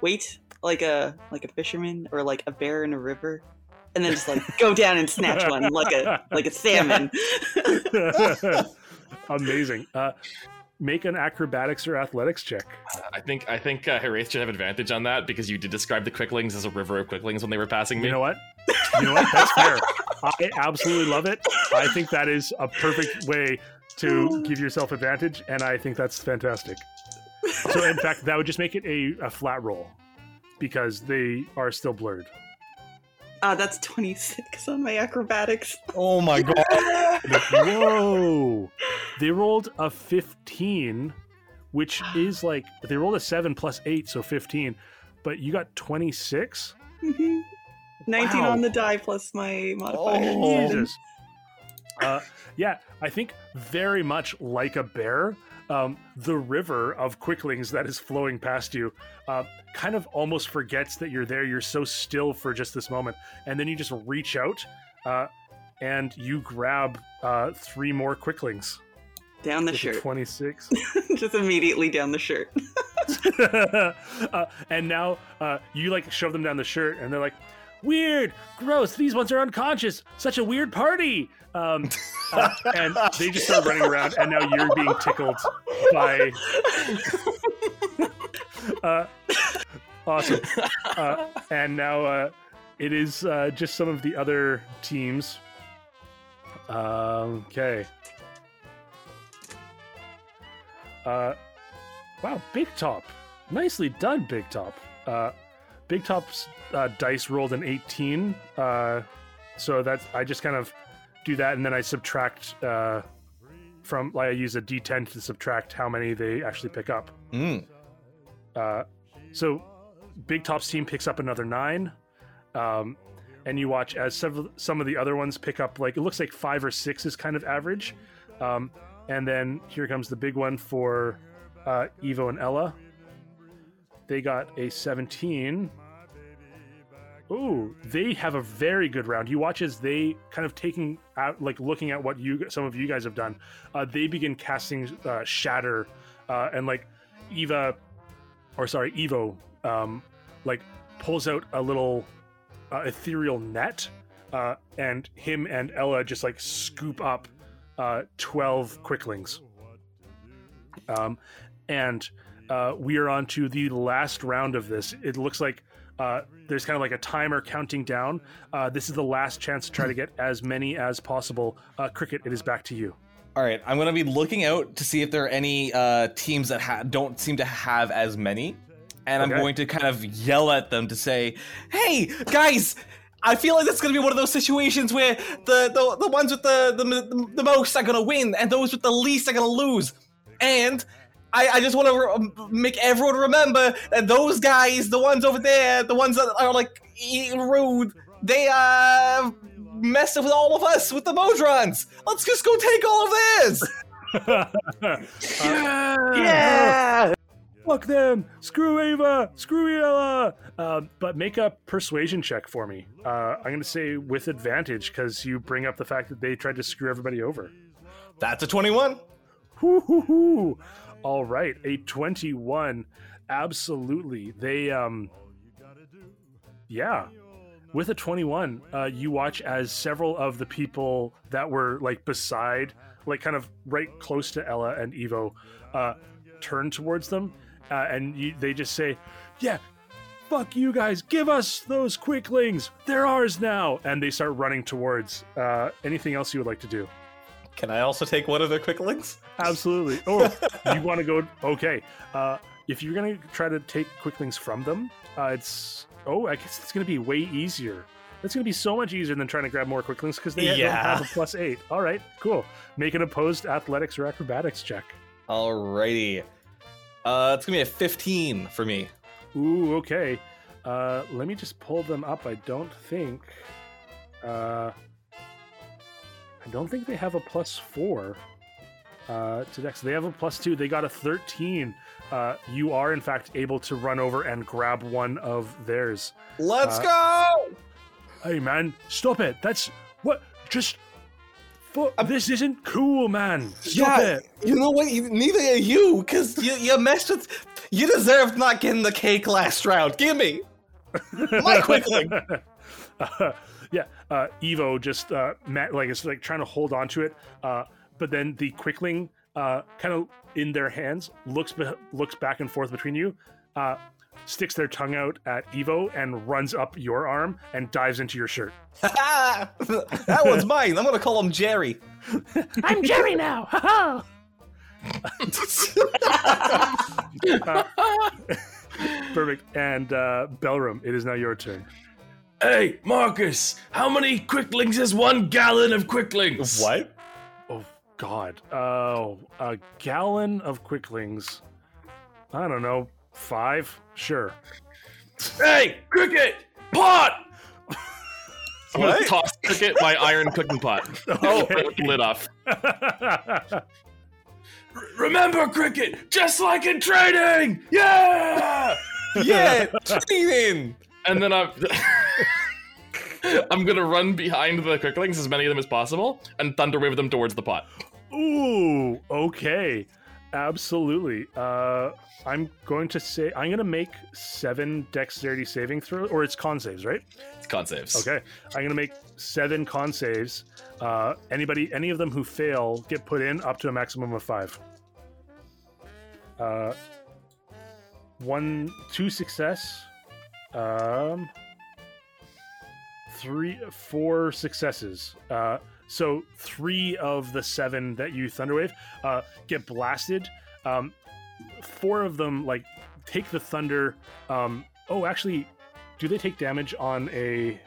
wait like a like a fisherman or like a bear in a river, and then just like go down and snatch one like a like a salmon. Amazing. Uh, make an acrobatics or athletics check. I think I think uh, Haraith should have advantage on that because you did describe the quicklings as a river of quicklings when they were passing me. You know what? You know what? That's fair. I absolutely love it. I think that is a perfect way to give yourself advantage, and I think that's fantastic. So, in fact, that would just make it a, a flat roll because they are still blurred. Ah, that's 26 on my acrobatics. Oh my god. Whoa! They rolled a 15, which is like they rolled a 7 plus 8, so 15, but you got 26? Mhm. 19 Wow. on the die plus my modifier. Oh. Jesus. Uh, yeah, I think very much like a bear, um, the river of quicklings that is flowing past you uh, kind of almost forgets that you're there. You're so still for just this moment. And then you just reach out uh, and you grab uh, three more quicklings. Down the shirt. 26. just immediately down the shirt. uh, and now uh, you like shove them down the shirt, and they're like, "Weird, gross. These ones are unconscious. Such a weird party." Um, uh, and they just start running around, and now you're being tickled by. uh, awesome. Uh, and now uh, it is uh, just some of the other teams. Okay. Uh, wow, Big Top. Nicely done, Big Top. Big Top's uh, dice rolled an 18. Uh, so that's, I just kind of do that and then I subtract uh, from, like, I use a d10 to subtract how many they actually pick up. Mm. Uh, so Big Top's team picks up another nine. Um, and you watch as several, some of the other ones pick up, like, it looks like five or six is kind of average. Um, and then here comes the big one for uh, Evo and Ella. They got a 17. Ooh, they have a very good round. You watch as they kind of taking out, like looking at what you some of you guys have done. Uh, they begin casting uh, shatter, uh, and like Eva, or sorry, Evo, um, like pulls out a little uh, ethereal net, uh, and him and Ella just like scoop up uh, 12 quicklings. Um, and uh, we are on to the last round of this. It looks like uh, there's kind of like a timer counting down. Uh, this is the last chance to try to get as many as possible. Uh, Cricket, it is back to you. All right, I'm gonna be looking out to see if there are any uh, teams that ha- don't seem to have as many, and I'm going to kind of yell at them to say, "Hey, guys!" I feel like it's gonna be one of those situations where the the, the ones with the, the the most are gonna win, and those with the least are gonna lose. And I, I just want to re- make everyone remember that those guys, the ones over there, the ones that are like e- rude, they uh messing with all of us with the Modrons. Let's just go take all of theirs. yeah! Fuck them! Screw Ava! Screw Ella! Um, but make a persuasion check for me. Uh, I'm going to say with advantage because you bring up the fact that they tried to screw everybody over. That's a 21. Hoo hoo hoo! All right, a 21. Absolutely. They, um, yeah. With a 21, uh, you watch as several of the people that were like beside, like kind of right close to Ella and Evo, uh, turn towards them, uh, and you, they just say, "Yeah, fuck you guys, give us those quicklings. They're ours now." And they start running towards. Uh, anything else you would like to do? Can I also take one of their quicklings? Absolutely. Or you want to go? Okay. Uh, if you're gonna try to take quicklings from them, uh, it's oh, I guess it's gonna be way easier. It's gonna be so much easier than trying to grab more quicklings because they don't have a plus eight. All right, cool. Make an opposed athletics or acrobatics check. Alrighty. Uh, it's gonna be a 15 for me. Ooh, okay. Uh, let me just pull them up. I don't think. Uh, I don't think they have a plus four uh, to Dex. They have a plus two. They got a 13. Uh, you are, in fact, able to run over and grab one of theirs. Let's Uh, go! Hey, man, stop it. That's What? Just. Fu- this isn't cool, man. Stop yeah, it. you know what? You- Neither are you, because you, you messed with. You deserved not getting the cake last round. Give me my quickling. Uh, yeah, uh, Evo just uh, ma- like it's like trying to hold on to it, uh, but then the quickling uh, kind of in their hands looks be- looks back and forth between you, uh, sticks their tongue out at Evo and runs up your arm and dives into your shirt. that one's mine. I'm gonna call him Jerry. I'm Jerry now. Ha Perfect. And uh, Belram, it is now your turn. Hey, Marcus, how many quicklings is one gallon of quicklings? What? Oh God. Oh, a gallon of quicklings. I don't know. Five? Sure. Hey, cricket, pot. I'm gonna What? toss cricket my iron cooking pot. Oh, lid off. R- remember, cricket, just like in training. Yeah. Yeah, training. And then I'm I'm gonna run behind the quicklings, as many of them as possible, and thunder wave them towards the pot. Ooh, okay. Absolutely. Uh, I'm going to say I'm going to make seven dexterity saving throw, or it's con saves, right? It's con saves. Okay. I'm going to make seven con saves. Uh, anybody, any of them who fail, get put in up to a maximum of five. Uh, one, two success. Um, three, four successes. Uh, so three of the seven that you thunderwave uh, get blasted. Um, four of them like take the thunder. Um, oh, actually, do they take damage on a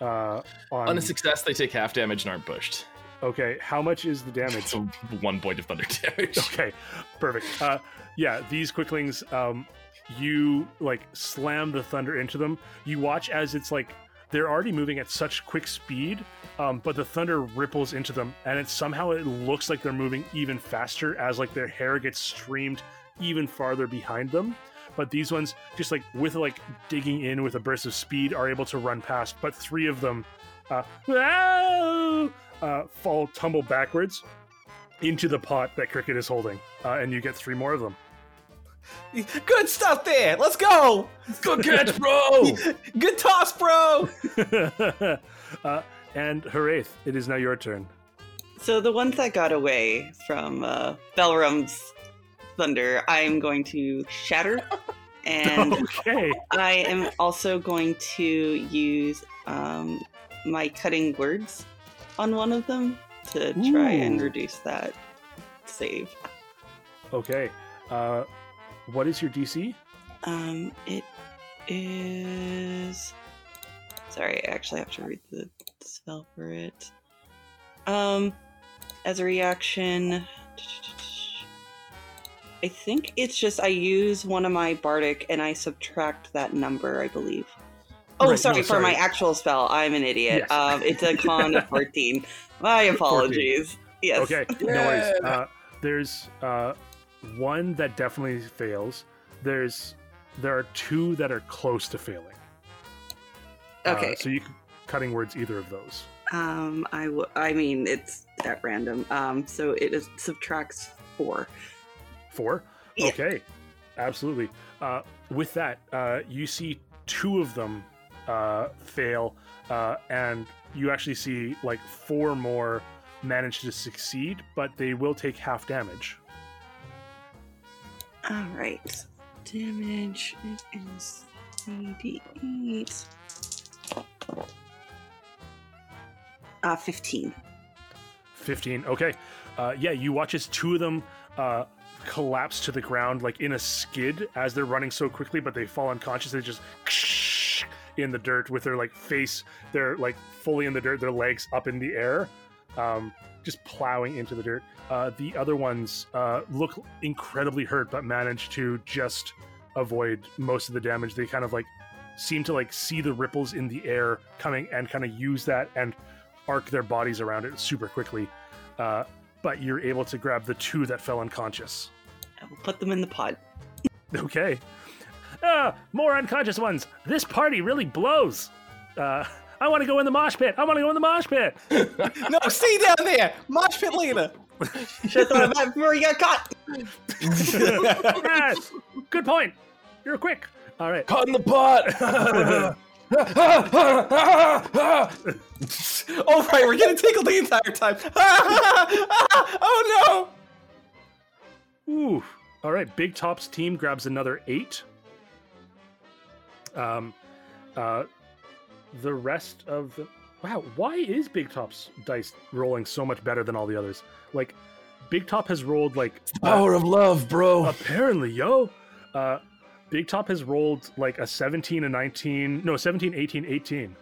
uh, on? On a success, they take half damage and aren't pushed. okay, how much is the damage? So one point of thunder damage. Okay, perfect. Uh, yeah, these quicklings, um, you like slam the thunder into them. You watch as it's like they're already moving at such quick speed, um, but the thunder ripples into them, and it somehow it looks like they're moving even faster as like their hair gets streamed even farther behind them. But these ones, just like with like digging in with a burst of speed, are able to run past. But three of them uh, uh, fall, tumble backwards into the pot that Cricket is holding, uh, and you get three more of them. Good stuff there. Let's go. Good catch, bro. Good toss, bro. uh, and Haraith, it is now your turn. So the ones that got away from uh, Belram's thunder, I'm going to shatter, and Okay. I am also going to use um, my cutting words on one of them to try and reduce that save. Okay. Uh, what is your DC? Um, it is. Sorry, I actually have to read the spell for it. Um, as a reaction, I think it's just I use one of my bardic and I subtract that number. I believe. Oh, Right, no, sorry, for my actual spell. I'm an idiot. Yes. Um, it's a con of 14. My apologies. Yes. Okay, no worries. Uh, there's uh, one that definitely fails. There's there are two that are close to failing. Uh, Okay. so you cutting words either of those. Um, I w- I mean, it's at random. Um, so it is subtracts four. Four? Yeah. Okay, absolutely. Uh, with that, uh, you see two of them uh, fail, uh, and you actually see like four more manage to succeed, but they will take half damage. All right. Damage it is 3d8. Uh, 15. 15. Okay. Uh, yeah, you watch as two of them uh, collapse to the ground like in a skid as they're running so quickly, but they fall unconscious. They just in the dirt with their like face, they're like fully in the dirt, their legs up in the air, um, just plowing into the dirt. Uh, the other ones uh, look incredibly hurt, but manage to just avoid most of the damage. They kind of like seem to like see the ripples in the air coming and kind of use that and arc their bodies around it super quickly. Uh, but you're able to grab the two that fell unconscious. I will put them in the pod. Okay. Ah, more unconscious ones. This party really blows. Uh, I want to go in the mosh pit. I want to go in the mosh pit. No, stay down there. Mosh pit later. Should have thought of that before you got caught. yes. Good point. You're quick. All right. Caught in the pot. oh right, we're getting tickled the entire time. oh no! Ooh. All right. Big Top's team grabs another eight. Um, uh, the rest of the wow. Why is Big Top's dice rolling so much better than all the others? Like, Big Top has rolled like Power of love, bro. apparently, yo. Uh, Big Top has rolled like a 17, a 19, no, 17, 18, 18.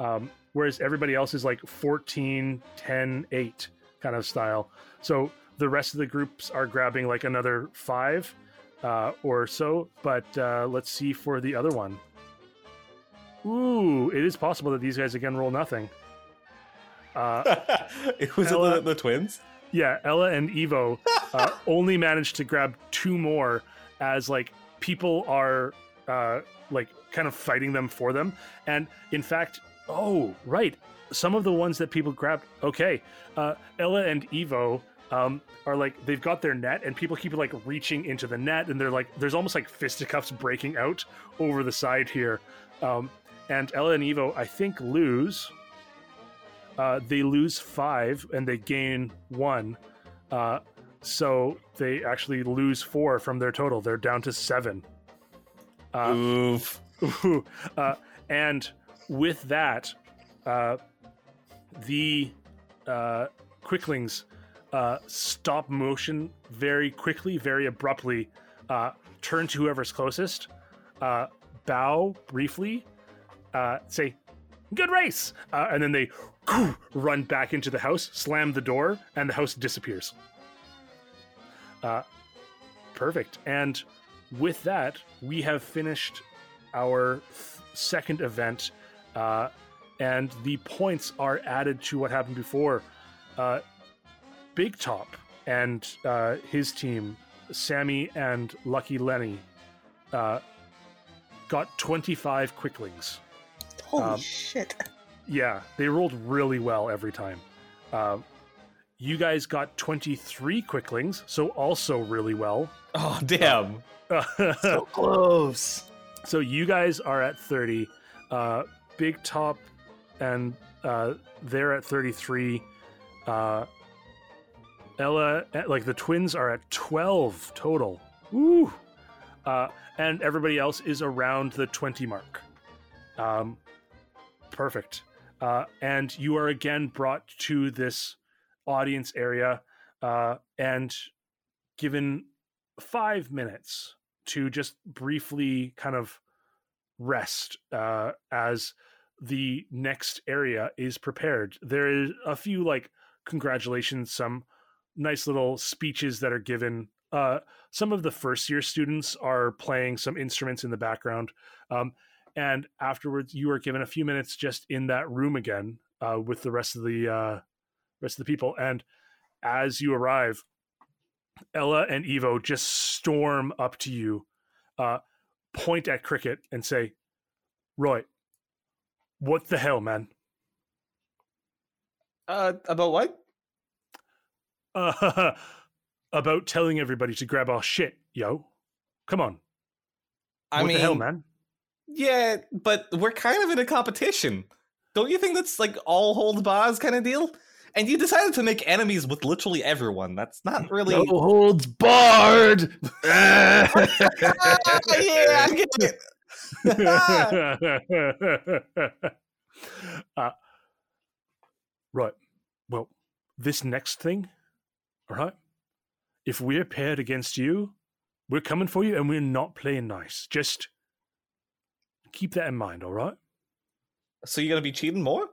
Um, whereas everybody else is like 14, 10, 8 kind of style. So the rest of the groups are grabbing like another five uh, or so. But uh, let's see for the other one. Ooh, it is possible that these guys again roll nothing. Uh, it was Ella- the, the twins. yeah, Ella and Evo uh, only managed to grab two more as like people are uh, like kind of fighting them for them. And in fact, oh right, some of the ones that people grabbed. Okay, uh, Ella and Evo um, are like they've got their net, and people keep like reaching into the net, and they're like there's almost like fisticuffs breaking out over the side here. Um, and Ella and Evo, I think, lose. Uh, they lose five and they gain one. Uh, so they actually lose four from their total. They're down to seven. Uh, Oof. Uh, and with that, uh, the uh, quicklings uh, stop motion very quickly, very abruptly, uh, turn to whoever's closest, uh, bow briefly, uh, say, good race, uh, and then they run back into the house, slam the door, and the house disappears. Uh, perfect. And with that, we have finished our second event, uh, and the points are added to what happened before. Uh, Big Top and uh, his team, Sammy and Lucky Lenny, uh, got 25 quicklings. Holy Um, shit. Yeah, they rolled really well every time. Uh, you guys got 23 quicklings, so also really well. Oh damn. so close. So you guys are at 30. Uh, Big Top and uh, they're at 33. Uh, Ella, eh, like the twins are at 12 total. Woo! Uh, and everybody else is around the 20 mark. Um, perfect. Uh, and you are again brought to this audience area uh, and given five minutes to just briefly kind of rest uh, as the next area is prepared. There is a few like congratulations, some nice little speeches that are given. Uh, some of the first year students are playing some instruments in the background. Um, and afterwards, you are given a few minutes just in that room again uh, with the rest of the uh, rest of the people. And as you arrive, Ella and Evo just storm up to you, uh, point at Cricket, and say, "Roy, what the hell, man? Uh, about what? Uh, about telling everybody to grab our shit, yo? Come on, I what mean, the hell, man? Yeah, but we're kind of in a competition. Don't you think that's like all hold bars kind of deal? And you decided to make enemies with literally everyone. That's not really. No holds barred. Ah, yeah, I get it. uh, right. Well, this next thing, all right? If we're paired against you, we're coming for you and we're not playing nice. Just keep that in mind, all right? So you're gonna be cheating more?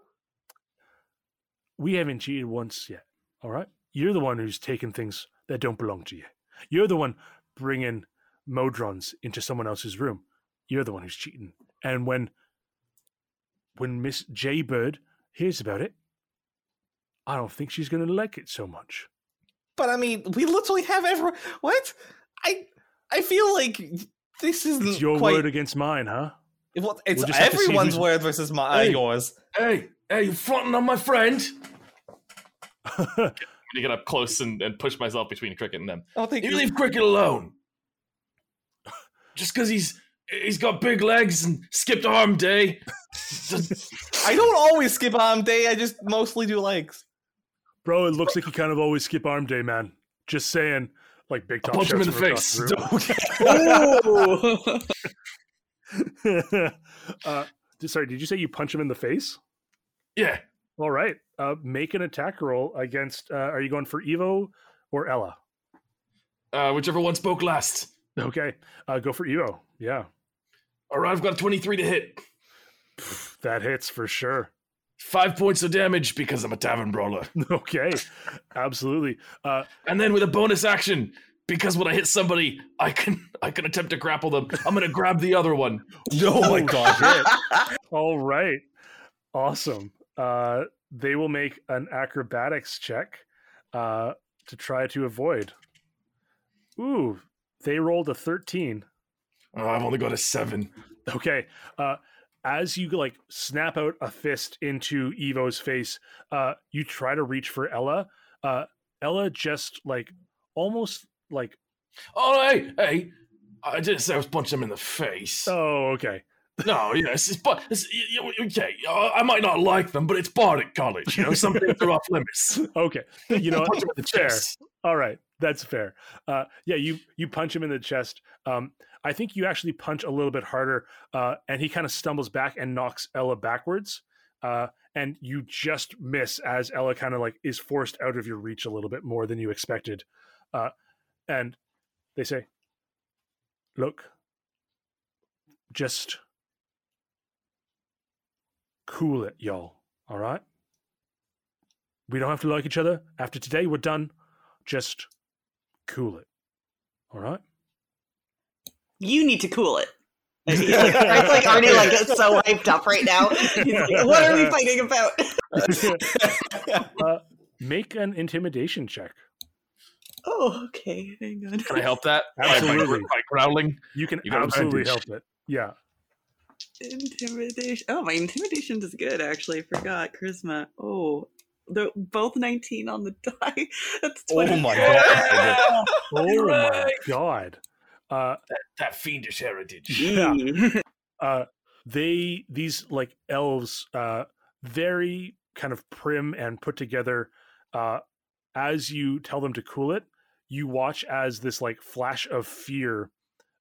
We haven't cheated once yet, all right? You're the one who's taking things that don't belong to you. You're the one bringing Modrons into someone else's room. You're the one who's cheating. And when when Miss Jaybird hears about it, I don't think she's going to like it so much. But I mean, we literally have everyone. What? I I feel like this isn't It's your quite. word against mine, huh? Well, it's We'll just have to see everyone's word versus my uh, Hey. yours. Hey, hey, you fronting on my friend? to get up close and, and push myself between Cricket and them. I don't think You you leave Cricket alone. Just because he's he's got big legs and skipped arm day. I don't always skip arm day. I just mostly do legs. Bro, it looks like you kind of always skip arm day, man. Just saying. Like big I'll punch him in shots the from across face. the room. Ooh. uh, sorry, did you say you punch him in the face? yeah. All right. Uh, make an attack roll against. Uh, are you going for Evo or Ella? Uh, whichever one spoke last. Okay. Uh, go for Evo. Yeah. All right, I've got a 23 to hit. That hits for sure. Five points of damage because I'm a tavern brawler. Okay. Absolutely. Uh, And then with a bonus action, because when I hit somebody, I can I can attempt to grapple them. I'm gonna grab the other one. Oh my god. all right. Awesome. Uh, they will make an acrobatics check uh, to try to avoid. Ooh, they rolled a 13. Oh, I've only got a seven. Okay. Uh, as you like snap out a fist into Evo's face, uh, you try to reach for Ella. Uh, Ella just like almost like, Oh hey, hey. I didn't say I was punching him in the face. oh, okay. No, yes, it's but it's, okay. uh, I might not like them, but it's Bardic College. You know, some things are off limits. Okay. You know, punch him in the fair. chest. All right, that's fair. Uh, yeah, you you punch him in the chest. Um, I think you actually punch a little bit harder, uh, and he kind of stumbles back and knocks Ella backwards. Uh, and you just miss as Ella kind of like is forced out of your reach a little bit more than you expected. And they say, "Look, just cool it, y'all. All right." We don't have to like each other. After today, we're done. Just cool it. All right? you need to cool it. Like, Fred's like already like gets so hyped up right now. Like, what are we fighting about? uh, make an intimidation check. Oh, okay. Hang on. Can I help that? By- by- Absolutely. By, growling. You can You absolutely help it. Yeah. Intimidation. Oh, my intimidation is good. Actually, I forgot charisma. Oh, they're both nineteen on the die. That's 20. Oh my god. Oh my Hooray! god. Uh, That fiendish heritage. Yeah. Uh, they these like elves, uh, very kind of prim and put together. Uh, as you tell them to cool it, you watch as this like flash of fear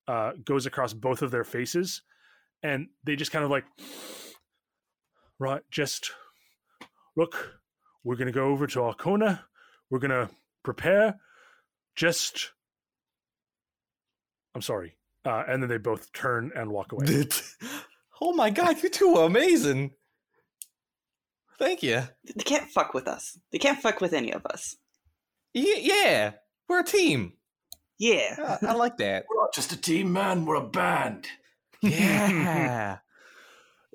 uh, goes across both of their faces, and they just kind of like, right, just look. We're gonna go over to Arcona. We're gonna prepare. Just, I'm sorry. Uh, and then they both turn and walk away. oh my god, you two are amazing. Thank you. They can't fuck with us. They can't fuck with any of us. Y- yeah, we're a team. Yeah. I, I like that. We're not just a team, man. We're a band. Yeah.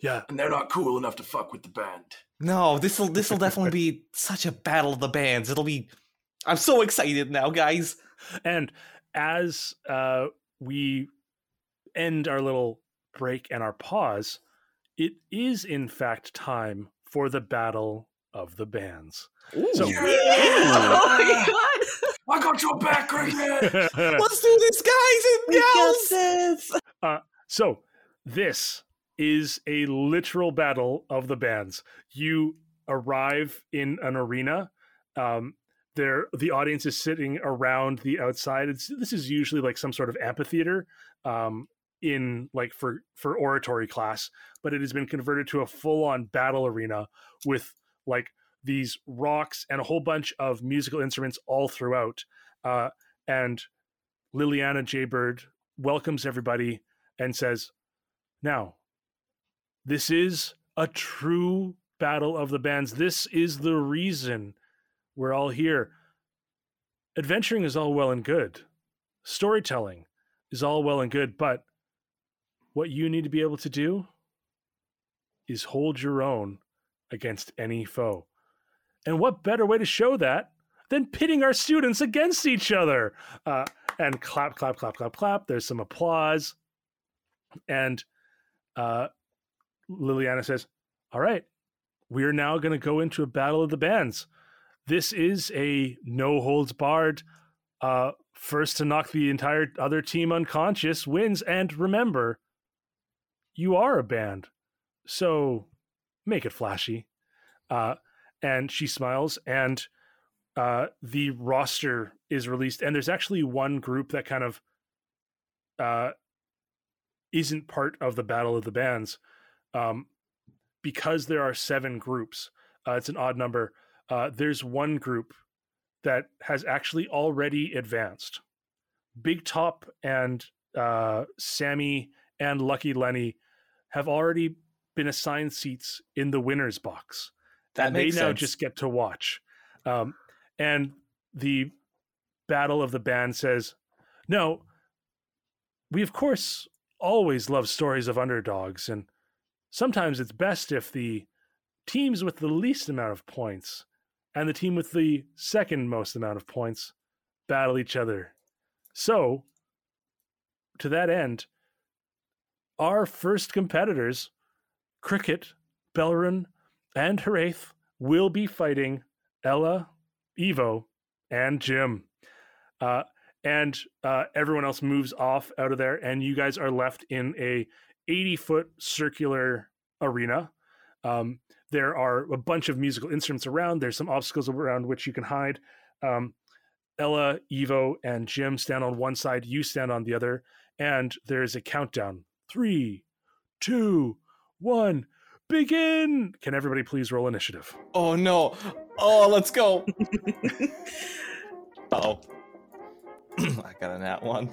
Yeah, And they're not cool enough to fuck with the band. No, this will this will definitely be such a battle of the bands. It'll be. I'm so excited now, guys. and as uh, we end our little break and our pause, it is in fact time for the battle of the bands. So- Yeah. Oh my god. I got your back, Cricket. Let's do this, guys and We got gals. this. so this is a literal battle of the bands. You arrive in an arena. Um, there, the audience is sitting around the outside. It's, this is usually like some sort of amphitheater um, in like for for oratory class, but it has been converted to a full on battle arena with like these rocks and a whole bunch of musical instruments all throughout. Uh, and Liliana Jaybird welcomes everybody and says, Now, this is a true battle of the bands. This is the reason we're all here. Adventuring is all well and good, storytelling is all well and good, but what you need to be able to do is hold your own against any foe. And what better way to show that than pitting our students against each other? Uh, and clap, clap, clap, clap, clap. There's some applause. And uh, Liliana says, All right, we're now going to go into a battle of the bands. This is a no holds barred. Uh, first to knock the entire other team unconscious wins. And remember, you are a band. So make it flashy. Uh, and she smiles, and uh, the roster is released. And there's actually one group that kind of uh, isn't part of the Battle of the Bands. Um, because there are seven groups, uh, it's an odd number. Uh, there's one group that has actually already advanced. Big Top and uh, Sammy and Lucky Lenny have already been assigned seats in the winners box. That they now sense. just get to watch. Um, and the battle of the band says, "No, we of course always love stories of underdogs, and sometimes it's best if the teams with the least amount of points and the team with the second most amount of points battle each other. So, to that end, our first competitors, Cricket, Belram, and Haraith, will be fighting Ella, Evo, and Jim. Uh, and uh, everyone else moves off out of there, and you guys are left in a 80 foot circular arena. Um, there are a bunch of musical instruments around. There's some obstacles around which you can hide. Um, Ella, Evo, and Jim stand on one side. You stand on the other, and there's a countdown: three, two, one, begin. Can everybody please roll initiative? Oh no! Oh, let's go. oh. I got a nat one.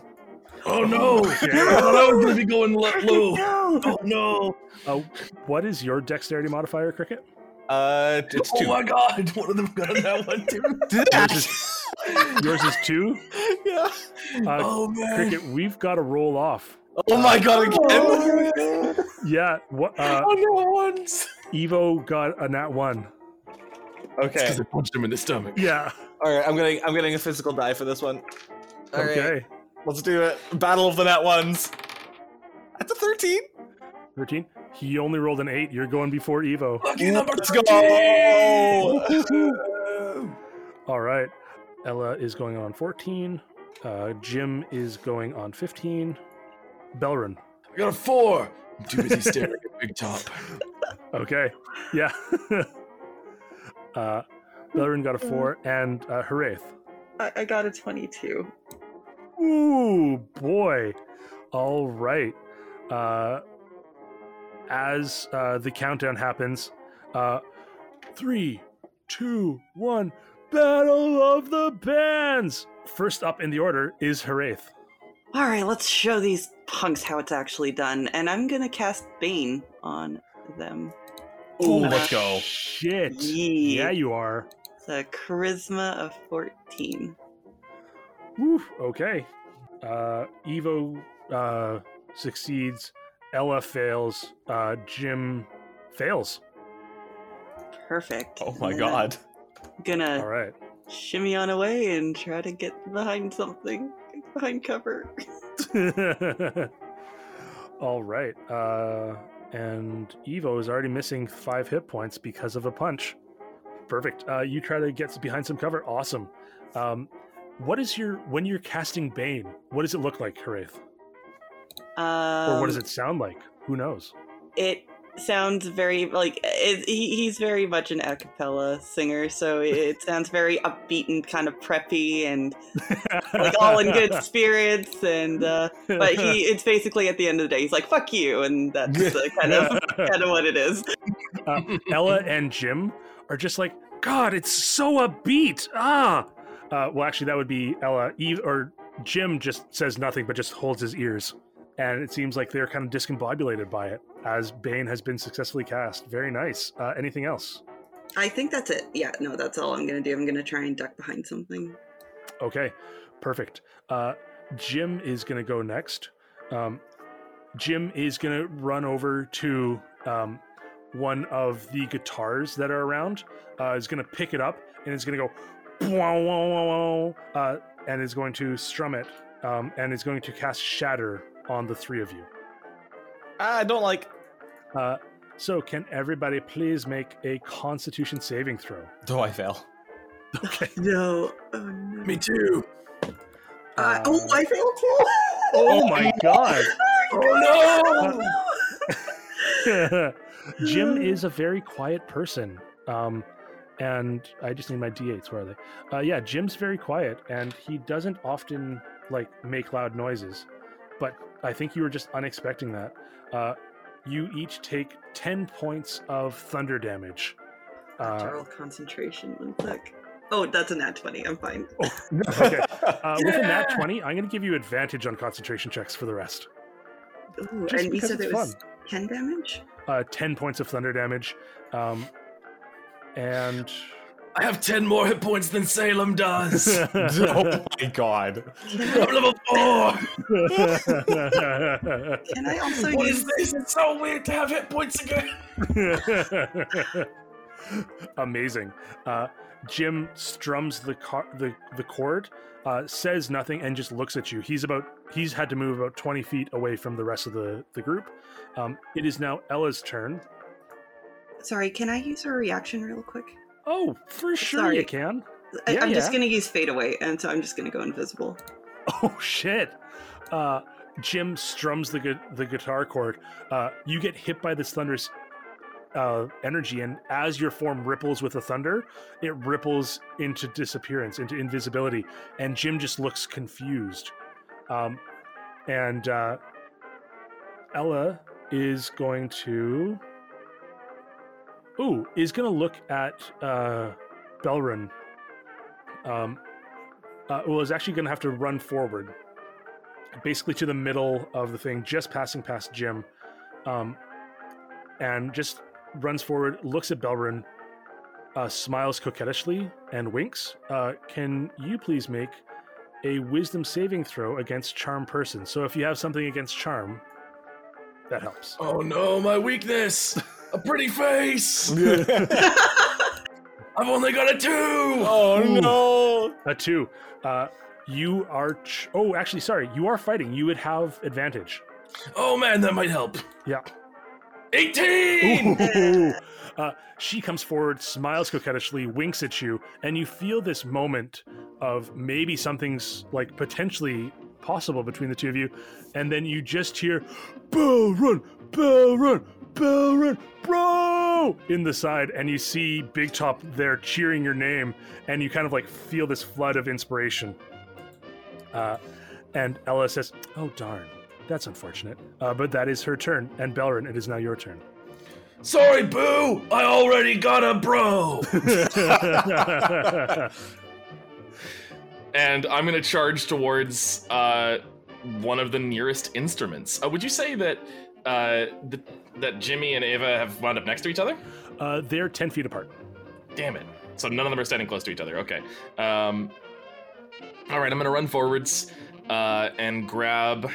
Oh no! I thought I was gonna be going lo- low. Oh no! Uh, what is your dexterity modifier, Cricket? Uh, it's Oh two. my god! One of them got that one too. Yours is two. yeah. Uh, Oh man! Cricket, we've got to roll off. Oh my god! Again? Yeah. What? Uh, I ones. Evo got a nat one. Okay. Because I punched him in the stomach. Yeah. All right. I'm getting I'm getting a physical die for this one. All okay. Right. Let's do it. Battle of the nat ones. That's a thirteen. Thirteen. He only rolled an eight. You're going before Evo. Lucky number Let's go. All right. Ella is going on 14. Uh, Jim is going on 15. Belram. I got a four. I'm too busy staring at Big Top. Okay. Yeah. uh, Belram got a mm. four, and uh, Haraith. I-, I got a 22. Ooh, boy. All right. Uh, as uh, the countdown happens, uh, three, two, one, Battle of the Bands! First up in the order is Haraith. All right, let's show these punks how it's actually done. And I'm going to cast Bane on them. Ooh, let's go. Shit. Yeah. Yeah, you are. It's a charisma of 14. Woo, okay. Uh, Evo uh, succeeds. Ella fails. Uh, Jim fails. Perfect. Oh my god. I'm gonna All right. shimmy on away and try to get behind something, get behind cover. All right. Uh, and Evo is already missing five hit points because of a punch. Perfect. Uh, you try to get behind some cover. Awesome. Um, what is your when you're casting Bane? What does it look like, Haraith? Um, Or what does it sound like? Who knows? It sounds very like it, he, he's very much an a cappella singer, so it sounds very upbeat and kind of preppy and like all in good spirits. And uh, but he, it's basically at the end of the day, he's like "fuck you," and that's uh, kind of kind of what it is. uh, Ella and Jim are just like, God, it's so upbeat. Ah. Uh, well, actually, that would be Ella. Eve or Jim just says nothing, but just holds his ears, and it seems like they're kind of discombobulated by it as Bane has been successfully cast. Very nice. Uh, anything else? I think that's it. Yeah, no, that's all I'm gonna do. I'm gonna try and duck behind something. Okay, perfect. Uh, Jim is going to go next. Um, Jim is going to run over to um, one of the guitars that are around. Uh, is going to pick it up and is going to go, "Wow, wow, wow, wow," uh, and is going to strum it um, and is going to cast Shatter on the three of you. I don't like Uh, so, can everybody please make a Constitution saving throw? Oh, I fail. Okay. No. Oh, no. Me too. Uh, oh, I failed too. Oh my god! Oh no! Jim is a very quiet person. Um, and I just need my d8s. Where are they? Uh, yeah, Jim's very quiet, and he doesn't often like make loud noises. But I think you were just unexpecting that. Uh, you each take ten points of thunder damage. Uh, concentration. One sec. Oh, that's a nat 20. I'm fine. okay. Uh, With a nat twenty, I'm going to give you advantage on concentration checks for the rest. Ooh, and said it was fun. 10 damage? Uh, ten points of thunder damage, um, and I have ten more hit points than Salem does. oh my god. I'm level four. Can I also What use is this? It's so weird to have hit points again. Amazing. Uh, Jim strums the car- the the chord, uh, says nothing, and just looks at you. He's about he's had to move about twenty feet away from the rest of the the group. Um, it is now Ella's turn. Sorry, can I use a reaction real quick? Oh, for sure Sorry. you can. I, Yeah, I'm just gonna use fade away, and so I'm just gonna go invisible. Oh shit! Uh, Jim strums the gu- the guitar chord. Uh, you get hit by this thunderous uh, energy, and as your form ripples with the thunder, it ripples into disappearance, into invisibility, and Jim just looks confused. Um, and uh, Ella is going to. Ooh, is going to look at uh, Belram. Um, uh, well, is actually going to have to run forward, basically to the middle of the thing, just passing past Jim, um, and just runs forward, looks at Belram, uh, smiles coquettishly, and winks. Uh, can you please make a Wisdom saving throw against Charm Person? So if you have something against Charm, that helps. Oh no, my weakness! A pretty face! I've only got a two! oh Ooh. no. A two. Uh, you are. Ch- oh, actually, sorry. You are fighting. You would have advantage. Oh man, that might help. Yeah. 18! Uh, she comes forward, smiles coquettishly, winks at you, and you feel this moment of maybe something's like potentially possible between the two of you, and then you just hear "Bell run, bell run, bell bro!" in the side, and you see Big Top there cheering your name, and you kind of like feel this flood of inspiration. Uh, and Ella says, "Oh darn." That's unfortunate. Uh, but that is her turn. And Belram, it is now your turn. Sorry, Boo! I already got a bro! and I'm gonna charge towards uh, one of the nearest instruments. Uh, would you say that uh, th- that Jimmy and Ava have wound up next to each other? uh, they're 10 feet apart. Damn it! So none of them are standing close to each other. Okay. Um, all right, I'm gonna run forwards uh, and grab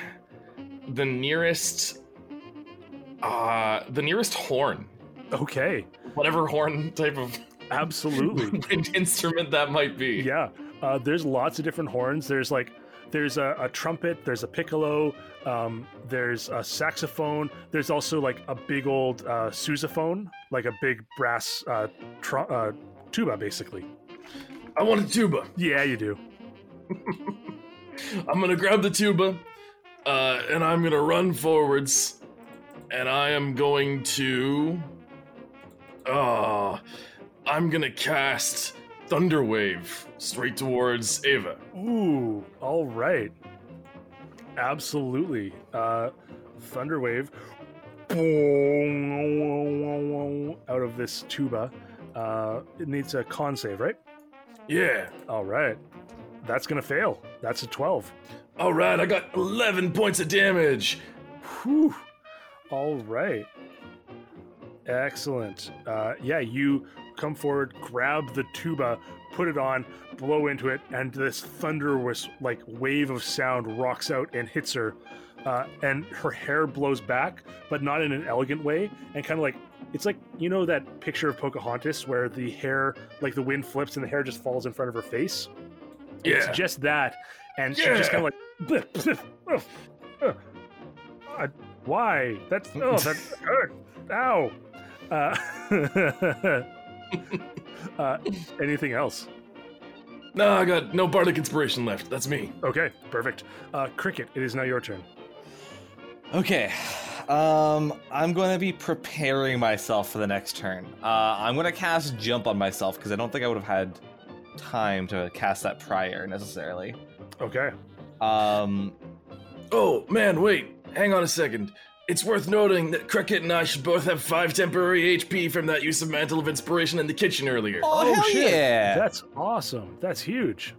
the nearest uh, the nearest horn, Okay. whatever horn type of Absolutely. instrument that might be. yeah. Uh, there's lots of different horns. There's like, there's a, a trumpet, there's a piccolo, um, there's a saxophone. There's also like a big old uh, sousaphone, like a big brass uh, tr- uh, tuba, basically. I want a tuba. Yeah, you do. I'm gonna grab the tuba, uh, and I'm gonna run forwards, and I am going to. Uh, I'm gonna cast Thunderwave straight towards Ava. Ooh, all right. Absolutely. Uh, Thunderwave out of this tuba. Uh, it needs a con save, right? Yeah. All right. That's going to fail. That's a 12. All right, I got 11 points of damage. Whew. All right. Excellent. Uh, yeah, you come forward, grab the tuba, put it on, blow into it, and this thunderous like wave of sound rocks out and hits her. Uh, and her hair blows back, but not in an elegant way, and kind of like it's like you know that picture of Pocahontas where the hair, like the wind flips and the hair just falls in front of her face. Yeah. It's just that, and she just kind of like, "Bleh, bleh, oh, uh, uh, why? That's oh, that hurt. Ow. Uh, uh, anything else? No, I got no bardic inspiration left. That's me. Okay, perfect. Uh, Cricket, it is now your turn. Okay. Um, I'm going to be preparing myself for the next turn. Uh, I'm going to cast Jump on myself because I don't think I would have had time to cast that prior necessarily. Okay. Um, Oh, man, wait. Hang on a second. It's worth noting that Cricket and I should both have 5 temporary HP from that use of Mantle of Inspiration in the kitchen earlier. oh, hell shit. yeah! That's awesome. That's huge.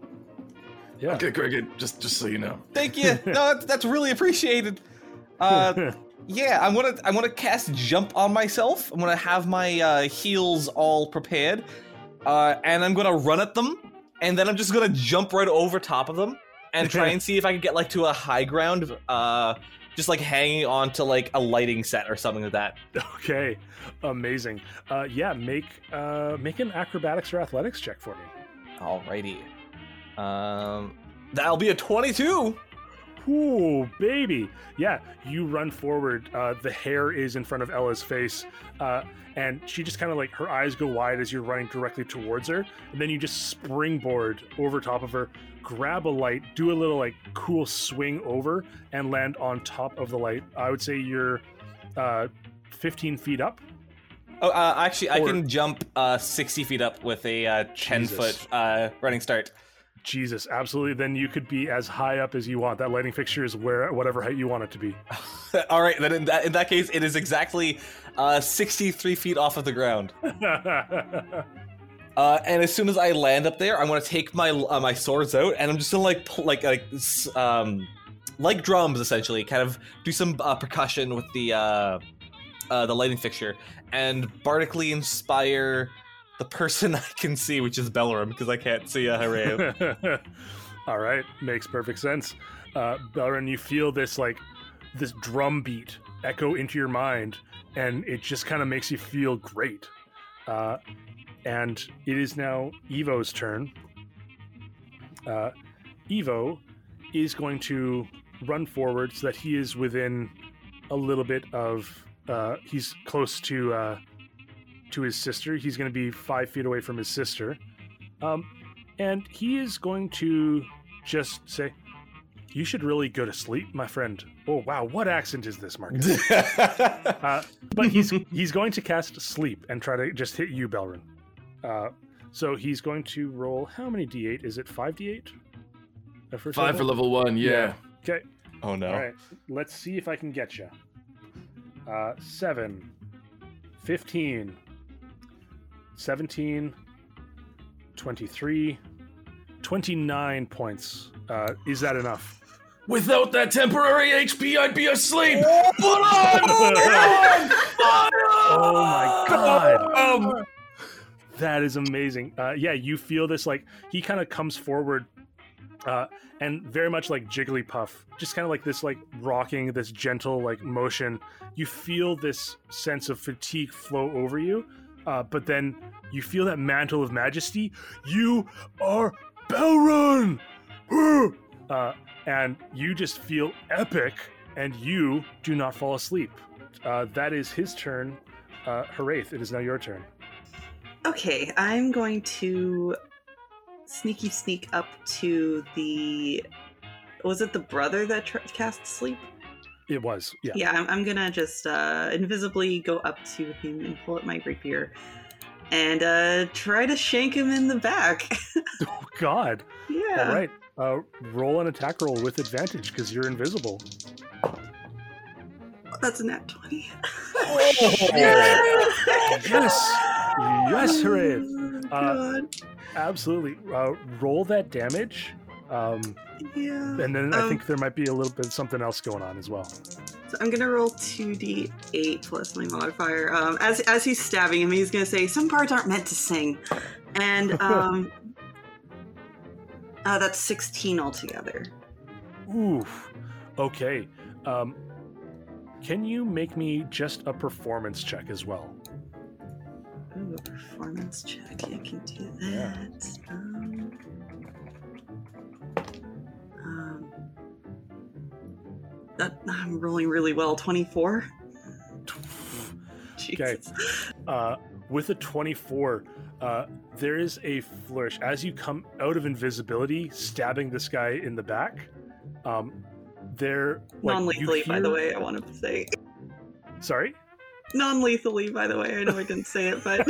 Yeah. Okay, Cricket, just just so you know. Thank you. no, that's, that's really appreciated. Uh, yeah, I'm gonna I'm gonna cast Jump on myself. I'm gonna have my uh, heels all prepared, uh, and I'm gonna run at them, and then I'm just gonna jump right over top of them and try and see if I can get like to a high ground, uh, just like hanging on to like a lighting set or something like that. okay. Amazing. Uh, yeah, make uh, make an acrobatics or athletics check for me. Alrighty. Um, that'll be a 22. Ooh, baby. Yeah, you run forward. Uh, the hair is in front of Ella's face. Uh, and she just kind of like her eyes go wide as you're running directly towards her. And then you just springboard over top of her, grab a light, do a little like cool swing over, and land on top of the light. I would say you're uh, 15 feet up. Oh, uh, actually, I can jump uh, 60 feet up with a uh, 10 Jesus. foot uh, running start. Jesus, absolutely. Then you could be as high up as you want. That lighting fixture is where whatever height you want it to be. All right, then in that in that case, it is exactly uh, 63 feet off of the ground. Uh, and as soon as I land up there, I'm gonna take my uh, my swords out, and I'm just gonna like pull, like like um like drums essentially, kind of do some uh, percussion with the uh, uh, the lighting fixture, and bardically inspire the person I can see, which is Belram, because I can't see a. All right, makes perfect sense. Uh, Belram, you feel this like this drum beat echo into your mind, and it just kind of makes you feel great. Uh, and it is now Evo's turn. Uh, Evo is going to run forward so that he is within a little bit of. Uh, he's close to uh, to his sister. He's going to be five feet away from his sister. Um, and he is going to just say, "You should really go to sleep, my friend." Oh wow, what accent is this, Marcus? uh, but he's he's going to cast sleep and try to just hit you, Belram. Uh, so he's going to roll how many d8? Is it five d8? At first Five for level one, yeah. Okay. oh no! All right. Let's see if I can get you. Uh, 7, 15, 17, 23, 29 points. Uh, is that enough? Without that temporary HP, I'd be asleep. Oh my god. Um, That is amazing. Uh, yeah, you feel this like he kind of comes forward, uh, and very much like Jigglypuff, just kind of like this like rocking, this gentle like motion. You feel this sense of fatigue flow over you, uh, but then you feel that mantle of majesty. You are Belram, uh, and you just feel epic, and you do not fall asleep. Uh, that is his turn. Uh, Haraith, it is now your turn. Okay, I'm going to sneaky sneak up to the. Was it the brother that tr- cast sleep? It was, yeah. Yeah, I'm, I'm gonna just uh, invisibly go up to him and pull out my rapier and uh, try to shank him in the back. Oh God! yeah. All right, uh, roll an attack roll with advantage because you're invisible. That's a nat 20. Yes, yes, Haraith. Oh, Uh, Absolutely. Uh, roll that damage, um, yeah. and then I Um, think there might be a little bit of something else going on as well. So I'm gonna roll 2d8 plus my modifier. Um, as as he's stabbing him, he's gonna say, "Some parts aren't meant to sing," and um, uh, that's 16 altogether. Oof. Okay. Um, can you make me just a performance check as well? Ooh, a performance check. I can do Yeah. that. Um, um, that I'm rolling really well. 24. Jesus. Uh, with a 24, uh, there is a flourish. As you come out of invisibility, stabbing this guy in the back, um, there. Like, you Non-lethally, by the way, I want to say. Sorry? Non-lethally, by the way. I know I didn't say it, but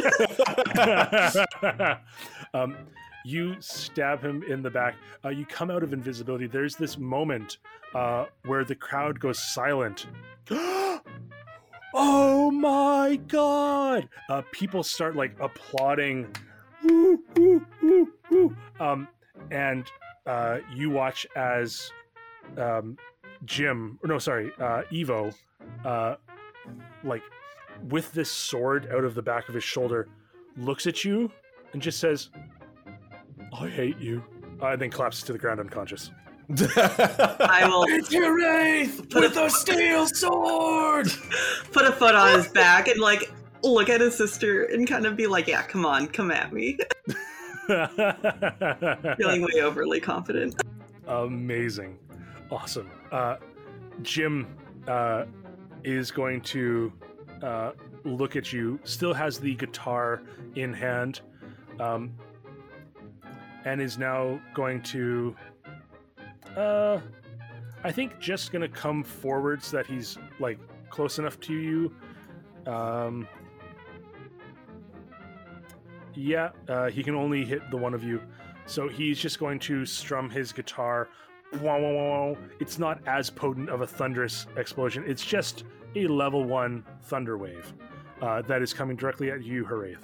um, you stab him in the back. Uh, you come out of invisibility. There's this moment uh, where the crowd goes silent. oh my god! Uh, people start like applauding. Woo, woo, woo. Um, and uh, you watch as um, Jim, no, sorry, uh, Evo, uh, like with this sword out of the back of his shoulder, looks at you and just says, I hate you. Uh, and then collapses to the ground unconscious. I will It's your wraith with a steel sword. put a foot on his back and like look at his sister and kind of be like, "Yeah, come on, come at me." Feeling way overly confident. Amazing. Awesome. Uh, Jim uh, is going to uh, look at you, still has the guitar in hand, um, and is now going to. Uh, I think just gonna come forward so that he's like close enough to you. Um, yeah, uh, he can only hit the one of you. So he's just going to strum his guitar. Wah, wah, wah, wah. It's not as potent of a thunderous explosion. It's just a level one thunder wave uh, that is coming directly at you, Haraith.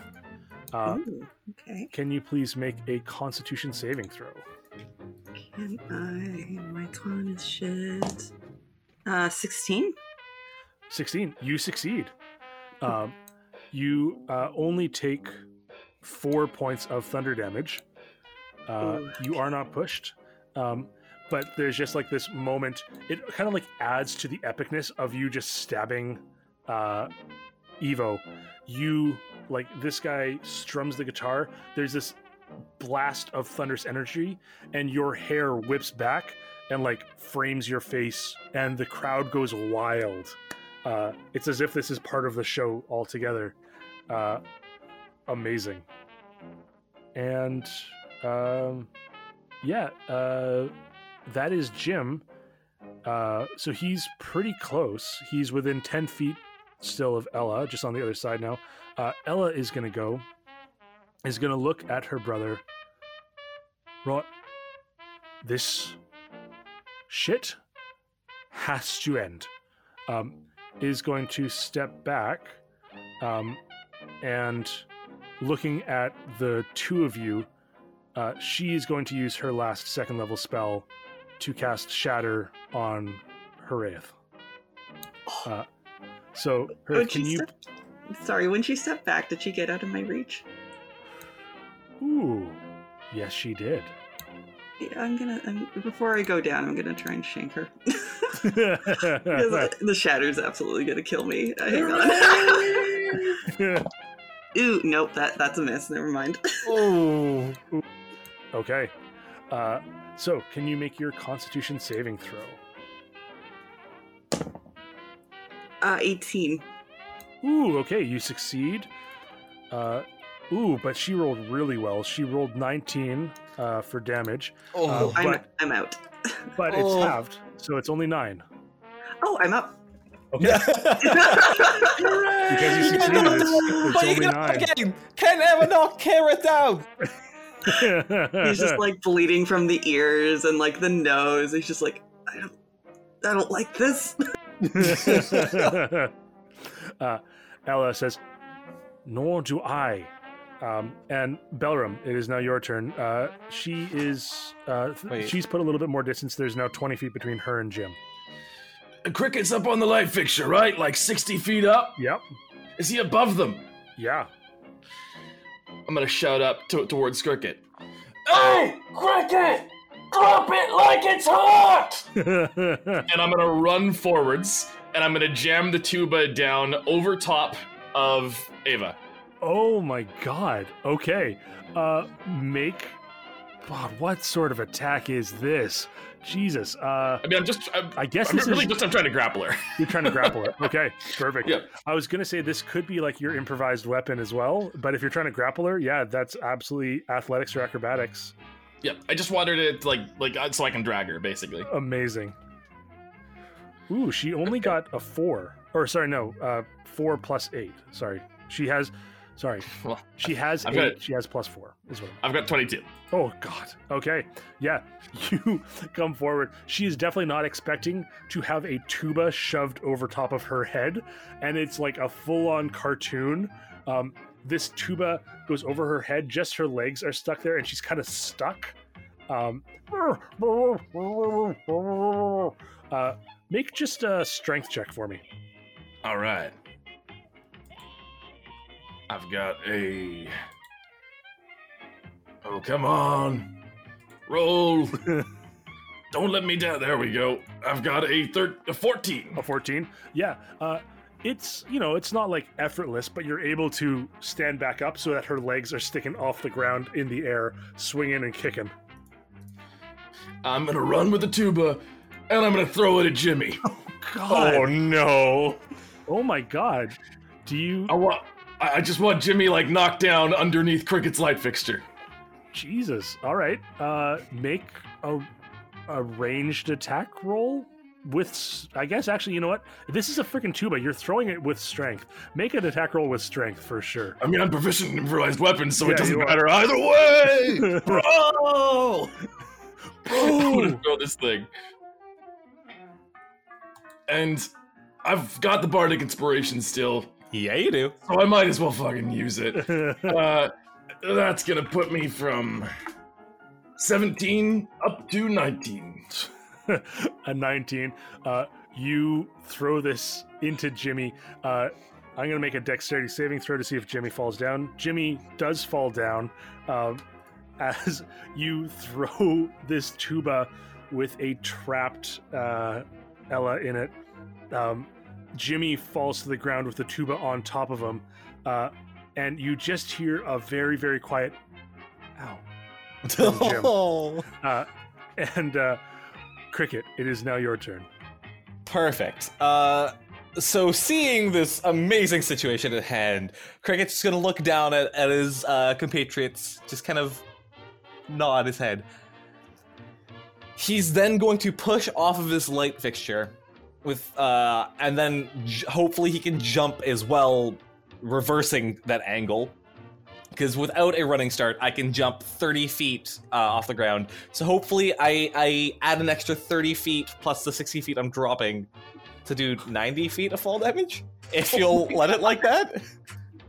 Uh, Ooh, okay. can you please make a Constitution saving throw? Can I? My con is shit. Uh, sixteen. 16. You succeed. Um, you uh, only take four points of thunder damage. Uh, you are not pushed. Um, but there's just like this moment. It kind of like adds to the epicness of you just stabbing uh, Evo. You, like, this guy strums the guitar. There's this blast of thunderous energy, and your hair whips back and like frames your face, and the crowd goes wild. Uh, it's as if this is part of the show altogether. Uh, amazing. And um, yeah, uh, that is Jim. Uh, so he's pretty close. He's within 10 feet still of Ella, just on the other side now. Uh, Ella is going to go, is going to look at her brother. Right. This shit has to end. Um, is going to step back um, and looking at the two of you, uh, she is going to use her last second level spell to cast Shatter on Haraith. Uh, so, can you? step- Sorry, when she stepped back, did she get out of my reach? Ooh, yes, she did. Yeah, I'm gonna. I'm, before I go down, I'm gonna try and shank her. the shatter's absolutely gonna kill me. Uh, hang on. Ooh, nope, that that's a miss. Never mind. Oh. Okay. Uh, so, can you make your Constitution saving throw? Uh, 18. Ooh, okay, you succeed. Uh, ooh, but she rolled really well. She rolled 19 uh, for damage, Oh, Uh, I'm I'm out. but Oh. it's halved, so it's only nine. Oh, I'm up. Okay, because you succeeded, it's, it's only nine. again. Can ever not carry it down. He's just like bleeding from the ears and like the nose. He's just like, I don't, I don't like this. uh, Ella says, "Nor do I." Um, and Belram, it is now your turn. Uh, she is. Uh, th- she's put a little bit more distance. There's now 20 feet between her and Jim. Cricket's up on the light fixture, right? Like 60 feet up? Yep. Is he above them? Yeah. I'm gonna shout up to, towards Cricket. Hey, Cricket! Drop it like it's hot! and I'm gonna run forwards and I'm gonna jam the tuba down over top of Ava. oh my god. Okay. Uh, make God, what sort of attack is this? Jesus. Uh, I mean, I'm just. I'm, I guess I'm this really is just. I'm trying to grapple her. you're trying to grapple her. Okay, perfect. Yeah. I was gonna say this could be like your improvised weapon as well, but if you're trying to grapple her, yeah, that's absolutely athletics or acrobatics. yeah, I just wanted it like like uh, so I can drag her basically. Amazing. Ooh, she only got a four. Or sorry, no, uh, four plus eight. Sorry, she has. Sorry, Well, she has I've eight. got- She has plus four. Is what. I've got 22. Oh God. Okay. Yeah. You come forward. She is definitely not expecting to have a tuba shoved over top of her head, and it's like a full-on cartoon. Um, this tuba goes over her head. Just her legs are stuck there, and she's kind of stuck. Um, uh, make just a strength check for me. All right. I've got a. Oh, come on. Roll. Don't let me down. There we go. I've got a, thir- a 14. A 14? Yeah. Uh, it's, you know, it's not like effortless, but you're able to stand back up so that her legs are sticking off the ground in the air, swinging and kicking. I'm gonna run with the tuba, and I'm gonna throw it at Jimmy. Oh, God. Oh, no. Oh my God. Do you. I want. I I just want Jimmy like knocked down underneath Cricket's light fixture. Jesus. All right. Uh, make a, a ranged attack roll with. I guess actually, you know what? This is a freaking tuba. You're throwing it with strength. Make an attack roll with strength for sure. I mean, I'm proficient in improvised weapons, so Yeah, it doesn't matter either way. Bro, I'm bro. gonna throw this thing. and I've got the bardic inspiration still, Yeah, you do. so I might as well fucking use it. Uh, that's gonna put me from 17 up to 19. a 19. Uh, you throw this into Jimmy. Uh, I'm going to make a dexterity saving throw to see if Jimmy falls down. Jimmy does fall down um, as you throw this tuba with a trapped uh, Ella in it. Um, Jimmy falls to the ground with the tuba on top of him. Uh, and you just hear a very, very quiet, ow. Oh, Uh, and uh, Cricket, it is now your turn. perfect. Uh, so seeing this amazing situation at hand, Cricket's just gonna look down at, at his uh, compatriots, just kind of nod his head. He's then going to push off of his light fixture with, uh, and then j- hopefully he can jump as well, reversing that angle. Because without a running start, I can jump 30 feet uh, off the ground. So hopefully, I, I add an extra 30 feet plus the 60 feet I'm dropping to do 90 feet of fall damage. If you'll let it like that.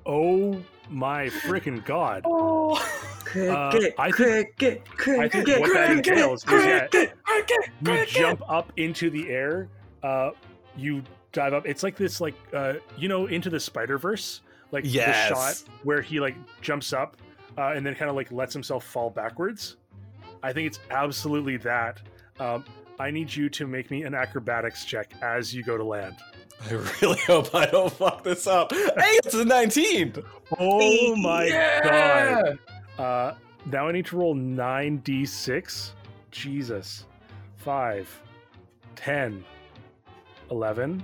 Oh my freaking god! Oh. Cricket, I think- cricket, cricket, I think what that cricket, entails is yeah, cricket. you jump up into the air. Uh, you dive up. It's like this, like uh, you know, into the Spider Verse, like Yes. the shot where he like jumps up uh, and then kind of like lets himself fall backwards. I think it's absolutely that. Um, I need you to make me an acrobatics check as you go to land. I really hope I don't fuck this up. Hey, it's a 19. Oh my Yeah! god. Uh, now I need to roll 9d6. Jesus. 5, 10, 11,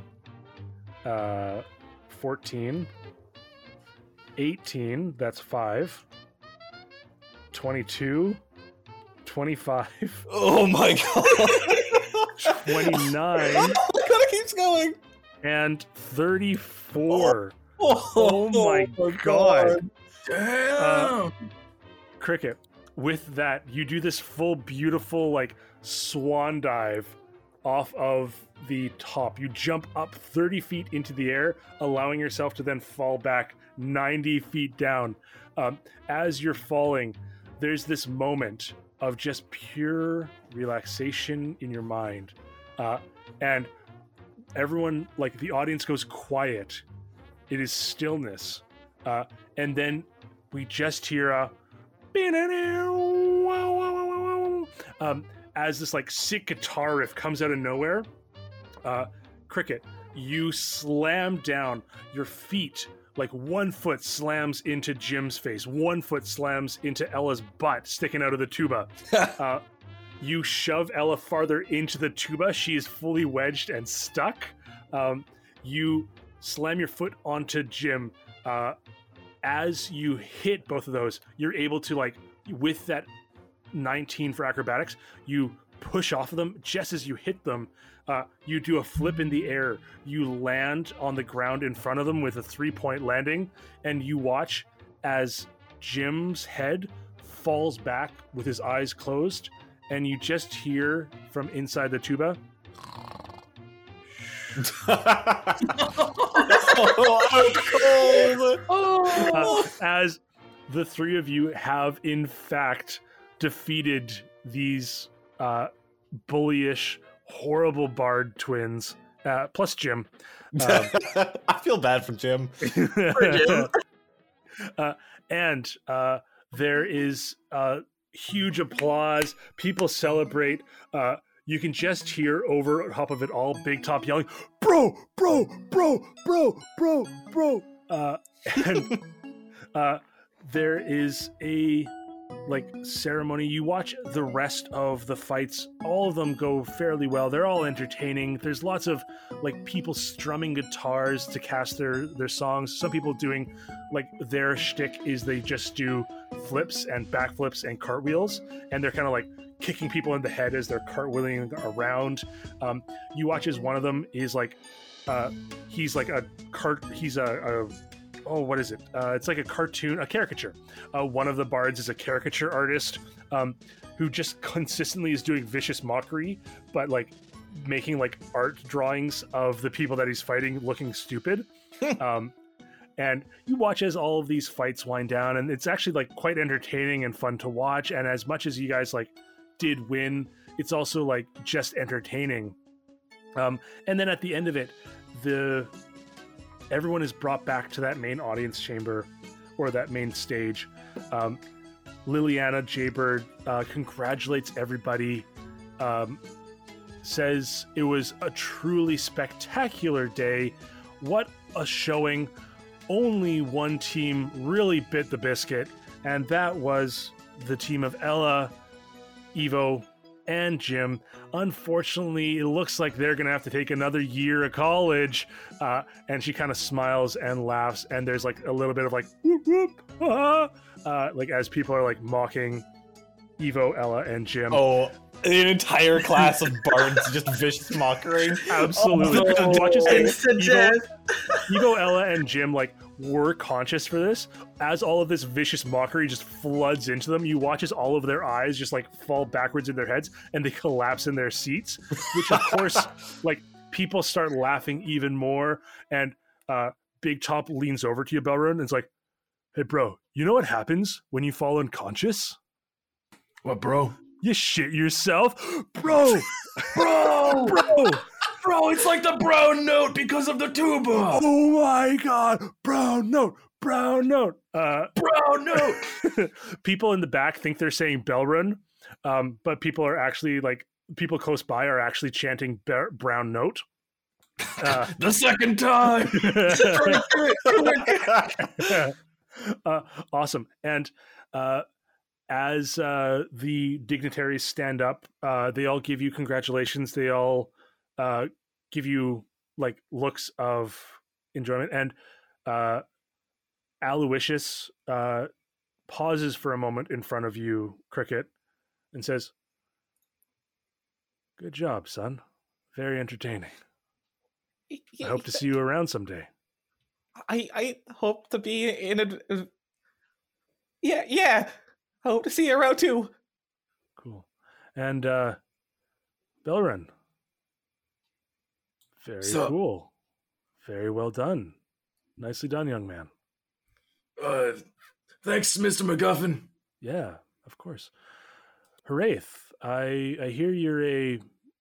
uh, 14, 18, that's 5, 22, 25, Oh my god. 29, oh, it kind of keeps going. and 34. Oh, Oh my god. Damn. cricket with that you do this full beautiful like swan dive off of the top. You jump up 30 feet into the air allowing yourself to then fall back 90 feet down. Um, as you're falling there's this moment of just pure relaxation in your mind. Uh, and everyone like the audience goes quiet. It is stillness. Uh, and then we just hear a um, as this like sick guitar riff comes out of nowhere. Uh, Cricket, you slam down. Your feet like one foot slams into Jim's face, one foot slams into Ella's butt sticking out of the tuba. uh, you shove Ella farther into the tuba. She is fully wedged and stuck. Um, you slam your foot onto Jim. Uh, as you hit both of those, you're able to like with that 19 for acrobatics, you push off of them just as you hit them. Uh, you do a flip in the air. You land on the ground in front of them with a three point landing, and you watch as Jim's head falls back with his eyes closed, and you just hear from inside the tuba. oh, I'm cold. uh, as the three of you have in fact defeated these uh, bullyish, horrible bard twins, uh, plus Jim. Um, I feel bad for Jim. Jim. uh, and uh, there is uh, huge applause. People celebrate. Uh, you can just hear over top of it all Big Top yelling, "Bro, bro, bro, bro, bro, bro!" Uh, and uh, there is a like ceremony. You watch the rest of the fights. All of them go fairly well. They're all entertaining. There's lots of like people strumming guitars to cast their their songs. Some people doing like their shtick is they just do flips and backflips and cartwheels, and they're kind of like kicking people in the head as they're cartwheeling around. Um, you watch as one of them is like uh, he's like a cart. He's a, a oh what is it? Uh, it's like a cartoon, a caricature. Uh, one of the bards is a caricature artist um, who just consistently is doing vicious mockery, but like making like art drawings of the people that he's fighting looking stupid. um, and you watch as all of these fights wind down, and it's actually like quite entertaining and fun to watch. And as much as you guys like did win, it's also like just entertaining. Um, and then at the end of it, the everyone is brought back to that main audience chamber or that main stage. Um, Liliana Jaybird uh, congratulates everybody, um, says it was a truly spectacular day. What a showing! Only one team really bit the biscuit, and that was the team of Ella, Evo, and Jim. Unfortunately, it looks like they're going to have to take another year of college. Uh, and she kind of smiles and laughs, and there's like a little bit of like whoop whoop, ah, uh, like as people are like mocking Evo, Ella, and Jim. Oh, an entire class of bards just vicious mockery. Absolutely. Oh, Watch as Evo. Evo, Ella, and Jim like were conscious for this. As all of this vicious mockery just floods into them, you watch as all of their eyes just like fall backwards in their heads and they collapse in their seats. Which of course, like people start laughing even more. And uh, Big Top leans over to you, Belram, and it's like, "Hey, bro, you know what happens when you fall unconscious? What, bro? You shit yourself, bro, Bro! bro." Bro, it's like the brown note because of the tuba! Oh my god, brown note, brown note. Uh, Brown note! people in the back think they're saying Belram, um, but people are actually like people close by are actually chanting brown note. Uh, the second time! uh, awesome. And uh, as uh, the dignitaries stand up, uh, they all give you congratulations. They all uh, give you like looks of enjoyment. And uh, Aloysius uh, pauses for a moment in front of you, Cricket, and says, Good job, son. Very entertaining. I hope to see you around someday. I I hope to be in a. Yeah, yeah. I hope to see you around too. Cool. And uh Belram. Very So- cool. Very well done. Nicely done, young man. Uh, thanks, Mr. MacGuffin. Yeah, of course. Haraith, I I hear you're a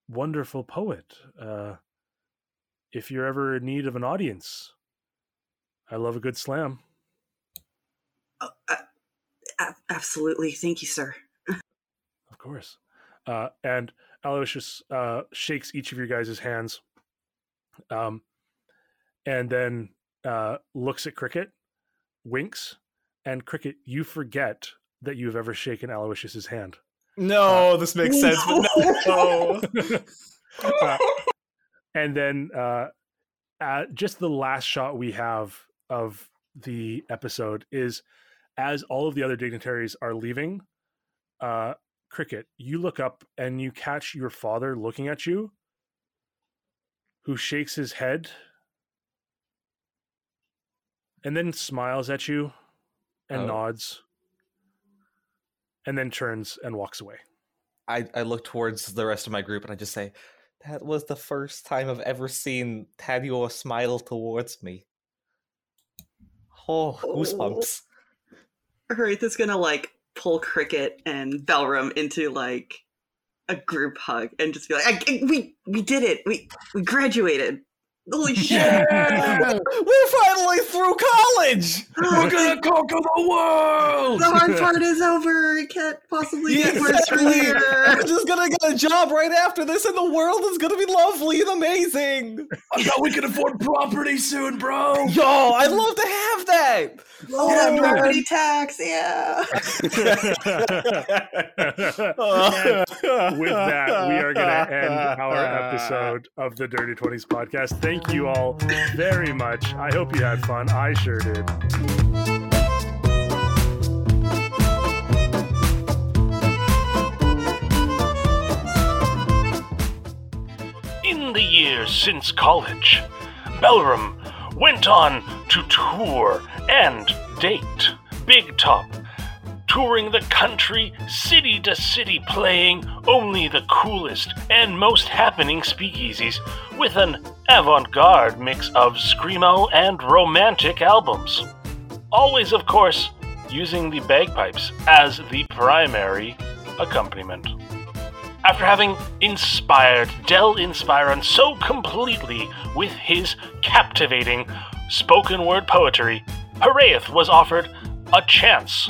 wonderful poet. Uh if you're ever in need of an audience, I love a good slam. Oh, uh, absolutely. Thank you, sir. Of course. Uh, and Aloysius uh, shakes each of your guys' hands. Um, and then uh, looks at Cricket, winks, and Cricket, you forget that you've ever shaken Aloysius's hand. No, this makes sense, but no. Uh, and then uh, uh, just the last shot we have of the episode is as all of the other dignitaries are leaving. Uh, Cricket, you look up and you catch your father looking at you, who shakes his head and then smiles at you and Oh. nods and then turns and walks away. I, I look towards the rest of my group and I just say, that was the first time I've ever seen Tadio smile towards me. Oh, goosebumps. Haraith is gonna like pull Cricket and Belram into like a group hug and just be like, I, "We we did it. We we graduated. Oh, Holy shit! We're finally through college! We're gonna conquer the world! the hard part is over. It can't possibly Yeah, get worse from exactly. here." I'm just gonna get a job right after this, and the world is gonna be lovely and amazing. I bet we can afford property soon, bro. Yo, I'd love to have that. Oh, yeah, property tax. Yeah. With that, we are going to end our episode of the Dirty 20s podcast. Thank you all very much. I hope you had fun. I sure did. In the years since college, Belram went on to tour and date Big Top, touring the country city to city playing only the coolest and most happening speakeasies with an avant-garde mix of screamo and romantic albums. Always, of course, using the bagpipes as the primary accompaniment. After having inspired Dell Inspiron so completely with his captivating spoken word poetry, Haraith was offered a chance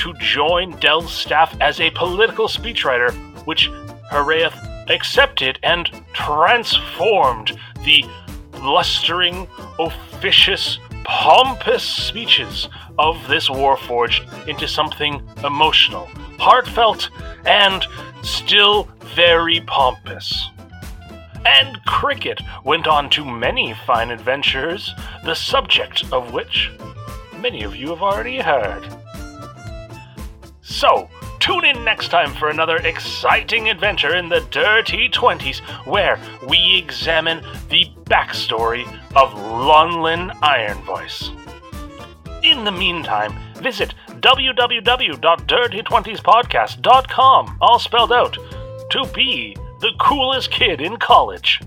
to join Dell's staff as a political speechwriter, which Haraith accepted and transformed the blustering, officious, pompous speeches of this Warforged into something emotional, heartfelt, and still very pompous. And Cricket went on to many fine adventures, the subject of which many of you have already heard. So, tune in next time for another exciting adventure in the Dirty Twenties, where we examine the backstory of Lonlin Iron Voice. In the meantime, visit www.dirty20spodcast.com, all spelled out, to be the coolest kid in college.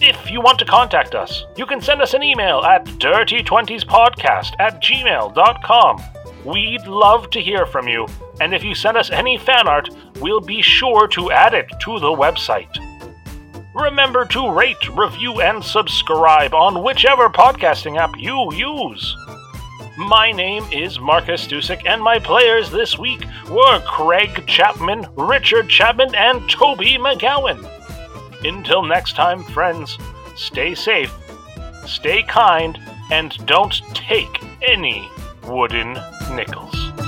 If you want to contact us, you can send us an email at dirty20spodcast at gmail.com. We'd love to hear from you, and if you send us any fan art, we'll be sure to add it to the website. Remember to rate, review, and subscribe on whichever podcasting app you use. My name is Marcus Dusick, and my players this week were Craig Chapman, Richard Chapman, and Toby McGowan. Until next time, friends, stay safe, stay kind, and don't take any wooden nickels.